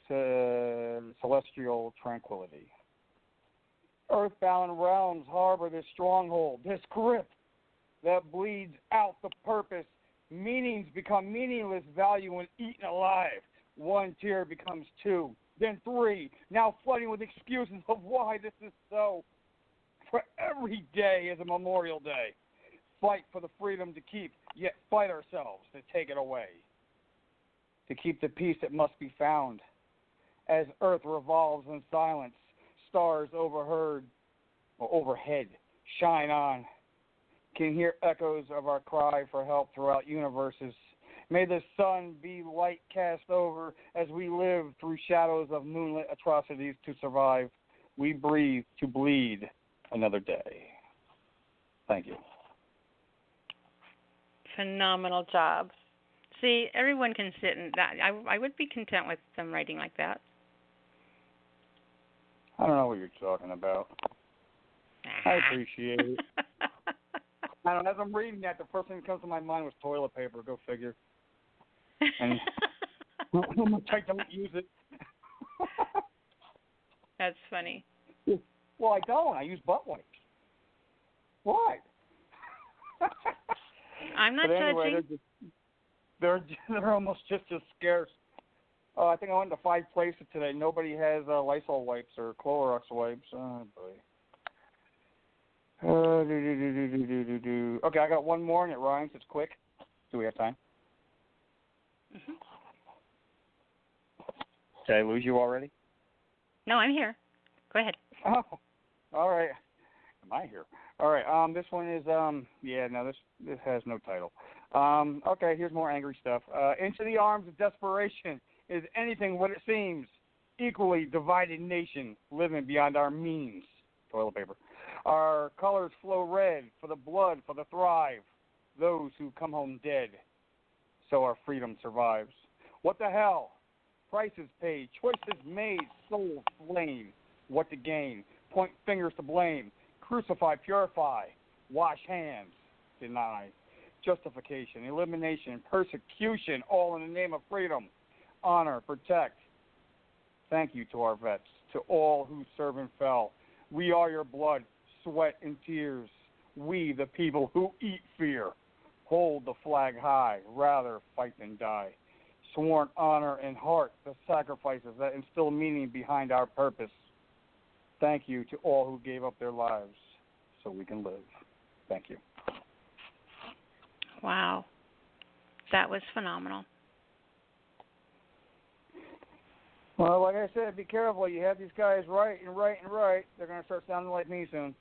celestial tranquility. Earthbound realms harbor this stronghold, this grip that bleeds out the purpose. Meanings become meaningless value when eaten alive. One tear becomes two, then three, now flooding with excuses of why this is so. For every day is a Memorial Day. Fight for the freedom to keep, yet fight ourselves to take it away. To keep the peace that must be found. As Earth revolves in silence, stars overheard or overhead shine on. Can hear echoes of our cry for help throughout universes. May the sun be light cast over as we live through shadows of moonlit atrocities to survive. We breathe to bleed another day. Thank you. Phenomenal job. See, everyone can sit in that. I I would be content with them writing like that. I don't know what you're talking about. I appreciate it. I don't. As I'm reading that, the first thing that comes to my mind was toilet paper. Go figure. And I don't use it. That's funny. Well, I don't. I use butt wipes. Why? I'm not but anyway, judging. Just, they're they're almost just as scarce. Uh, I think I went to five places today. Nobody has uh, Lysol wipes or Clorox wipes. Oh boy. Uh, do, do, do, do, do, do, do. Okay, I got one more and it rhymes. It's quick. Do we have time? Mm-hmm. Did I lose you already? No, I'm here. Go ahead. Oh, all right. Am I here? All right. Um, this one is um, yeah. No, this this has no title. Um, okay. Here's more angry stuff. Uh, into the arms of desperation is anything what it seems. Equally divided nation living beyond our means. Toilet paper. Our colors flow red for the blood, for the thrive, those who come home dead. So our freedom survives. What the hell? Prices paid, choices made, souls slain. What to gain? Point fingers to blame. Crucify, purify, wash hands, deny. Justification, elimination, persecution, all in the name of freedom. Honor, protect. Thank you to our vets, to all who serve and fell. We are your blood, sweat, and tears. We, the people who eat fear, hold the flag high, rather fight than die. Sworn honor and heart, the sacrifices that instill meaning behind our purpose. Thank you to all who gave up their lives so we can live. Thank you. Wow. That was phenomenal. Well, like I said, be careful. You have these guys right and right and right. They're going to start sounding like me soon.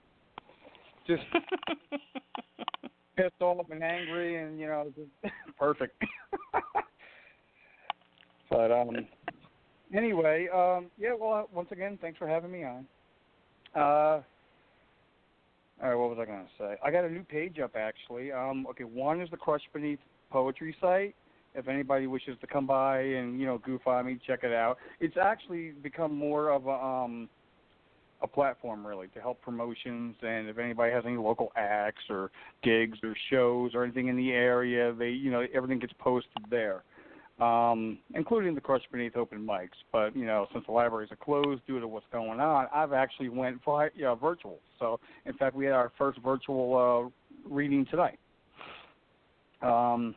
Just pissed off and angry, and you know, just perfect. but um, anyway, um, yeah. Well, once again, thanks for having me on. Uh, all right, what was I going to say? I got a new page up actually. Um, okay, one is the Crush Beneath Poetry site if anybody wishes to come by and you know goof on me, check it out. It's actually become more of a um a platform really to help promotions and if anybody has any local acts or gigs or shows or anything in the area, they you know everything gets posted there. Um, including the Crush Beneath open mics, but you know since the libraries are closed due to what's going on, I've actually went for yeah, virtual. So in fact, we had our first virtual uh, reading tonight. Um,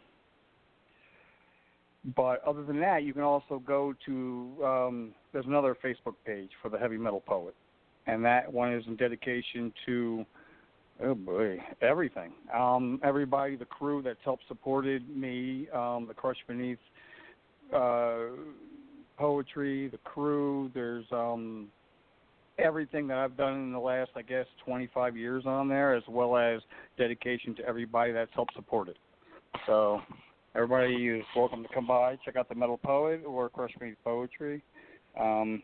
but other than that, you can also go to um, there's another Facebook page for the heavy metal poet, and that one is in dedication to oh boy everything. Um, everybody, the crew that's helped supported me, um, the Crush Beneath uh, poetry, the crew. There's um, everything that I've done in the last, I guess, 25 years on there, as well as dedication to everybody that's helped support it. So Everybody is welcome to come by, check out the Metal Poet or Crush Beneath Poetry. Um,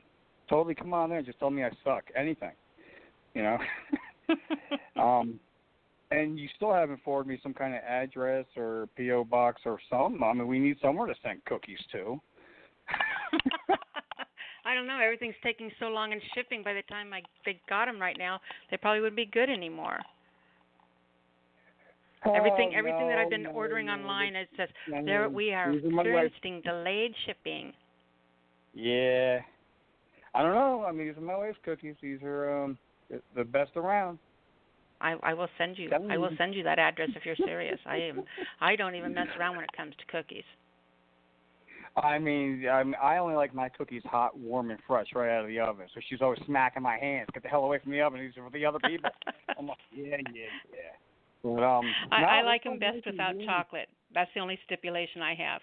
totally come on there. Just tell me I suck. Anything, you know. um, and you still haven't forwarded me some kind of address or PO box or something. I mean, we need somewhere to send cookies to. I don't know. Everything's taking so long in shipping. By the time I they got them right now, they probably wouldn't be good anymore. Oh, everything everything no, that I've been no, ordering no. online it says there we are these are my experiencing delayed shipping. Yeah. I don't know. I mean, these are my wife's cookies. These are um the best around. I I will send you I will send you that address if you're serious. I am I don't even mess around when it comes to cookies. I mean, I mean, I only like my cookies hot, warm, and fresh right out of the oven. So she's always smacking my hands. Get the hell away from the oven. These are for the other people. I'm like, yeah, yeah, yeah. But um, I, no, I like them best without do. chocolate. That's the only stipulation I have.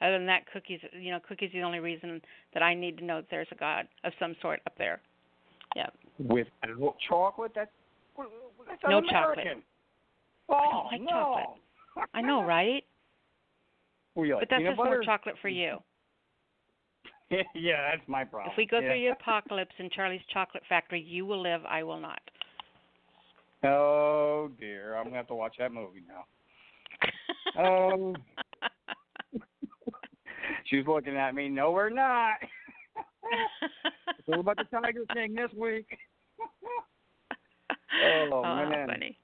Other than that, cookies. You know, cookies is the only reason that I need to know that there's a God of some sort up there. Yeah. Without chocolate, that's that's No chocolate. Oh I don't oh, like no. chocolate. I know, right? Well, like but that's just more chocolate for you. yeah, that's my problem. If we go yeah. through the apocalypse in Charlie's Chocolate Factory, you will live. I will not. Oh dear, I'm gonna have to watch that movie now. Oh, she's looking at me. No, we're not. it's all about the Tiger King this week. oh, oh, man. funny.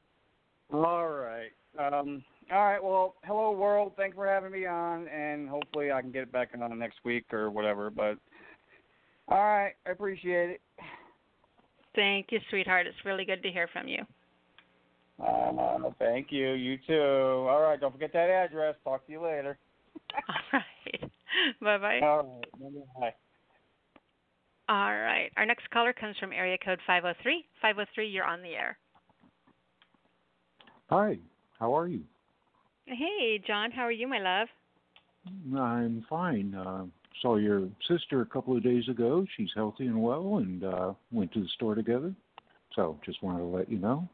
All right. Um, all right. Well, hello world. Thanks for having me on, and hopefully I can get it back on the next week or whatever. But all right, I appreciate it. Thank you, sweetheart. It's really good to hear from you. Uh, thank you. You too. All right. Don't forget that address. Talk to you later. All right. Bye bye. All right. Bye. All right. Our next caller comes from area code 503. 503, you're on the air. Hi, how are you? Hey, John. How are you, my love? I'm fine. Uh, saw your sister a couple of days ago. She's healthy and well, and uh, went to the store together. So just wanted to let you know.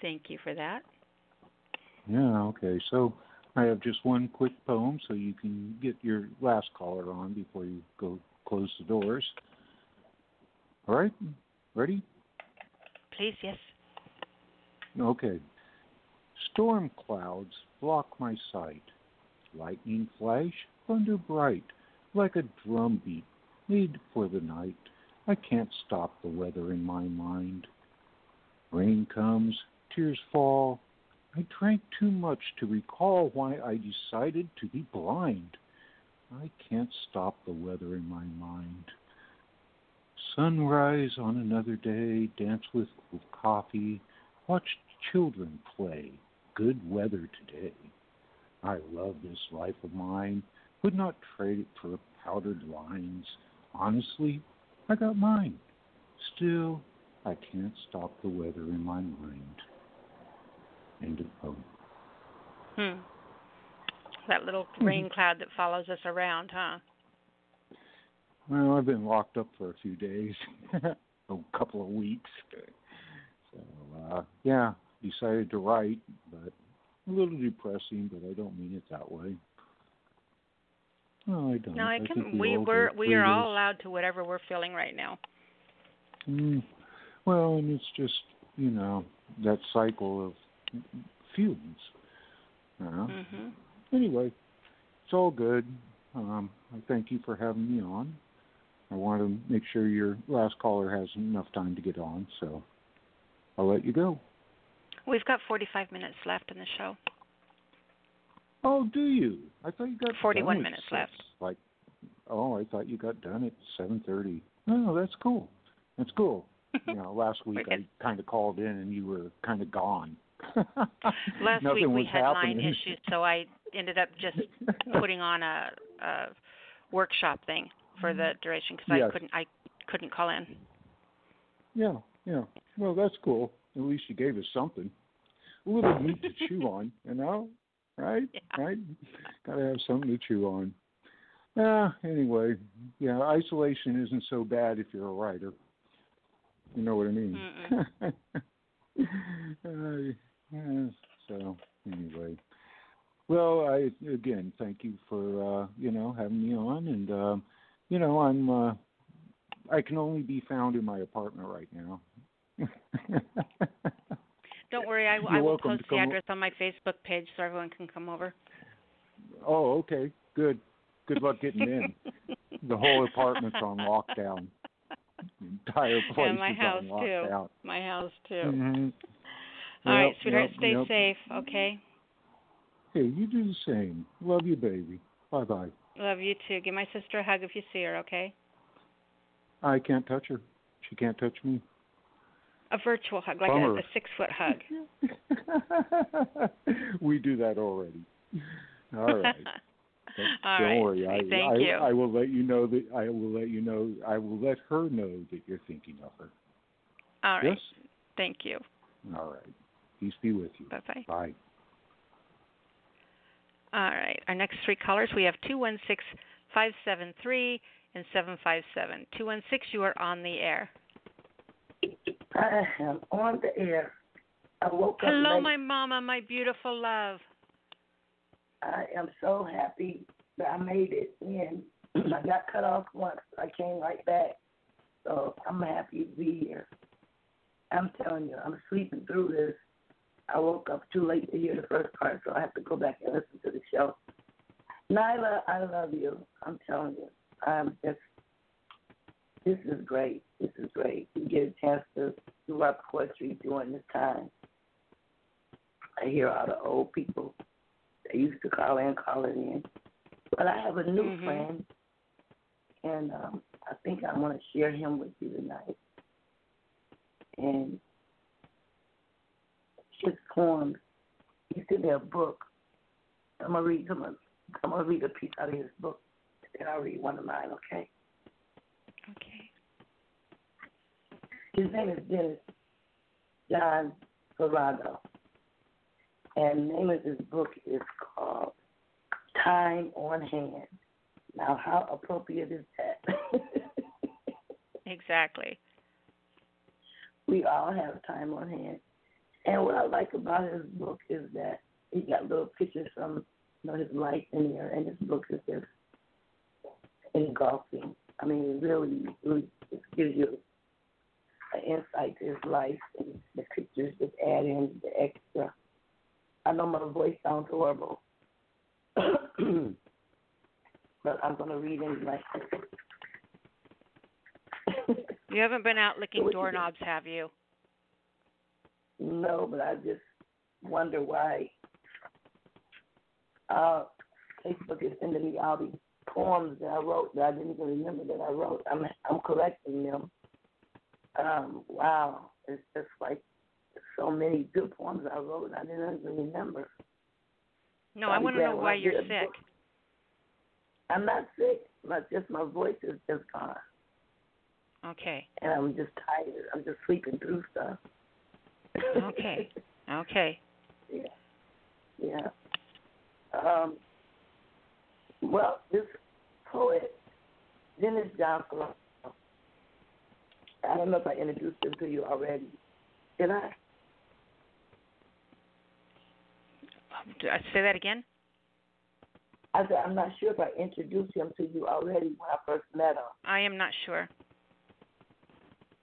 Thank you for that. Yeah, okay. So I have just one quick poem so you can get your last caller on before you go close the doors. All right? Ready? Please, yes. Okay. Storm clouds block my sight. Lightning flash, thunder bright, like a drumbeat made for the night. I can't stop the weather in my mind. Rain comes, tears fall. I drank too much to recall why I decided to be blind. I can't stop the weather in my mind. Sunrise on another day, dance with, coffee, watch children play. Good weather today. I love this life of mine, would not trade it for powdered lines. Honestly, I got mine. Still, I can't stop the weather in my mind. End of poem. Hmm. That little rain cloud that follows us around, huh? Well, I've been locked up for a few days, a couple of weeks. So, uh, yeah, decided to write, but a little depressing, but I don't mean it that way. No, I don't. No, I think can. we we're we are all allowed to whatever we're feeling right now. Mm, well, and it's just you know that cycle of feelings. You know? Mhm. Anyway, it's all good. Um, I thank you for having me on. I want to make sure your last caller has enough time to get on, so I'll let you go. We've got 45 minutes left in the show. Oh, do you? I thought you got 41 done minutes six. left. Like, oh, I thought you got done at seven thirty. Oh, that's cool. That's cool. you know, last week I kind of called in and you were kind of gone. Last week we had line issues, so I ended up just putting on a, a workshop thing for the duration because Yes. I couldn't I couldn't call in. Yeah, yeah. Well, that's cool. At least you gave us something. A little meat to chew on, you know? Right? Right? Gotta have something to chew on. Yeah, anyway. Yeah, isolation isn't so bad if you're a writer. You know what I mean? uh, yeah, so anyway. Well, I again thank you for uh, you know, having me on and um you know, I'm uh I can only be found in my apartment right now. Don't worry, I, I will post the address on my Facebook page so everyone can come over. Oh, okay, good. Good luck getting in. the whole apartment's on lockdown. The entire place and my is house on lockdown. too. My house too. Mm-hmm. All yep, right, sweetheart, yep, stay yep. safe, okay? Hey, you do the same. Love you, baby. Bye bye. Love you too. Give my sister a hug if you see her, okay? I can't touch her. She can't touch me. A virtual hug, like a, a six foot hug. we do that already. All right. All don't right, worry. I, thank I, you. I will let you know that I will let you know. I will let her know that you're thinking of her. All right. Yes. Thank you. All right. Peace be with you. Bye bye. All right. Our next three callers we have two one six five seven three and seven five seven. Two one six, you are on the air. I am on the air. I woke up Hello, my mama, my beautiful love. I am so happy that I made it in. I got cut off once. I came right back. So I'm happy to be here. I'm telling you, I'm sleeping through this. I woke up too late to hear the first part, so I have to go back and listen to the show. Nyla, I love you. I'm telling you. I'm just, this is great. This is great. You get a chance to do our poetry during this time. I hear all the old people that used to call in, call it in. But I have a new Mhm. friend, and um, I think I want to share him with you tonight. And his poems, he sent me a book. I'm gonna read some. of- I'm gonna read a piece out of his book, and I'll read one of mine. Okay. Okay. His name is Dennis John Ferado. And the name of his book is called Time on Hand. Now, how appropriate is that? Exactly. we all have time on hand. And what I like about his book is that he got little pictures from you know his life in there, and his book is just engulfing. I mean, it really, really just gives you an insight to his life, and the pictures just add in the extra. I know my voice sounds horrible, but I'm gonna read anyway. You haven't been out licking doorknobs, have you? No, but I just wonder why uh, Facebook is sending me all these poems that I wrote that I didn't even remember that I wrote. I'm I'm collecting them. Um, wow, it's just like so many good poems I wrote I didn't even remember. No, I want to know why you're sick. I'm not sick. My just my voice is just gone, Okay. and I'm just tired. I'm just sleeping through stuff. Okay. Okay. Yeah. Yeah. Um, well, this poet, Dennis Johnson, I don't know if I introduced him to you already. Did I? Do I say that again? I said, I'm not sure if I introduced him to you already when I first met him. I am not sure.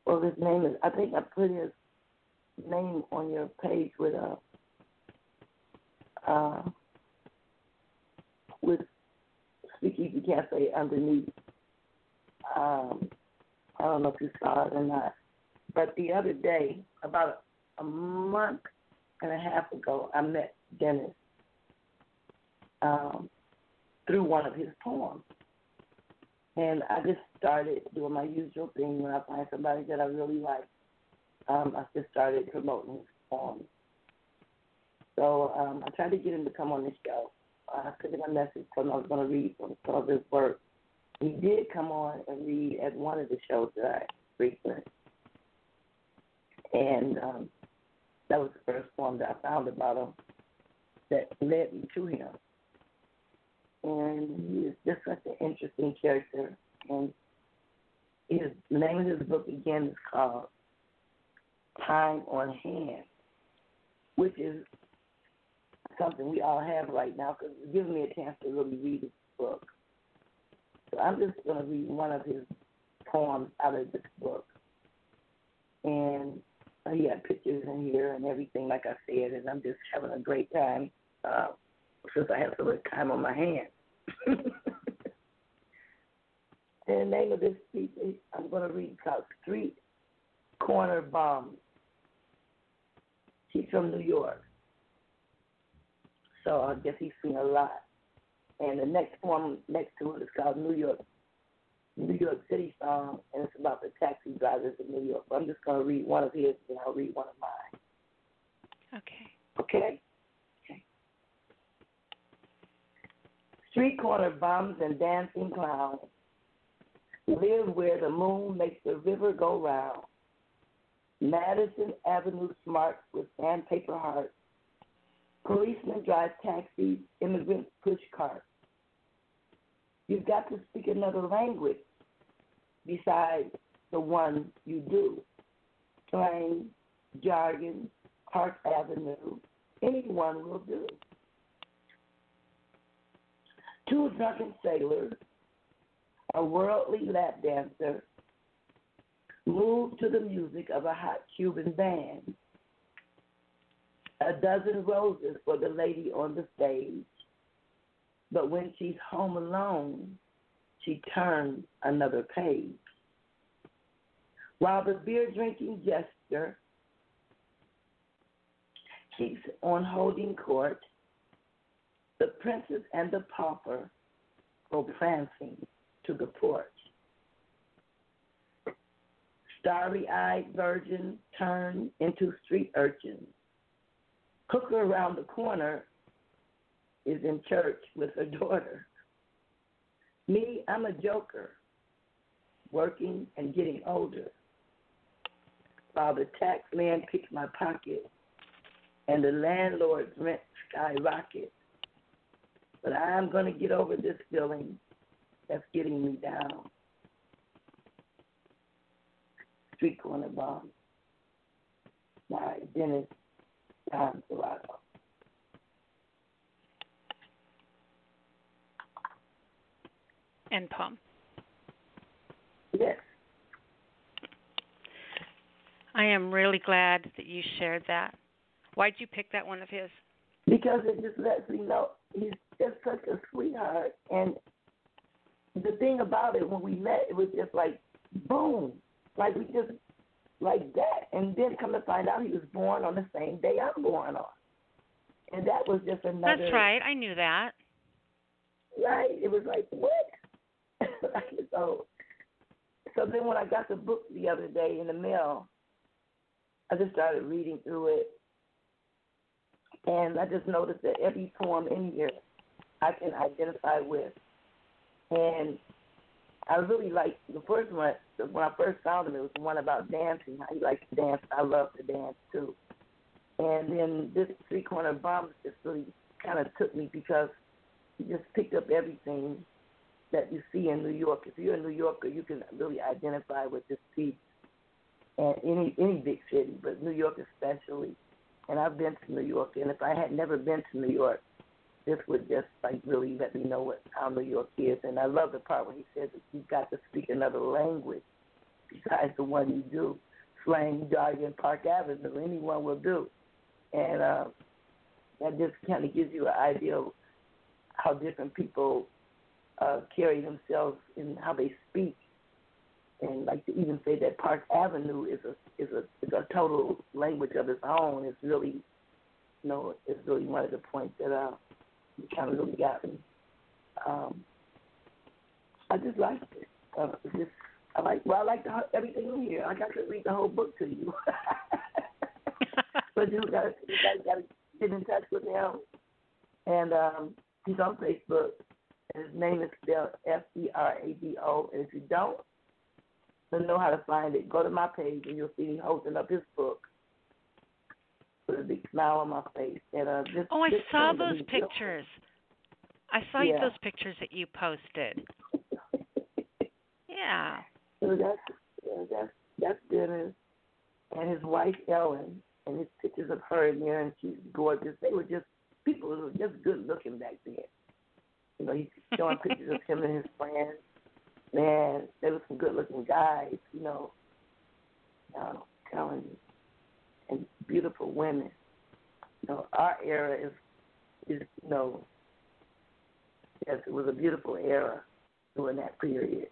Well, his name is, I think I put his name on your page with a, uh, with Speakeasy Cafe underneath. Um, I don't know if you saw it or not. But the other day, about a month and a half ago, I met Dennis um, through one of his poems. And I just started doing my usual thing when I find somebody that I really like. Um, I just started promoting his poems. So um, I tried to get him to come on the show. I sent him a message telling him I was going to read some, some of his work. He did come on and read at one of the shows that I frequent. And um, that was the first poem that I found about him that led me to him. And he is just such an interesting character. And his name of his book again is called Time on Hand, which is something we all have right now because it's giving me a chance to really read his book. So I'm just going to read one of his poems out of this book. And Uh, he had pictures in here and everything, like I said, and I'm just having a great time uh, since I have so much time on my hands. and the name of this piece, I'm going to read called Street Corner Bums. She's from New York. So I guess he's seen a lot. And the next one next to it is called New York New York City song, and it's about the taxi drivers in New York. But I'm just to read one of his, and I'll read one of mine. Okay. Okay. Okay. Street corner bums and dancing clowns live where the moon makes the river go round. Madison Avenue smarts with sandpaper hearts. Policemen drive taxis, immigrants push carts. You've got to speak another language besides the one you do. Slang, jargon, Park Avenue, anyone will do. Two drunken sailors, a worldly lap dancer, move to the music of a hot Cuban band. A dozen roses for the lady on the stage. But when she's home alone, she turns another page. While the beer drinking jester keeps on holding court, the princess and the pauper go prancing to the porch. Starry eyed virgins turn into street urchins. Hooker around the corner is in church with her daughter. Me, I'm a joker, working and getting older. While the tax man picks my pocket and the landlord's rent skyrockets. But I'm going to get over this feeling that's getting me down. Street corner bum. My Dennis Don Serrato. and poem. Yes. I am really glad that you shared that. Why'd you pick that one of his? Because it just lets me know he's just such a sweetheart. And the thing about it, when we met, it was just like, boom. Like we just, like that. And then come to find out he was born on the same day I'm born on. And that was just another. That's right. I knew that. Right. It was like, what? so, so then when I got the book the other day in the mail, I just started reading through it, and I just noticed that every poem in here I can identify with, and I really like the first one. When I first found him, it was the one about dancing. How he likes to dance. I love to dance too. And then this three corner bum just really kind of took me because he just picked up everything that you see in New York. If you're a New Yorker, you can really identify with this piece, and any any big city, but New York especially. And I've been to New York, and if I had never been to New York, this would just like really let me know what how New York is. And I love the part where he says that you've got to speak another language besides the one you do. Slang, jargon, Park Avenue, anyone will do. And uh, that just kind of gives you an idea of how different people uh, carry themselves in how they speak. And like to even say that Park Avenue is a is a is a total language of its own is really, you know, is really one of the points that uh, kind of really got me. Um, I just liked it. Uh, just I like well I like the, everything in here. I got to read the whole book to you. but you got you got to get in touch with him, and um, he's on Facebook and his name is spelled F E R A D O. And if you don't know how to find it, go to my page and you'll see me holding up his book with a big smile on my face. And uh, this, oh, I this saw those pictures. I saw yeah. those pictures that you posted. yeah. So that's that's that's Dennis and his wife Ellen, and his pictures of her in there, and she's gorgeous. They were just people who were just good looking back then. You know, he's showing pictures of him and his friends. Man, they were some good looking guys, you know. I'm telling you. Beautiful women. You know, our era is is you know yes, it was a beautiful era during that period.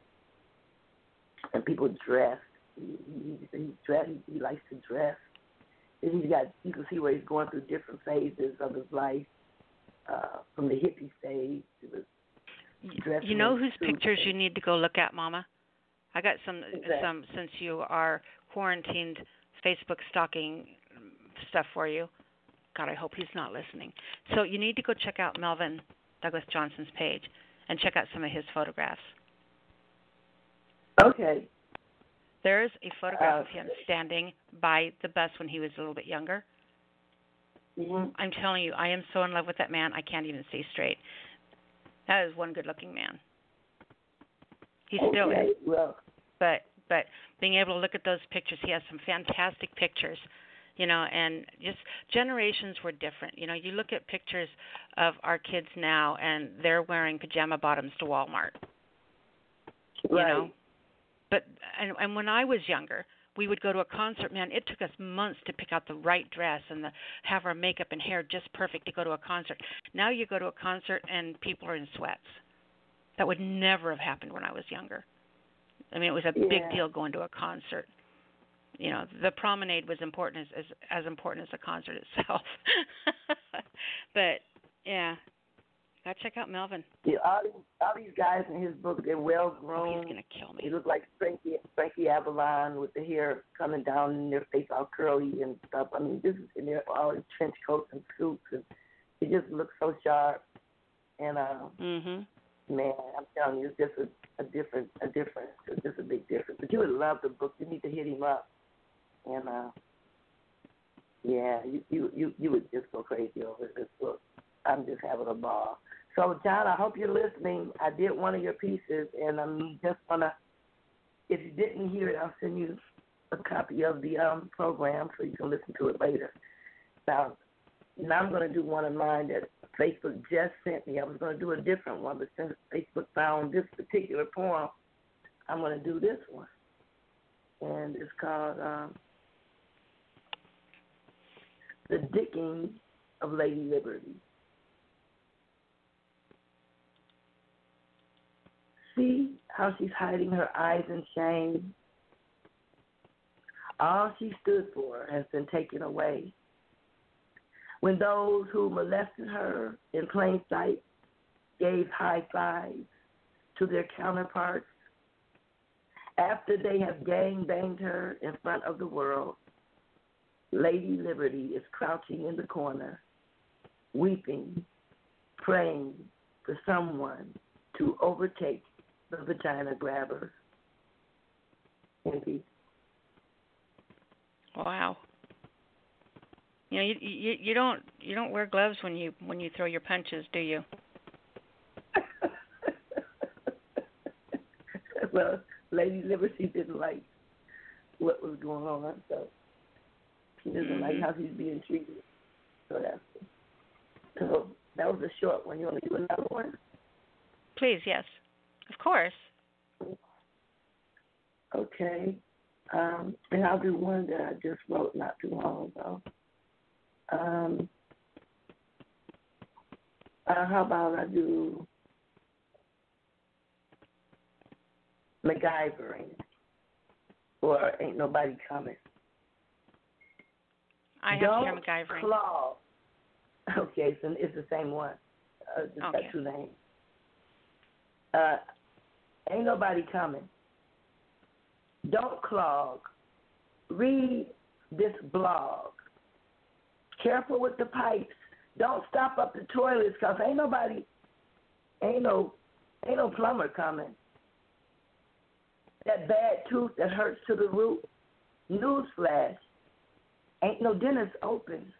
And people dressed. He, he, he dressed. He likes to dress. And he's got. You can see where he's going through different phases of his life, uh, from the hippie stage to the dressing. You know whose pictures you need to go look at, Mama? I got some Exactly. some since you are quarantined Facebook stalking stuff for you. God, I hope he's not listening. So you need to go check out Melvin Douglas Johnson's page and check out some of his photographs. Okay. There's a photograph Uh, of him standing by the bus when he was a little bit younger. Mhm. I'm telling you, I am so in love with that man. I can't even see straight. That is one good-looking man. He still okay. is. Well, But but being able to look at those pictures, he has some fantastic pictures. You know, and just generations were different. You know, you look at pictures of our kids now, and they're wearing pajama bottoms to Walmart. You right. know, but and and when I was younger, we would go to a concert. Man, it took us months to pick out the right dress and the, have our makeup and hair just perfect to go to a concert. Now you go to a concert and people are in sweats. That would never have happened when I was younger. I mean, it was a big deal going to a concert. You know, the promenade was important as as, as important as the concert itself. but yeah, gotta check out Melvin. Yeah, all these, all these guys in his book, they're well grown. Oh, he's gonna kill me. He look like Frankie Frankie Avalon with the hair coming down in their face all curly and stuff. I mean, this is and they're all in trench coats and suits, and he just looks so sharp. And uh, Mhm. man, I'm telling you, it's just a, a different, a difference. It's just a big difference. But you would love the book. You need to hit him up, and uh, yeah, you you you you would just go crazy over this book. I'm just having a ball. So, John, I hope you're listening. I did one of your pieces, and I'm just gonna. If you didn't hear it, I'll send you a copy of the um program so you can listen to it later. Now, now I'm gonna do one of mine that Facebook just sent me. I was gonna do a different one, but since Facebook found this particular poem, I'm gonna do this one, and it's called um, "The Dickings of Lady Liberty." See how she's hiding her eyes in shame. All she stood for has been taken away. When those who molested her in plain sight gave high fives to their counterparts, after they have gang banged her in front of the world, Lady Liberty is crouching in the corner, weeping, praying for someone to overtake the vagina grabber. Indeed. Wow. You know, you you you don't you don't wear gloves when you when you throw your punches, do you? well, Lady Liberty didn't like what was going on, so doesn't like how he's being treated. So that's so that was a short one. You want to do another one? Please, yes. Of course. Okay. Um, and I'll do one that I just wrote not too long ago. Um, uh, how about I do MacGyvering or Ain't Nobody Coming? I have Don't MacGyvering. Claw. Okay, so it's the same one. Uh, just Okay. got two names. Uh, ain't nobody coming. Don't clog. Read this blog. Careful with the pipes. Don't stop up the toilets, cause ain't nobody, ain't no, ain't no plumber coming. That bad tooth that hurts to the root. Newsflash. Ain't no dentist open.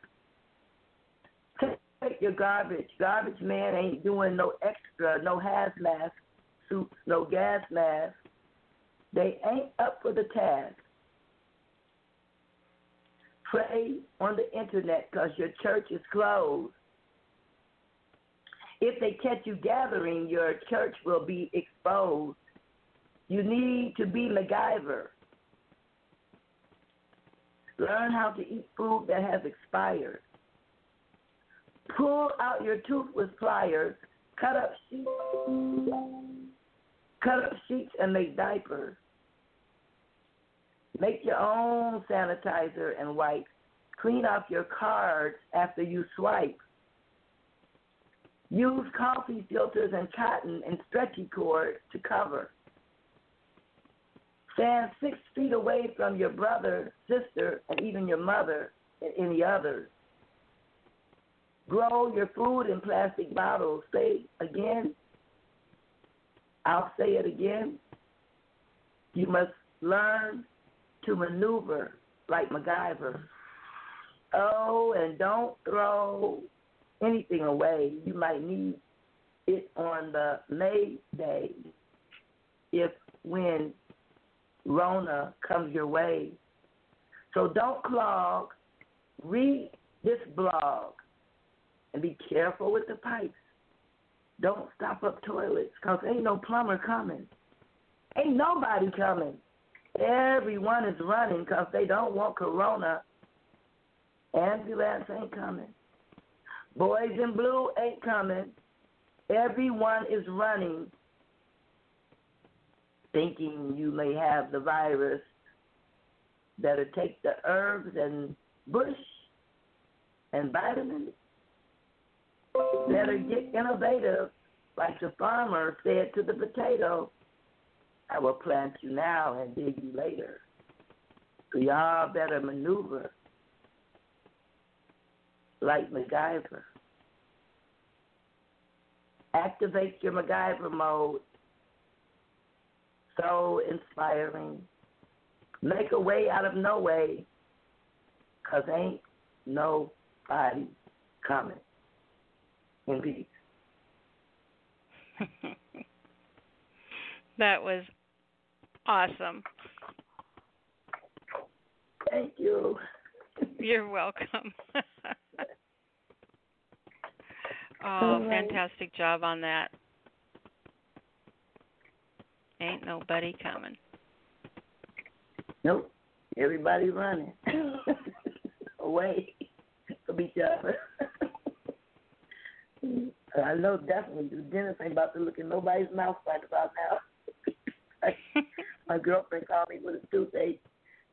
Take your garbage. Garbage man ain't doing no extra, no hazmat suits, no gas masks. They ain't up for the task. Pray on the internet because your church is closed. If they catch you gathering, your church will be exposed. You need to be MacGyver. Learn how to eat food that has expired. Pull out your tooth with pliers. Cut up sheets. Cut up sheets and make diapers. Make your own sanitizer and wipes. Clean off your cards after you swipe. Use coffee filters and cotton and stretchy cord to cover. Stand six feet away from your brother, sister, and even your mother and any others. Grow your food in plastic bottles. Say again. I'll say it again. You must learn to maneuver like MacGyver. Oh, and don't throw anything away. You might need it on the May Day if when Rona comes your way. So don't clog. Read this blog and be careful with the pipes. Don't stop up toilets because ain't no plumber coming. Ain't nobody coming. Everyone is running because they don't want corona. Ambulance ain't coming. Boys in blue ain't coming. Everyone is running thinking you may have the virus. Better take the herbs and bush and vitamins. Better get innovative, like the farmer said to the potato. I will plant you now and dig you later. So y'all better maneuver like MacGyver. Activate your MacGyver mode. So inspiring. Make a way out of no way, because ain't nobody coming. In peace. that was awesome. Thank you. You're welcome. oh, right. fantastic job on that. Ain't nobody coming. Nope. Everybody running away from each other. I know definitely the dentist ain't about to look in nobody's mouth right about now. My girlfriend called me with a toothache.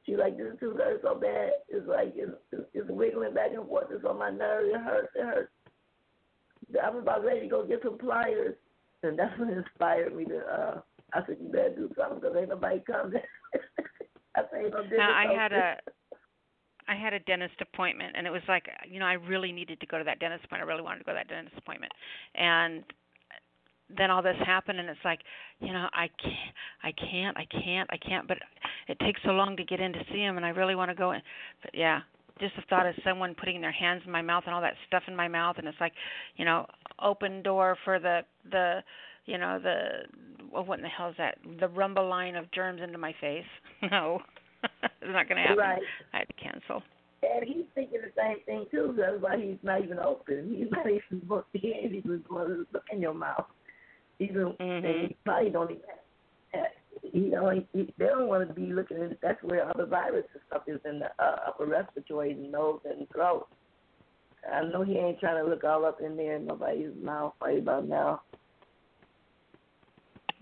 She like this tooth hurts so bad. It's like it's, it's wiggling back and forth. It's on my nerve. It hurts. It hurts. I'm about ready to go get some pliers, and that's what inspired me to. uh I said, "You better do something because ain't nobody coming." I said, no now I had a. I had a dentist appointment, and it was like, you know, I really needed to go to that dentist appointment. I really wanted to go to that dentist appointment, and then all this happened and it's like you know i can't i can't i can't i can't but it takes so long to get in to see him and i really want to go in but yeah just the thought of someone putting their hands in my mouth and all that stuff in my mouth and it's like you know open door for the the you know the well, what in the hell is that the rumble line of germs into my face no it's not going to happen right. i had to cancel and he's thinking the same thing too. That's why he's not even open. He's not even. He ain't even to look in your mouth. Even mm-hmm. they probably don't even. You know, he, they don't want to be looking at. That's where other virus and stuff is in the uh, upper respiratory, nose, and throat. I know he ain't trying to look all up in there in nobody's mouth right about now.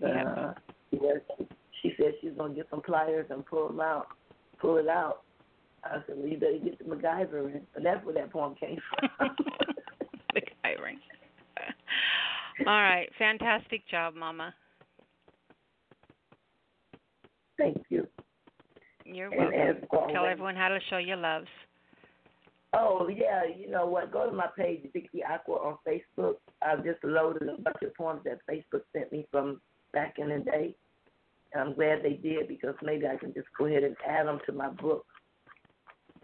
Yeah. Uh, she said she's gonna get some pliers and pull them out, pull it out. I said, well, you better get the MacGyver in. But that's where that poem came from. MacGyvering. All right, fantastic job, Mama. Thank you. You're and welcome. Tell everyone how to show your loves. Oh yeah, you know what? Go to my page, Vicky Aqua on Facebook. I've just loaded a bunch of poems that Facebook sent me from back in the day. I'm glad they did because maybe I can just go ahead and add them to my book.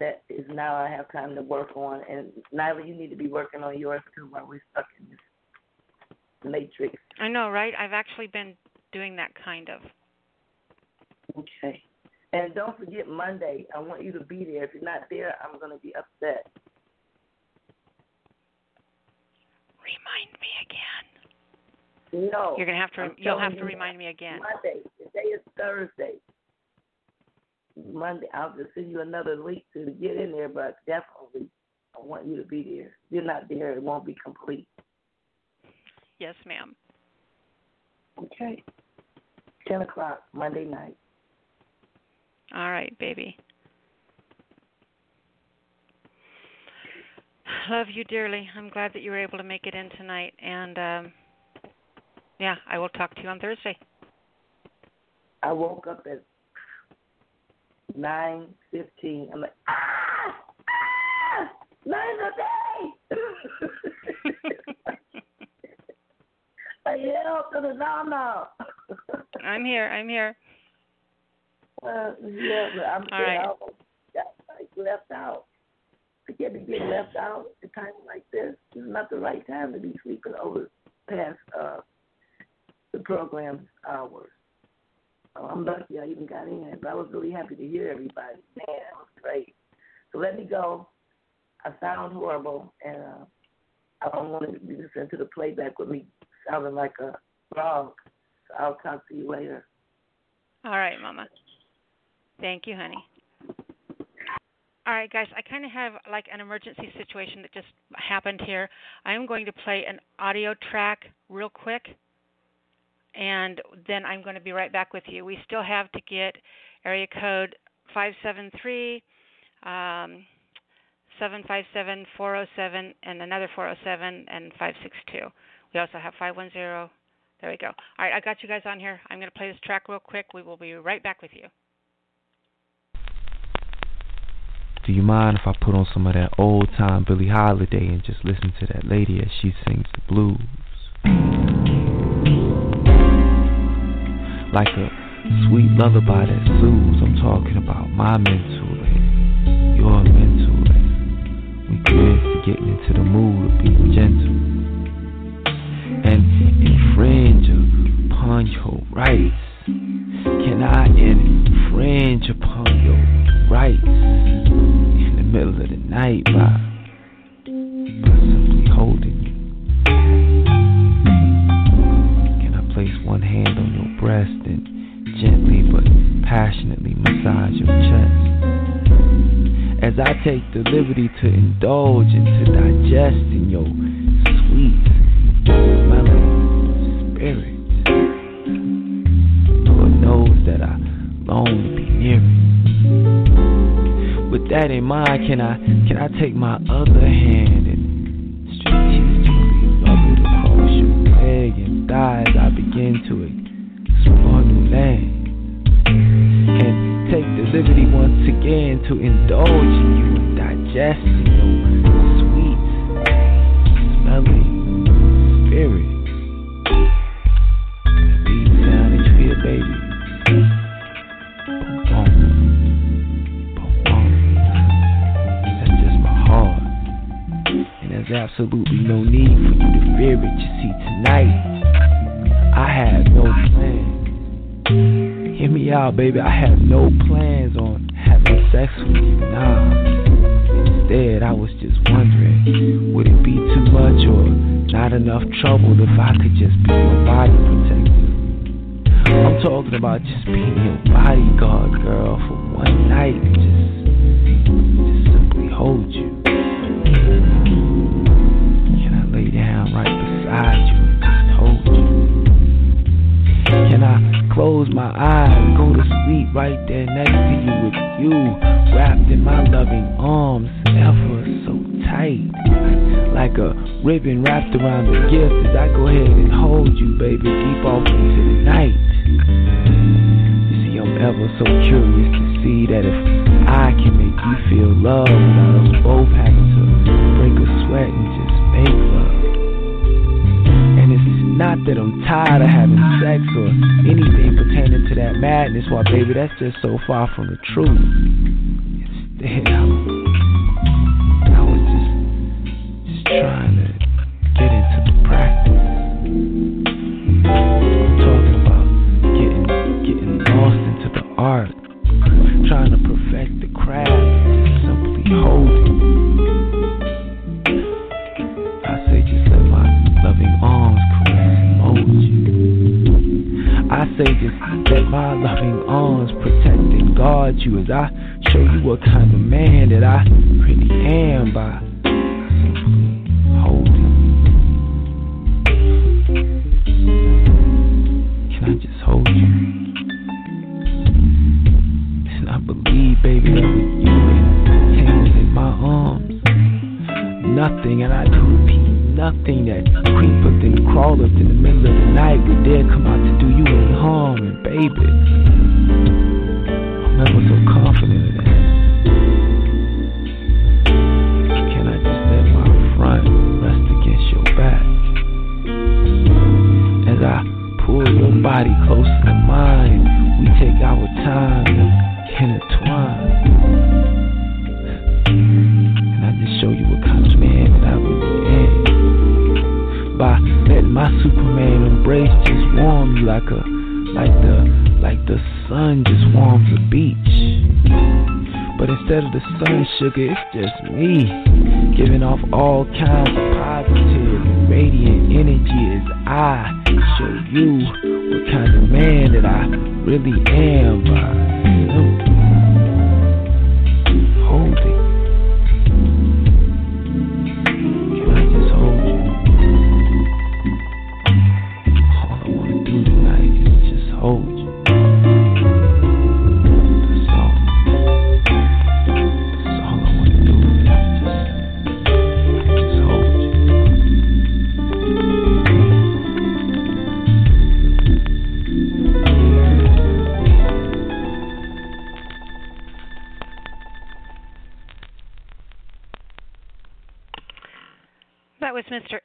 That is now I have time to work on. And Nyla, you need to be working on yours too while we're stuck in this matrix. I know, right? I've actually been doing that kind of. Okay. And don't forget Monday. I want you to be there. If you're not there, I'm going to be upset. Remind me again. No. You're gonna have to. I'm you'll have to remind me again. Monday. Today is Thursday. Monday. I'll just send you another link to get in there, but definitely I want you to be there. If you're not there, it won't be complete. Yes, ma'am. Okay. 10 o'clock, Monday night. All right, baby. Love you dearly. I'm glad that you were able to make it in tonight. And um yeah, I will talk to you on Thursday. I woke up at nine fifteen. I'm like, ah, ah, nine a day. I yelled to the nana. I'm here. I'm here. Uh, yeah, but I'm All right. Almost got like left out. I can't be getting left out at a time like this. This is not the right time to be sleeping over past uh the hours. I'm lucky I even got in, but I was really happy to hear everybody. Man, that was great. So let me go. I sound horrible, and uh, I don't want to be listening to the playback with me sounding like a frog. So I'll talk to you later. All right, Mama. Thank you, honey. All right, guys, I kind of have like an emergency situation that just happened here. I am going to play an audio track real quick, and then I'm going to be right back with you. We still have to get area code 573 um, 757 407 and another 407 and 562. We also have 510. There we go. All right, I got you guys on here. I'm going to play this track real quick. We will be right back with you. Do you mind if I put on some of that old time Billie Holiday and just listen to that lady as she sings the blues? Like a sweet lullaby that soothes. I'm talking about my mental and your mental. And we good for getting into the mood of being gentle and infringe upon your rights. Can I infringe upon your rights in the middle of the night by, by simply holding passionately massage your chest? As I take the liberty to indulge and to digest in your sweet smelling spirit. Lord knows that I long to be near it. With that in mind, can I can I take my other hand and strategically rub it across your leg and thigh as I begin to explore new land? And the liberty once again to indulge in you digest in your sweet smelling spirit. That you baby. That's just my heart. And absolutely Out, baby. I have no plans on having sex with you. Nah. Instead, I was just wondering, would it be too much or not enough trouble if I could just be your body protector? I'm talking about just being your bodyguard, girl, for one night and just, just simply hold you. Can I lay down right beside you close my eyes, go to sleep right there next to you with you, wrapped in my loving arms, ever so tight, like a ribbon wrapped around the gift as I go ahead and hold you, baby, deep off into the night. You see, I'm ever so curious to see that if I can make you feel love without us both having to break a sweat and just make love. Not that I'm tired of having sex or anything pertaining to that madness, why, baby, that's just so far from the truth. Instead,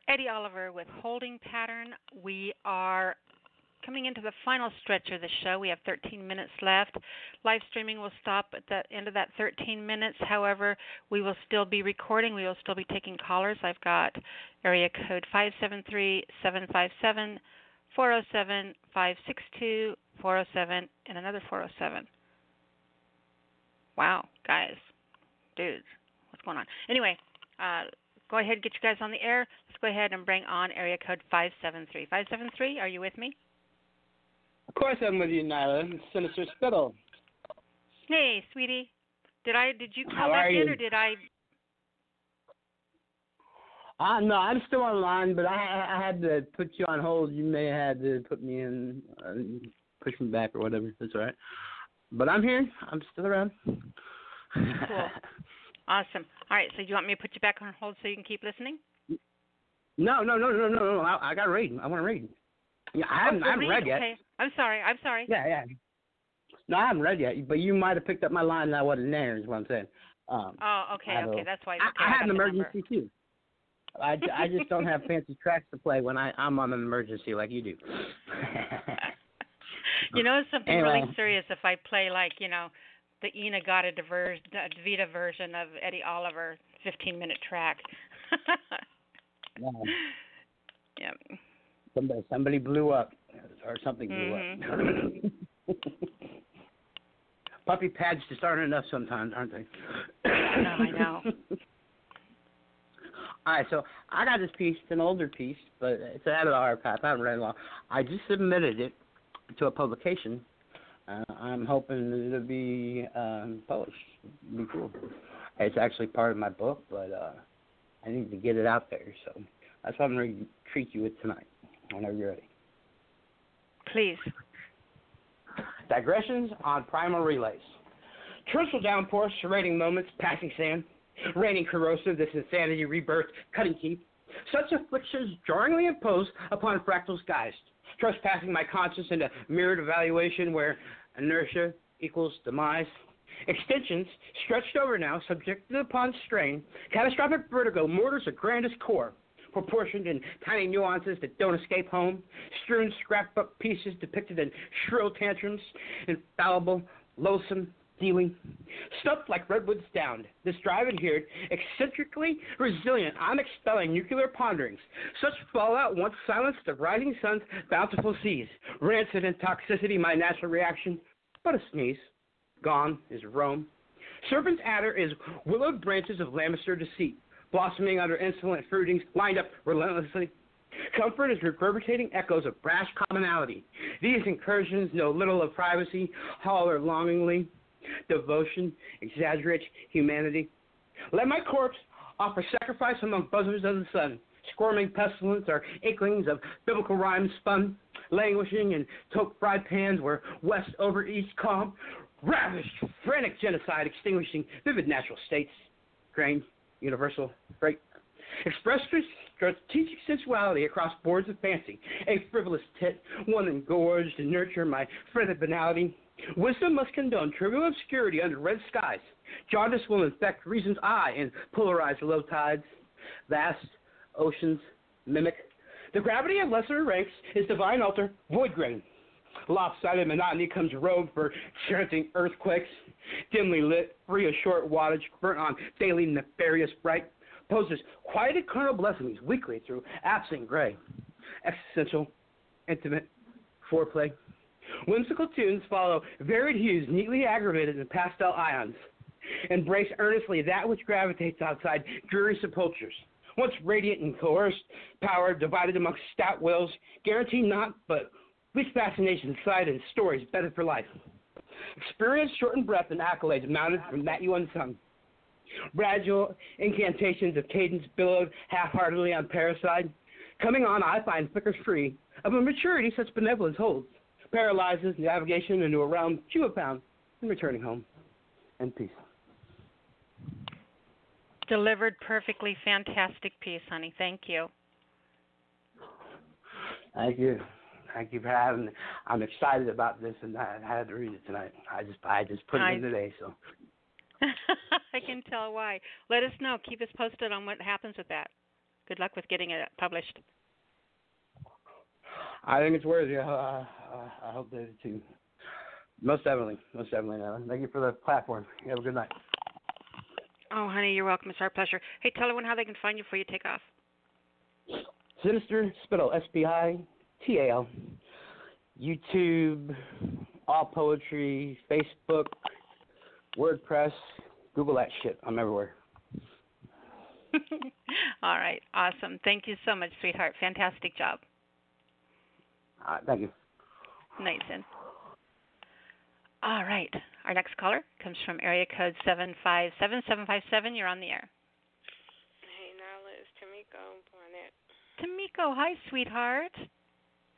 Eddie Oliver with Holding Pattern. We are coming into the final stretch of the show. We have 13 minutes left. Live streaming will stop at the end of that 13 minutes. However, we will still be recording. We will still be taking callers. I've got area code 573 757 407 562 407 and another 407. Wow, guys, dudes, what's going on? Anyway, uh, go ahead and get you guys on the air. Let's go ahead and bring on area code 573. 573, are you with me? Of course I'm with you, Nyla. Sinister Spittle. Hey, sweetie. Did I did you call How back in or did I Uh, no, I'm still online, but I, I had to put you on hold. You may have had to put me in, uh, push me back or whatever. That's all right. But I'm here. I'm still around. Cool. Awesome. All right, so do you want me to put you back on hold so you can keep listening? No, no, no, no, no, no. I, I got to read. I want to read. Yeah, I haven't, oh, I haven't read. read yet. Okay. I'm sorry. I'm sorry. Yeah, yeah. No, I haven't read yet, but you might have picked up my line and I wasn't there, is what I'm saying. Um, Oh, okay, okay. a- That's why. I, okay, I had an emergency too. I, I just don't have fancy tracks to play when I, I'm on an emergency like you do. You know, it's something Anyway. really serious if I play like you know, the Ina Gata diverse, Vita version of Eddie Oliver, 15 minute track. Yeah. yeah. Somebody, somebody blew up, or something blew Mm-hmm. up. Puppy pads just aren't enough sometimes, aren't they? no, I know. All right, so I got this piece. It's an older piece, but it's out of the archive. I haven't read it long. I just submitted it to a publication. Uh, I'm hoping it'll be um, published. It'll be cool. It's actually part of my book, but uh, I need to get it out there. So that's what I'm going to treat you with tonight, whenever you're ready. Please. Digressions on primal relays. Torrential downpours, serrating moments, passing sand, raining corrosive, this insanity, rebirth, cutting teeth. Such afflictions jarringly imposed upon fractal skies, trespassing my conscience into mirrored evaluation where inertia equals demise. Extensions, stretched over now, subjected upon strain, catastrophic vertigo, mortars of grandest core, proportioned in tiny nuances that don't escape home, strewn scrapbook pieces depicted in shrill tantrums, infallible, loathsome dealing. Stuffed like redwoods downed, this drive adhered, eccentrically resilient, I'm expelling nuclear ponderings. Such fallout once silenced the rising sun's bountiful seas. Rancid in toxicity, my natural reaction, but a sneeze. Gone is Rome. Serpent's adder is willowed branches of Lamister deceit, blossoming under insolent fruitings, lined up relentlessly. Comfort is reverberating echoes of brash commonality. These incursions know little of privacy, holler longingly. Devotion exaggerates humanity. Let my corpse offer sacrifice among bosoms of the sun. Squirming pestilence or inklings of biblical rhymes spun, languishing in taupe fried pans where west over east calm, ravished, frantic genocide extinguishing vivid natural states. Grain, universal, great. Express strategic sensuality across boards of fancy, a frivolous tit, one engorged to nurture my fretted banality. Wisdom must condone trivial obscurity under red skies. Jaundice will infect reason's eye and polarize the low tides. Vast oceans mimic. The gravity of lesser ranks is divine altar, void grain. Lopsided monotony comes robed for chanting earthquakes. Dimly lit, free of short wattage, burnt on daily nefarious bright, poses quieted carnal blessings weekly through absent gray. Existential, intimate, foreplay. Whimsical tunes follow varied hues neatly aggravated in pastel ions. Embrace earnestly that which gravitates outside dreary sepulchres. Once radiant and coerced, power divided amongst stout wills, guarantee not, but which fascination sight and stories better for life. Experience shortened breath and accolades mounted from that you unsung. Gradual incantations of cadence billowed half-heartedly on parasite. Coming on, I find flickers free of a maturity such benevolence holds. Paralyzes navigation into a realm few have found in returning home. And peace. Delivered perfectly fantastic piece, honey. Thank you. Thank you. Thank you for having me. I'm excited about this, and I had to read it tonight. I just I just put it I, in today, so. I can tell why. Let us know. Keep us posted on what happens with that. Good luck with getting it published. I think it's worthy. Uh, I hope they do too. Most definitely, most definitely. Alan. Thank you for the platform. You have a good night. Oh, honey, you're welcome. It's our pleasure. Hey, tell everyone how they can find you before you take off. Sinister Spittle, S P I T A L. YouTube, All Poetry, Facebook, WordPress, Google that shit. I'm everywhere. All right, awesome. Thank you so much, sweetheart. Fantastic job. All right, thank you. Nice, in. All right, our next caller comes from area code seven five seven seven five seven. You're on the air. Hey, Nyla, it's Tameko Barnett. Tameko, hi, sweetheart.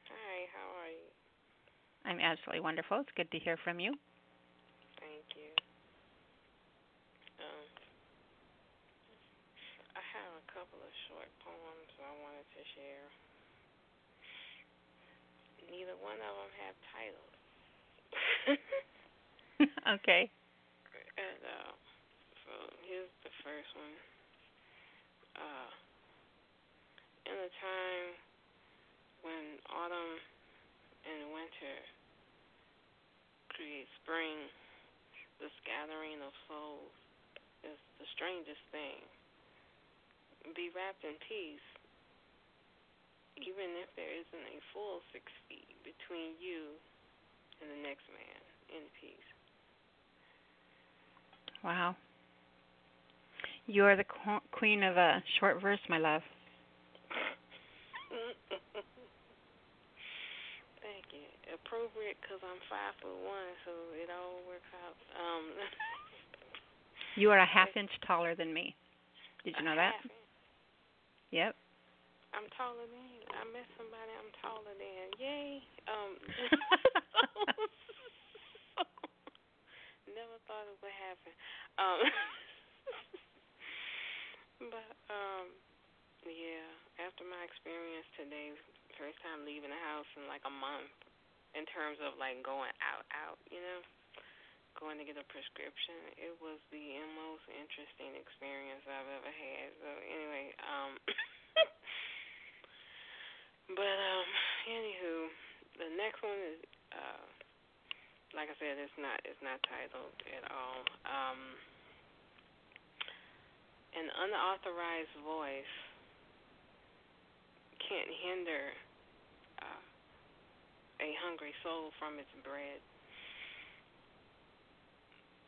Hi, how are you? I'm absolutely wonderful. It's good to hear from you. Thank you. Um, I have a couple of short poems I wanted to share. Neither one of them have titles. okay. And uh, so here's the first one. Uh, in a time when autumn and winter create spring, this gathering of souls is the strangest thing. Be wrapped in peace, even if there isn't a full six feet between you and the next man in peace. Wow. You are the queen of a short verse, my love. Thank you. Appropriate because I'm five foot one, so it all works out. Um, you are a half inch taller than me. Did you know that? Yep. I'm taller than. I met somebody I'm taller than. Yay. Um never thought it would happen. Um but um yeah, after my experience today, first time leaving the house in like a month in terms of like going out out, you know, going to get a prescription, it was the most interesting experience I've ever had. So anyway, um But um, anywho, the next one is uh, like I said, it's not it's not titled at all. Um, an unauthorized voice can't hinder uh, a hungry soul from its bread.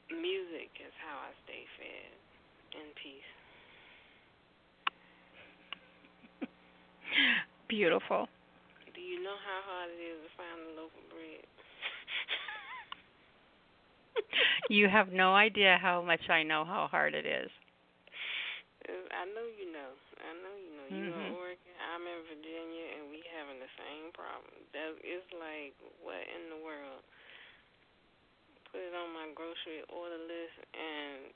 Music is how I stay fed in peace. Beautiful. Do you know how hard it is to find a loaf of bread? you have no idea how much I know how hard it is. I know you know. I know you know. You mm-hmm. in Oregon, I'm in Virginia, and we having the same problem. That it's like, what in the world? Put it on my grocery order list, and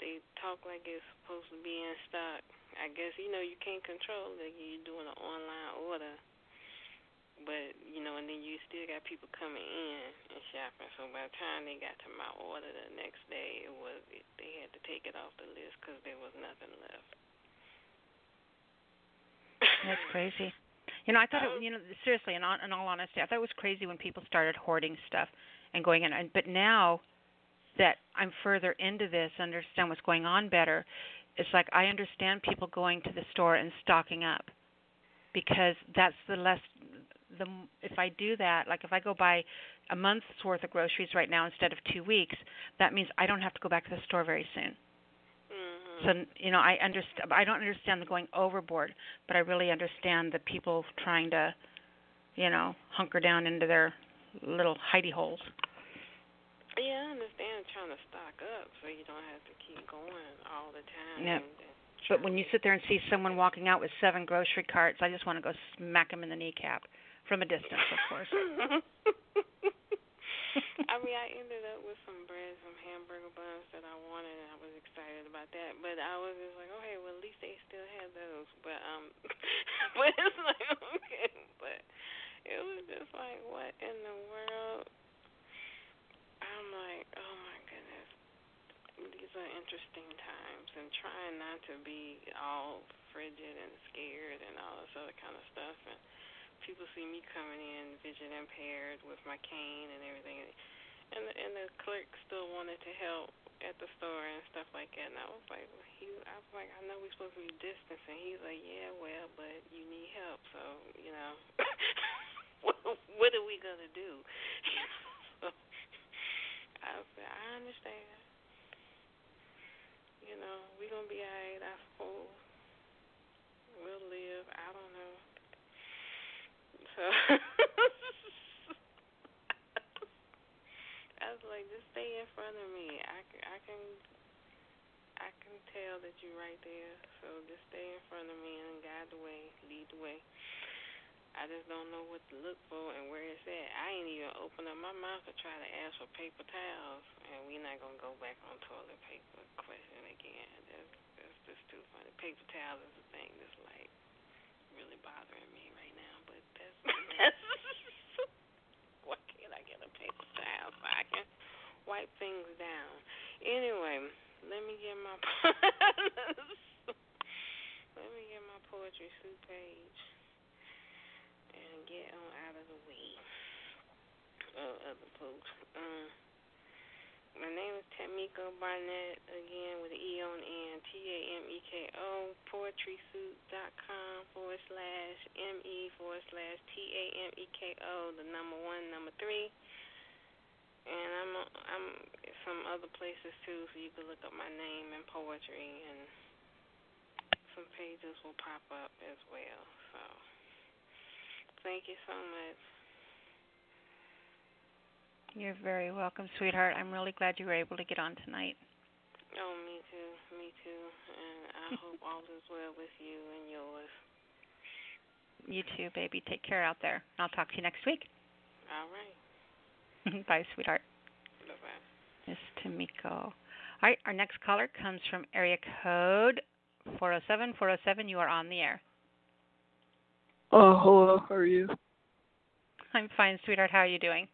they talk like it's supposed to be in stock. I guess you know you can't control that you're doing an online order but you know, and then you still got people coming in and shopping. So by the time they got to my order the next day, it was it, they had to take it off the list because there was nothing left. That's crazy. You know, I thought it. You know, seriously, in, in all honesty, I thought it was crazy when people started hoarding stuff and going in. But now that I'm further into this, understand what's going on better, it's like I understand people going to the store and stocking up because that's the less the if I do that, like if I go buy a month's worth of groceries right now instead of two weeks, that means I don't have to go back to the store very soon. Mm-hmm. So you know, I understand. I don't understand the going overboard, but I really understand the people trying to, you know, hunker down into their little hidey holes. Yeah, I understand trying to stock up so you don't have to keep going all the time. Yeah. But when you sit there and see someone walking out with seven grocery carts, I just want to go smack them in the kneecap from a distance, of course. I mean, I ended up with some bread, some hamburger buns that I wanted, and I was excited about that. But I was just like, okay, well, at least they still had those. But um, but it's like okay, but it was just like, what in the world? I'm like, oh my these are interesting times, and trying not to be all frigid and scared and all this other kind of stuff, and people see me coming in vision impaired with my cane and everything, and the, and the clerk still wanted to help at the store and stuff like that. And I was like, he, I was like, I know we're supposed to be distancing. He's like, yeah, well, but you need help, so you know, what, what are we gonna do? so I said, I understand. You know, we're gonna be alright. I suppose we'll live. I don't know. So I was like, just stay in front of me. I, I can I can tell that you're right there. So just stay in front of me and guide the way, lead the way. I just don't know what to look for and where it's at. I ain't even open up my mouth to try to ask for paper towels, and we're not gonna go back on toilet paper question again. That's that's just too funny. Paper towels is the thing that's like really bothering me right now. But that's why can't I get a paper towel so I can wipe things down? Anyway, let me get my let me get my poetry soup page and get on out of the way of other folks. Um, my name is Tameko Barnett, again with an E on N, T A M E K O, poetrysoup.com forward slash M E forward slash T A M E K O, the number one, number three. And I'm I'm some other places too, so you can look up my name and poetry, and some pages will pop up as well. So thank you so much. You're very welcome, sweetheart. I'm really glad you were able to get on tonight. Oh, me too, me too. And I hope all is well with you and yours. You too, baby. Take care out there. I'll talk to you next week. All right. Bye, sweetheart. Bye bye. Miss Tameko. All right, our next caller comes from area code 407. 407, you are on the air. Oh, hello. How are you? I'm fine, sweetheart. How are you doing?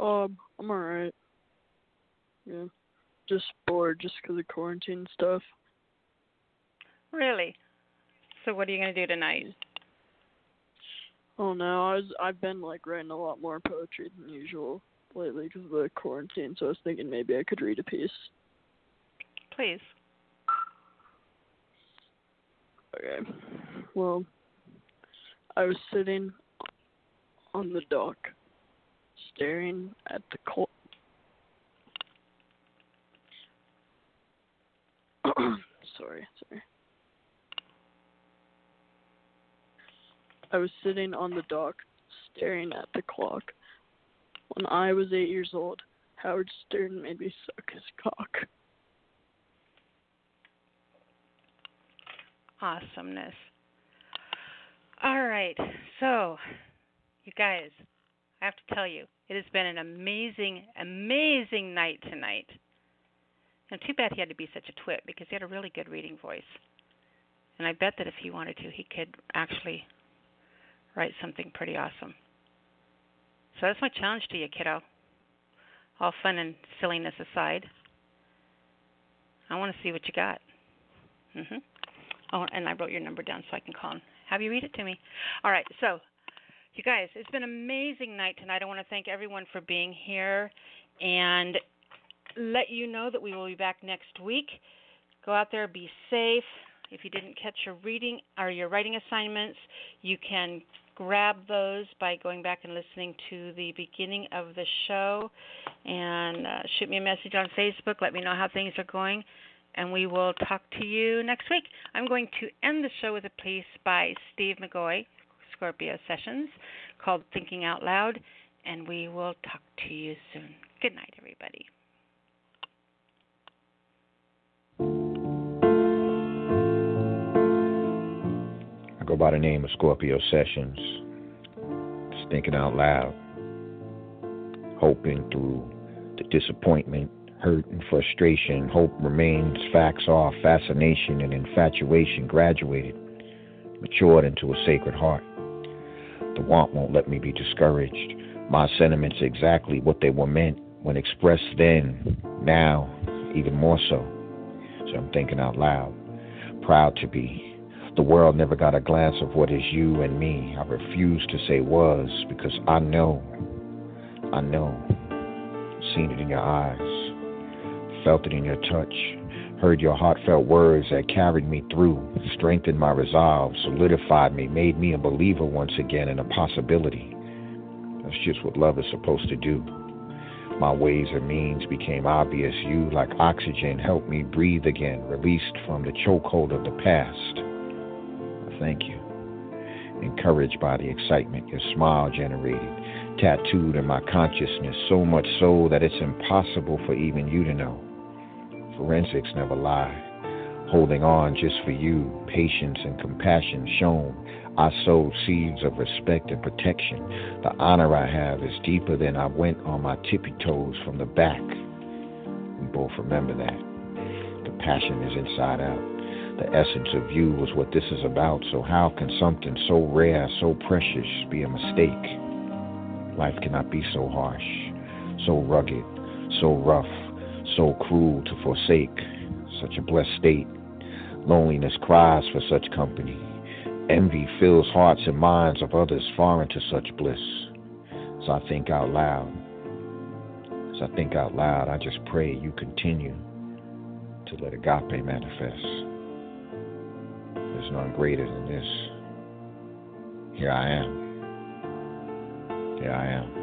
Um, I'm alright. Yeah, just bored just because of quarantine stuff. Really? So what are you gonna do tonight? Oh no, I was I've been like writing a lot more poetry than usual lately because of the quarantine. So I was thinking maybe I could read a piece. Please. Okay. Well, I was sitting on the dock staring at the cold. sorry, sorry. I was sitting on the dock, staring at the clock. When I was eight years old, Howard Stern made me suck his cock. Awesomeness. All right, so you guys, I have to tell you, it has been an amazing, amazing night tonight. And too bad he had to be such a twit because he had a really good reading voice. And I bet that if he wanted to, he could actually write something pretty awesome. So that's my challenge to you, kiddo. All fun and silliness aside, I want to see what you got. Mhm. Oh, and I wrote your number down so I can call and have you read it to me. All right, so you guys, it's been an amazing night tonight. I want to thank everyone for being here and let you know that we will be back next week. Go out there, be safe. If you didn't catch your reading or your writing assignments, you can grab those by going back and listening to the beginning of the show and uh, shoot me a message on Facebook. Let me know how things are going, and we will talk to you next week. I'm going to end the show with a piece by Steve McGoy, Scorpio Sessions, called Thinking Out Loud, and we will talk to you soon. Good night, everybody. I go by the name of Scorpio Sessions. Just thinking out loud, hoping through the disappointment, hurt, and frustration. Hope remains, facts are, fascination and infatuation graduated, matured into a sacred heart. The want won't let me be discouraged. My sentiments exactly what they were meant when expressed then, now, even more so. So I'm thinking out loud. Proud to be the world never got a glance of what is you and me. I refuse to say was because I know, I know. Seen it in your eyes, felt it in your touch, heard your heartfelt words that carried me through, strengthened my resolve, solidified me, made me a believer once again in a possibility. That's just what love is supposed to do. My ways and means became obvious. You, like oxygen, helped me breathe again, released from the chokehold of the past thank you. Encouraged by the excitement your smile generated, tattooed in my consciousness, so much so that it's impossible for even you to know. Forensics never lie. Holding on just for you, patience and compassion shown. I sowed seeds of respect and protection. The honor I have is deeper than I went on my tippy toes from the back. We both remember that. The passion is inside out. The essence of you was what this is about, so how can something so rare, so precious be a mistake? Life cannot be so harsh, so rugged, so rough, so cruel to forsake. Such a blessed state. Loneliness cries for such company. Envy fills hearts and minds of others foreign to such bliss. So I think out loud. As I think out loud, I just pray you continue to let agape manifest. There's none greater than this. Here I am. Here I am.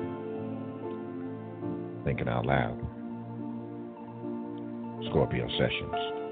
Thinking out loud. Scorpio Sessions.